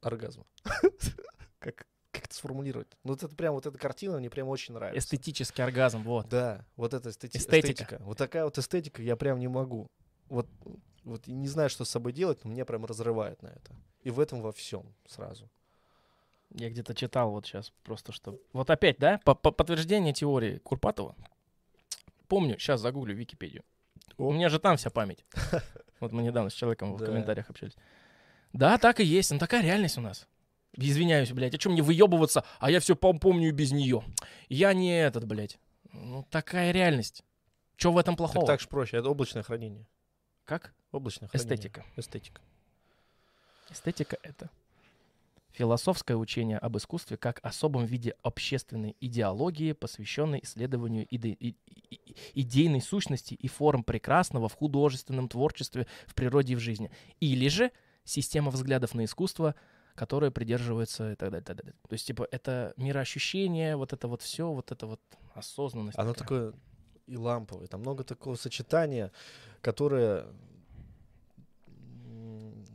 оргазма. [LAUGHS] Как, как это сформулировать? Ну, вот это прям вот эта картина мне прям очень нравится. Эстетический оргазм, вот. Да, вот эта эстети- Эстетика. эстетика. Вот такая вот эстетика я прям не могу. Вот, вот не знаю, что с собой делать, но меня прям разрывает на это. И в этом во всем сразу. Я где-то читал вот сейчас просто что... Вот опять, да? По- по- подтверждение теории Курпатова. Помню, сейчас загуглю Википедию. У меня же там вся память. [LAUGHS] Вот мы недавно с человеком в комментариях общались. Да, так и есть. Ну такая реальность у нас. Извиняюсь, блядь. А чем мне выебываться? А я все помню и без нее. Я не этот, блядь. Ну такая реальность. Че в этом Так, плохого? так же проще. Это облачное хранение. Как? Облачное хранение. Эстетика. Эстетика. Эстетика — это философское учение об искусстве как особом виде общественной идеологии, посвященной исследованию иде- и- и- идейной сущности и форм прекрасного в художественном творчестве, в природе и в жизни. Или же система взглядов на искусство, которая придерживается и так далее. так далее. То есть, типа, это мироощущение, вот это вот все, вот это вот осознанность. Оно такая. такое и ламповое. Там много такого сочетания, которое,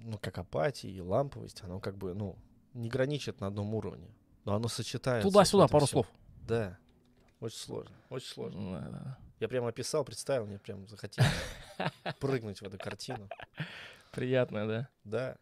ну, как апатия и ламповость, оно как бы, ну, не граничит на одном уровне. Но оно сочетается. Туда-сюда, пару всё. слов. Да. Очень сложно. Очень сложно. Да-да-да. Я прямо описал, представил, мне прям захотелось [LAUGHS] прыгнуть в эту картину. Приятно, да? Да.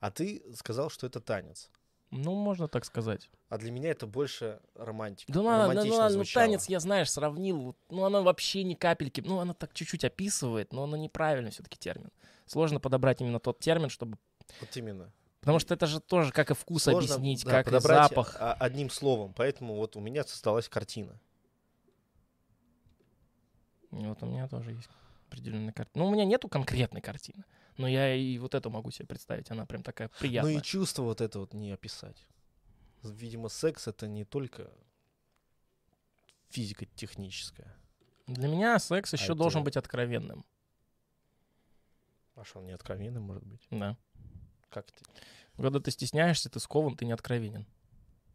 А ты сказал, что это танец. Ну, можно так сказать. А для меня это больше романтика. Да ну, ладно, ну, ладно, ну, танец, я, знаешь, сравнил. Ну, оно вообще ни капельки. Ну, оно так чуть-чуть описывает, но оно неправильный все-таки термин. Сложно подобрать именно тот термин, чтобы... Вот именно. Потому что это же тоже как и вкус Сложно, объяснить, да, как и запах. а, одним словом. Поэтому вот у меня создалась картина. И Вот у меня тоже есть определенная картина. Ну, у меня нету конкретной картины. Но я и вот эту могу себе представить. Она прям такая приятная. Ну и чувство вот это вот не описать. Видимо, секс это не только физико-техническое. Для меня секс еще это- должен быть откровенным. А что, он не откровенный может быть? Да. Как это? Когда ты стесняешься, ты скован, ты не откровенен.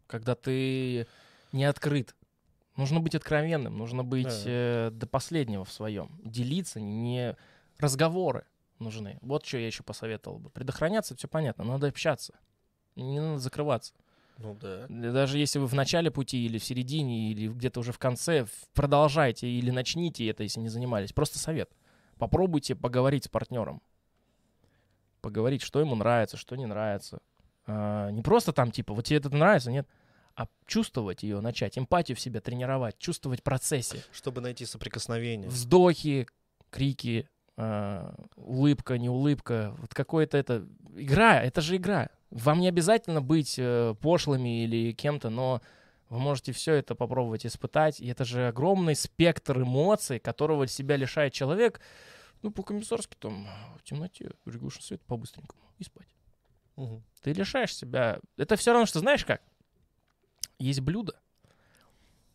Когда ты не открыт. Нужно быть откровенным, нужно быть Да. э, до последнего в своем. Делиться, не разговоры нужны. Вот что я еще посоветовал бы. Предохраняться, все понятно, надо общаться. Не надо закрываться. Ну да. Даже если вы в начале пути или в середине, или где-то уже в конце, продолжайте или начните это, если не занимались. Просто совет. Попробуйте поговорить с партнером. Поговорить, что ему нравится, что не нравится. А, не просто там, типа, вот тебе это нравится, нет, а чувствовать ее, начать, эмпатию в себе тренировать, чувствовать в процессе. Чтобы найти соприкосновение. Вздохи, крики, а, улыбка, не улыбка, вот какое-то это... Игра, это же игра. Вам не обязательно быть э, пошлыми или кем-то, но вы можете все это попробовать испытать. И это же огромный спектр эмоций, которого себя лишает человек. Ну, по-комиссарски там в темноте, приглушен свет по-быстренькому и спать. Мгм. Ты лишаешь себя... Это все равно, что знаешь как? Есть блюдо,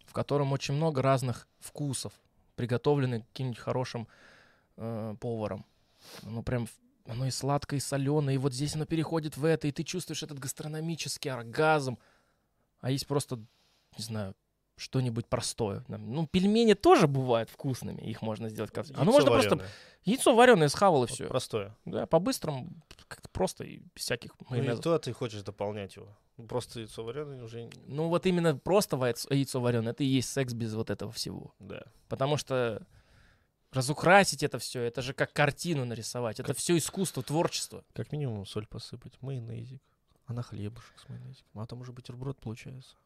в котором очень много разных вкусов, приготовлены каким-нибудь хорошим э, поваром. Оно прям... Оно и сладкое, и соленое, и вот здесь оно переходит в это, и ты чувствуешь этот гастрономический оргазм. А есть просто, не знаю, что-нибудь простое. Ну, пельмени тоже бывают вкусными, их можно сделать как... Оно Яйцо можно просто... вареное. Яйцо вареное схавал, и Вот все. Простое. Да, по-быстрому, как-то просто, и без всяких Ну и майонезов. то ты хочешь дополнять его. Ну, Просто яйцо вареное уже... Ну вот именно просто яйцо вареное, это и есть секс без вот этого всего. Да. Потому что разукрасить это все, это же как картину нарисовать. Это все искусство, творчество. Как минимум соль посыпать, майонезик. А на хлебушек с майонезиком. А там уже бутерброд получается.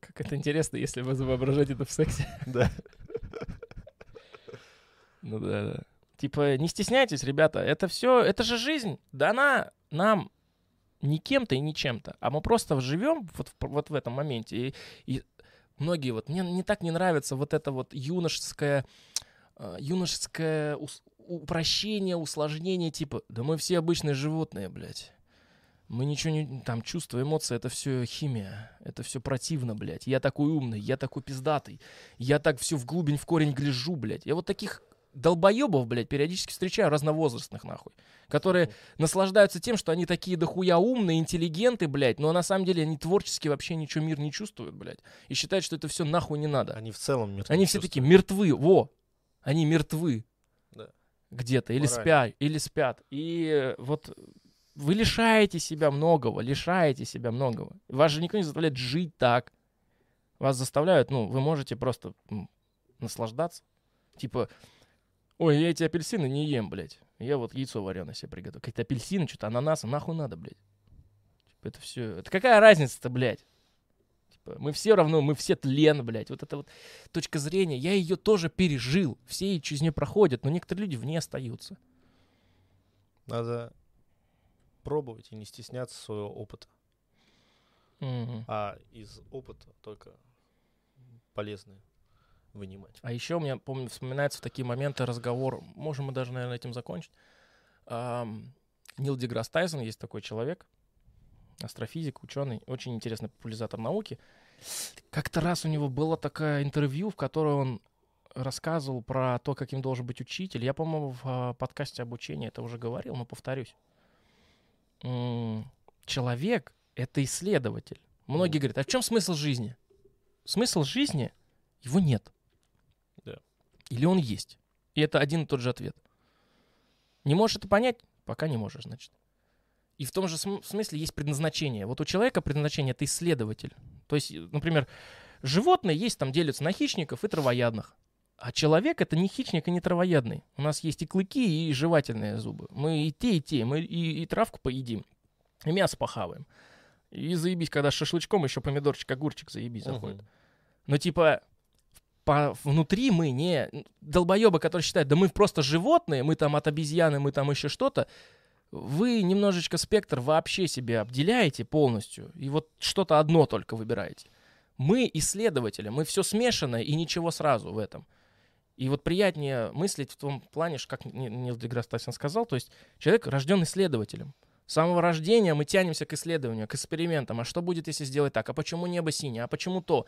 Как это интересно, если вы воображать это в сексе. [LAUGHS] Да. Ну да, да. Типа, не стесняйтесь, ребята, это все, это же жизнь. Да она нам не кем-то и не чем-то, а мы просто живем вот, в- вот в этом моменте. И, и многие вот, мне не так не нравится вот это вот юношеское, э, юношеское ус- упрощение, усложнение, типа, да мы все обычные животные, блядь. Мы ничего не... Там чувства, эмоции, это все химия. Это все противно, блядь. Я такой умный, я такой пиздатый. Я так все в глубень, в корень гляжу, блядь. Я вот таких долбоебов, блядь, периодически встречаю, разновозрастных, нахуй. Которые наслаждаются тем, что они такие дохуя умные, интеллигенты, блядь, но на самом деле они творчески вообще ничего мир не чувствуют, блядь. И считают, что это все нахуй не надо. Они в целом мир Они все такие чувствуют. мертвы, во. Они мертвы. Да. Где-то. Или спят, или спят. И э, вот вы лишаете себя многого, лишаете себя многого. Вас же никто не заставляет жить так. Вас заставляют, ну, вы можете просто наслаждаться. Типа, ой, я эти апельсины не ем, блядь. Я вот яйцо вареное себе приготовил. Какие-то апельсины, что-то ананасы, нахуй надо, блядь. Типа, это все. Это какая разница-то, блядь? Типа, мы все равно, мы все тлен, блядь. Вот это вот точка зрения, я ее тоже пережил. Все через нее проходят, но некоторые люди в ней остаются. Надо пробовать и не стесняться своего опыта. Мгм. А из опыта только полезное вынимать. А еще у меня, помню, вспоминается в такие моменты разговор, можем мы даже, наверное, этим закончить. Ам, Нил Деграсс Тайсон, есть такой человек, астрофизик, ученый, очень интересный популяризатор науки. Как-то раз у него было такое интервью, в которое он рассказывал про то, каким должен быть учитель. Я, по-моему, в а, подкасте обучения это уже говорил, но повторюсь. Человек — это исследователь. Многие говорят, а в чем смысл жизни? Смысл жизни — его нет. Да. Или он есть. И это один и тот же ответ. Не можешь это понять? Пока не можешь, значит. И в том же см- смысле есть предназначение. Вот у человека предназначение — это исследователь. То есть, э, например, животные есть, там делятся на хищников и травоядных. А человек — это не хищник и не травоядный. У нас есть и клыки, и жевательные зубы. Мы и те, и те. Мы и, и травку поедим, и мясо похаваем. И заебись, когда с шашлычком еще помидорчик, огурчик заебись заходит. Мгм. Но типа по, внутри мы не долбоебы, которые считают, да мы просто животные, мы там от обезьяны, мы там еще что-то. Вы немножечко спектр вообще себе обделяете полностью, и вот что-то одно только выбираете. Мы исследователи, мы все смешанное и ничего сразу в этом. И вот приятнее мыслить в том плане, как Ни- Нил Деграсс сказал, то есть человек рожден исследователем. С самого рождения мы тянемся к исследованию, к экспериментам. А что будет, если сделать так? А почему небо синее? А почему то?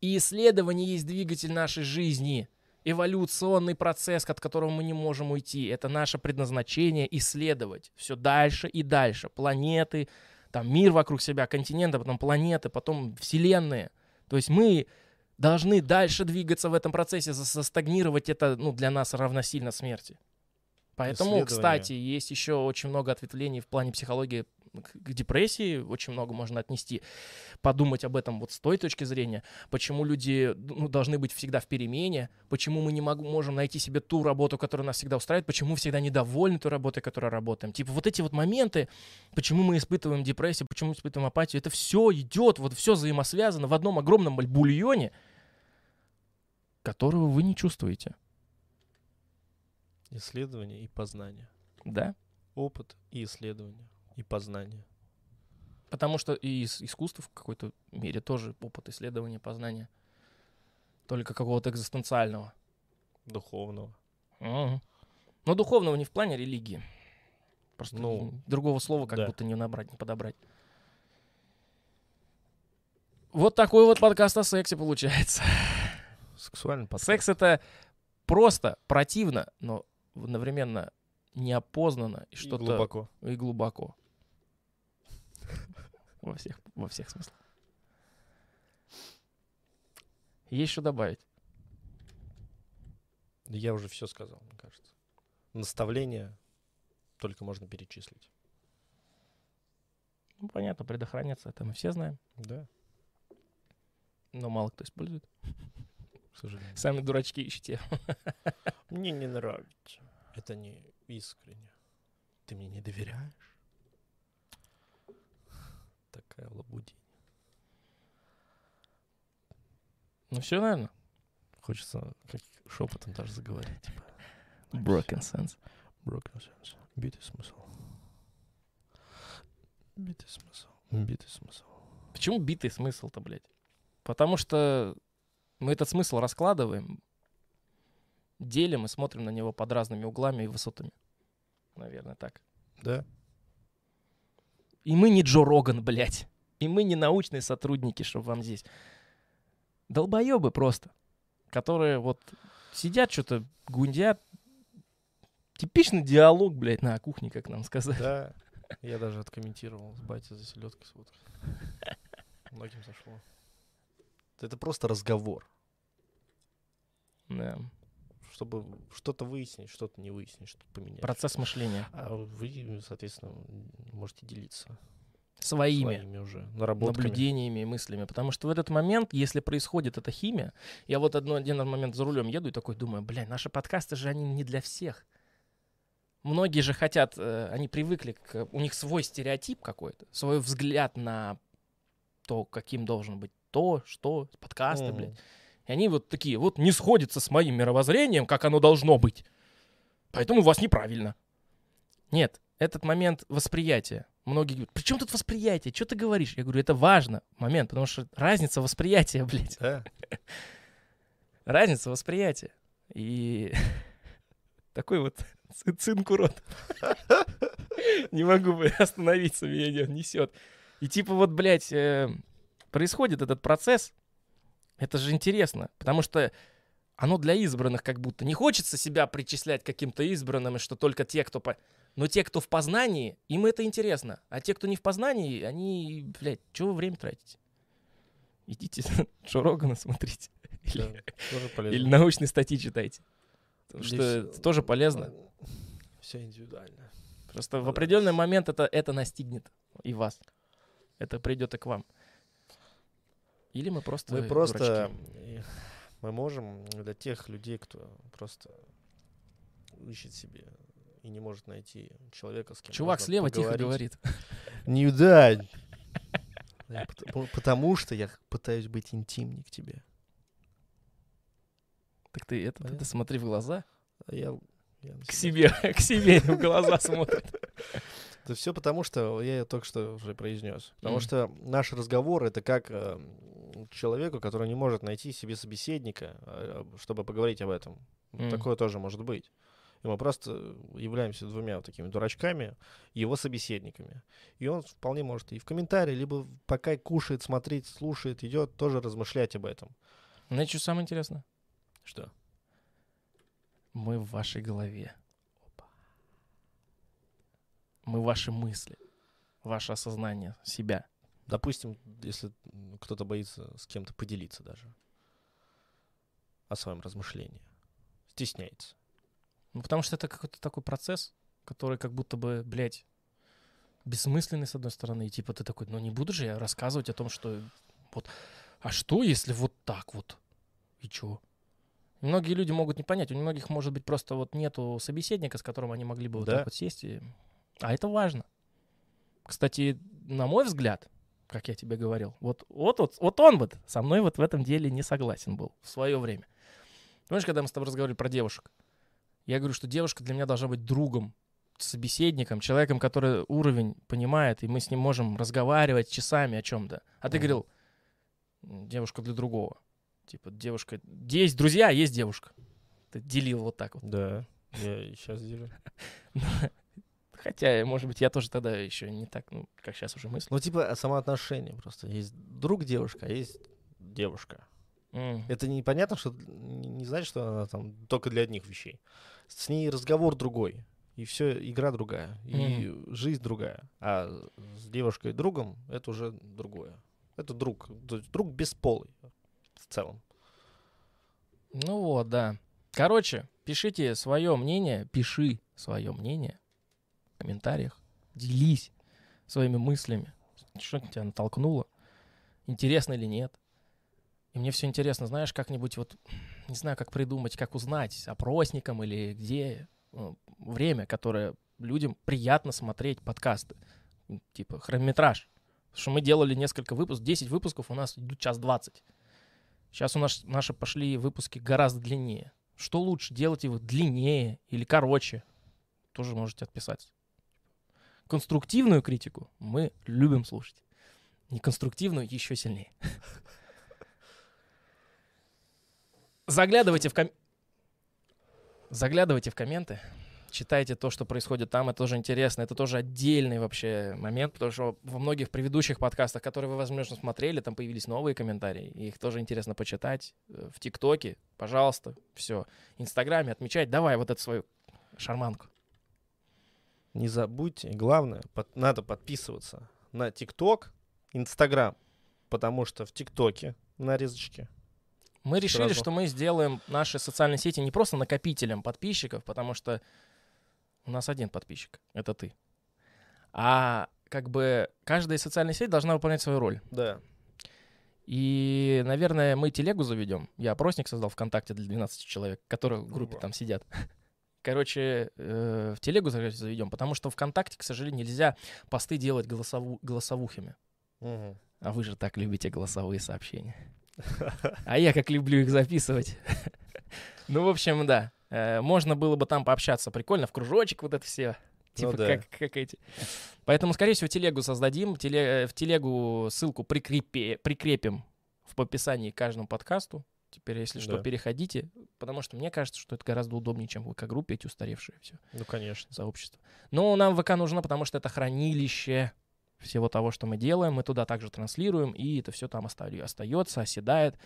И исследование есть двигатель нашей жизни. Эволюционный процесс, от которого мы не можем уйти. Это наше предназначение исследовать. Все дальше и дальше. Планеты, там мир вокруг себя, континенты, потом планеты, потом вселенные. То есть мы должны дальше двигаться в этом процессе, за- застагнировать это ну, для нас равносильно смерти. Поэтому, кстати, есть еще очень много ответвлений в плане психологии к депрессии, очень много можно отнести, подумать об этом вот с той точки зрения, почему люди ну, должны быть всегда в перемене, почему мы не мог- можем найти себе ту работу, которая нас всегда устраивает, почему всегда недовольны той работой, которой работаем. Типа вот эти вот моменты, почему мы испытываем депрессию, почему мы испытываем апатию, это все идет, вот все взаимосвязано в одном огромном бульоне, которого вы не чувствуете. Исследование и познание. Да? Опыт и исследование и познание. Потому что и ис- искусство в какой-то мере тоже опыт исследования, познания. Только какого-то экзистенциального. Духовного. Мгм. Но духовного не в плане религии. Просто Ну, другого слова как да. будто не набрать, не подобрать. Вот такой вот подкаст о сексе получается. Сексуальный подкаст. Секс это просто противно, но одновременно неопознанно и И что-то глубоко. и глубоко. [LAUGHS] Во всех, во всех смыслах. Есть что добавить? Я уже все сказал, мне кажется. Наставления только можно перечислить. Ну, понятно, предохраняться, это мы все знаем, Да, но мало кто использует. К сожалению. Сами дурачки ищите. [LAUGHS] Мне не нравится. Это не искренне. Ты мне не доверяешь? Такая лабудень. Ну все, наверное. Хочется как шепотом даже заговорить. Типа, Broken sense. broken sense. Битый смысл. Битый смысл. Битый смысл. Почему битый смысл-то, блядь? Потому что мы этот смысл раскладываем, делим и смотрим на него под разными углами и высотами. Наверное, так. Да? И мы не Джо Роган, блядь. И мы не научные сотрудники, чтобы вам здесь. Долбоебы просто. Которые вот сидят, что-то гундят. Типичный диалог, блядь, на кухне, как нам сказать. Да. Я даже откомментировал с батей за селедкой с водкой. Многим зашло. Это просто разговор. Да. Чтобы что-то выяснить, что-то не выяснить, что-то поменять. Процесс мышления. А вы, соответственно, можете делиться Своими. своими уже наработками. наблюдениями и мыслями. Потому что в этот момент, если происходит эта химия, я вот одно, один момент за рулем еду и такой думаю, блин, наши подкасты же они не для всех. Многие же хотят, э, они привыкли, к, у них свой стереотип какой-то, свой взгляд на то, каким должен быть то, что, подкасты, Мгм. блядь. И они вот такие, вот не сходятся с моим мировоззрением, как оно должно быть. Поэтому у вас неправильно. Нет, этот момент восприятия. Многие говорят, при чем тут восприятие? Что ты говоришь? Я говорю, это важно, момент, потому что разница восприятия, [LAUGHS] блядь. Да. Разница восприятия. И [LAUGHS] такой вот [LAUGHS] цы- цинк урод. Не могу остановиться, меня несет. И типа вот, блядь, э, происходит этот процесс. Это же интересно, потому что оно для избранных как будто. Не хочется себя причислять каким-то избранным, и что только те, кто... По... Но те, кто в познании, им это интересно. А те, кто не в познании, они, блядь, чего вы время тратите? Идите [LAUGHS] Джо Рогана смотрите. [LAUGHS] да, Или, [LAUGHS] или научные статьи читайте. Потому Здесь, что э, это тоже полезно. Все индивидуально. Просто в да. определенный момент это, это настигнет и вас. Это придет и к вам. Или мы просто Мы просто... дурачки. Мы можем для тех людей, кто просто ищет себе и не может найти человека, с кем Чувак слева тихо поговорить. говорит. Не да. [LAUGHS] Потому что я пытаюсь быть интимнее к тебе. Так ты это, ты, смотри в глаза. А я, я К себе, [LAUGHS] к себе в глаза [LAUGHS] смотрит. Это все потому, что я только что уже произнес. Потому что наш разговор это как э, человеку, который не может найти себе собеседника, э, чтобы поговорить об этом. Мгм. Такое тоже может быть. И мы просто являемся двумя вот такими дурачками, его собеседниками. И он вполне может и в комментарии, либо пока кушает, смотрит, слушает, идет, тоже размышлять об этом. Знаете, что самое интересное? Что? Мы в вашей голове. Мы ваши мысли. Ваше осознание себя. Допустим, если кто-то боится с кем-то поделиться даже о своем размышлении. Стесняется. Ну, потому что это какой-то такой процесс, который как будто бы, блядь, бессмысленный, с одной стороны. И типа ты такой, ну не буду же я рассказывать о том, что вот, а что, если вот так вот? И чё? Многие люди могут не понять. У многих, может быть, просто вот нету собеседника, с которым они могли бы вот Да. так вот сесть. и- А это важно. Кстати, на мой взгляд, как я тебе говорил, вот, вот, вот, вот он вот со мной вот в этом деле не согласен был в свое время. Помнишь, когда мы с тобой разговаривали про девушек? Я говорю, что девушка для меня должна быть другом, собеседником, человеком, который уровень понимает, и мы с ним можем разговаривать часами о чем-то. А ты говорил, «М, девушка для другого. Типа, девушка... Есть друзья, а есть девушка. Ты делил вот так вот. Да, я сейчас делю. [LAUGHS] Хотя, может быть, я тоже тогда еще не так, ну, как сейчас уже мыслю. Ну, типа, самоотношения просто. Есть друг девушка, а есть девушка. М. Это непонятно, что не значит, что она там только для одних вещей. С ней разговор другой. И все, игра другая. И жизнь другая. А с девушкой другом это уже другое. Это друг. друг бесполый в целом. Ну вот, да. Короче, пишите свое мнение, пиши свое мнение комментариях, делись своими мыслями, что тебя натолкнуло, интересно или нет. И мне все интересно, знаешь, как-нибудь вот, не знаю, как придумать, как узнать, опросником или где э, время, которое людям приятно смотреть подкасты, типа хронометраж. Потому что мы делали несколько выпусков, 10 выпусков, у нас идут час 20. Сейчас у нас наши пошли выпуски гораздо длиннее. Что лучше, делать его длиннее или короче? Тоже можете отписать. Конструктивную критику мы любим слушать. Неконструктивную еще сильнее. Заглядывайте в ком... Заглядывайте в комменты, читайте то, что происходит там, это тоже интересно, это тоже отдельный вообще момент, потому что во многих предыдущих подкастах, которые вы, возможно, смотрели, там появились новые комментарии, их тоже интересно почитать. Э, В ТикТоке, пожалуйста, все. Инстаграме отмечать, давай вот эту свою шарманку. Не забудьте, главное, под- надо подписываться на ТикТок, Инстаграм, потому что в ТикТоке нарезочки. Мы решили, Сразу. что мы сделаем наши социальные сети не просто накопителем подписчиков, потому что у нас один подписчик, это ты. А как бы каждая социальная сеть должна выполнять свою роль. Да. И, наверное, мы телегу заведем. Я опросник создал ВКонтакте для 12 человек, которые в группе Ого. там сидят. Короче, э, в телегу заведем, потому что ВКонтакте, к сожалению, нельзя посты делать голосову- голосовухами. Мгм. А вы же так любите голосовые сообщения. [LAUGHS] А я как люблю их записывать. [LAUGHS] Ну, в общем, да. Э, Можно было бы там пообщаться прикольно, в кружочек вот это все. Типа да. как, как эти. Поэтому, скорее всего, телегу создадим. теле- э, В телегу ссылку прикрепе- прикрепим в описании к каждому подкасту. Теперь, если что, Да. переходите. Потому что мне кажется, что это гораздо удобнее, чем в ВК-группе эти устаревшие все Ну, конечно. сообщество. Но нам ВК нужно, потому что это хранилище всего того, что мы делаем. Мы туда также транслируем, и это все там оста- остается, оседает.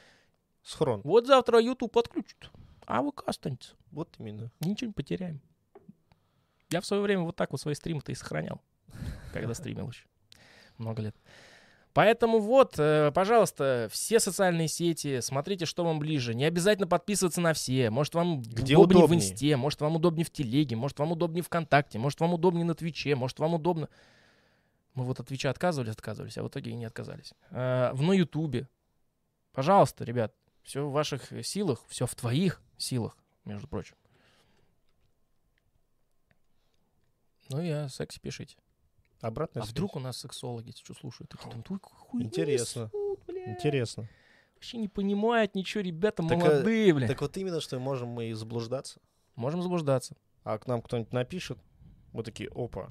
Схрон. Вот завтра YouTube подключат, а ВК останется. Вот именно. Ничего не потеряем. Я в свое время вот так вот свои стримы-то и сохранял, когда стримил еще. Много лет. Поэтому вот, э, пожалуйста, все социальные сети, смотрите, что вам ближе. Не обязательно подписываться на все. Может, вам Где удобнее в удобнее. Инсте, может, вам удобнее в Телеге, может, вам удобнее ВКонтакте, может, вам удобнее на Твиче, может, вам удобно... Мы вот от Твича отказывались, отказывались, а в итоге и не отказались. Э, в на Ютубе. Пожалуйста, ребят, все в ваших силах, все в твоих силах, между прочим. Ну и о сексе пишите. Обратно. а вдруг у нас сексологи что слушают? Такие, там, «Ой, какую хуйню Интересно. несут, бля». Интересно. Вообще не понимают ничего, ребята Так, а, молодые, бля. Так вот именно, что можем мы и заблуждаться. Можем заблуждаться. А к нам кто-нибудь напишет, мы такие, опа,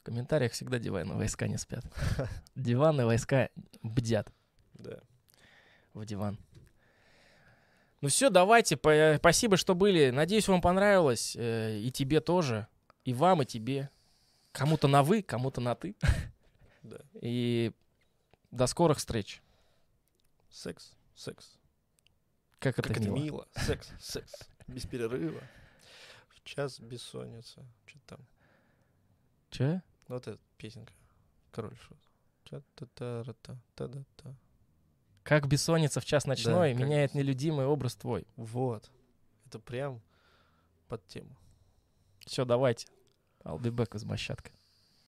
В комментариях всегда диванные войска не спят. [LAUGHS] Диванные войска бдят да. в диван. Ну все, давайте. Спасибо, что были. Надеюсь, вам понравилось. э, И тебе тоже. И вам, и тебе. Кому-то на вы, кому-то на ты. [LAUGHS] Да. И до скорых встреч. Секс, секс. Как это Как это мило. мило. Секс, [LAUGHS] секс. Без перерыва. В час бессонница. Что там? Че? Вот эта песенка. Король шут. Как бессонница в час ночной как меняет бес- нелюдимый образ твой. Вот. Это прям под тему. Все, давайте. Back из Мощадка.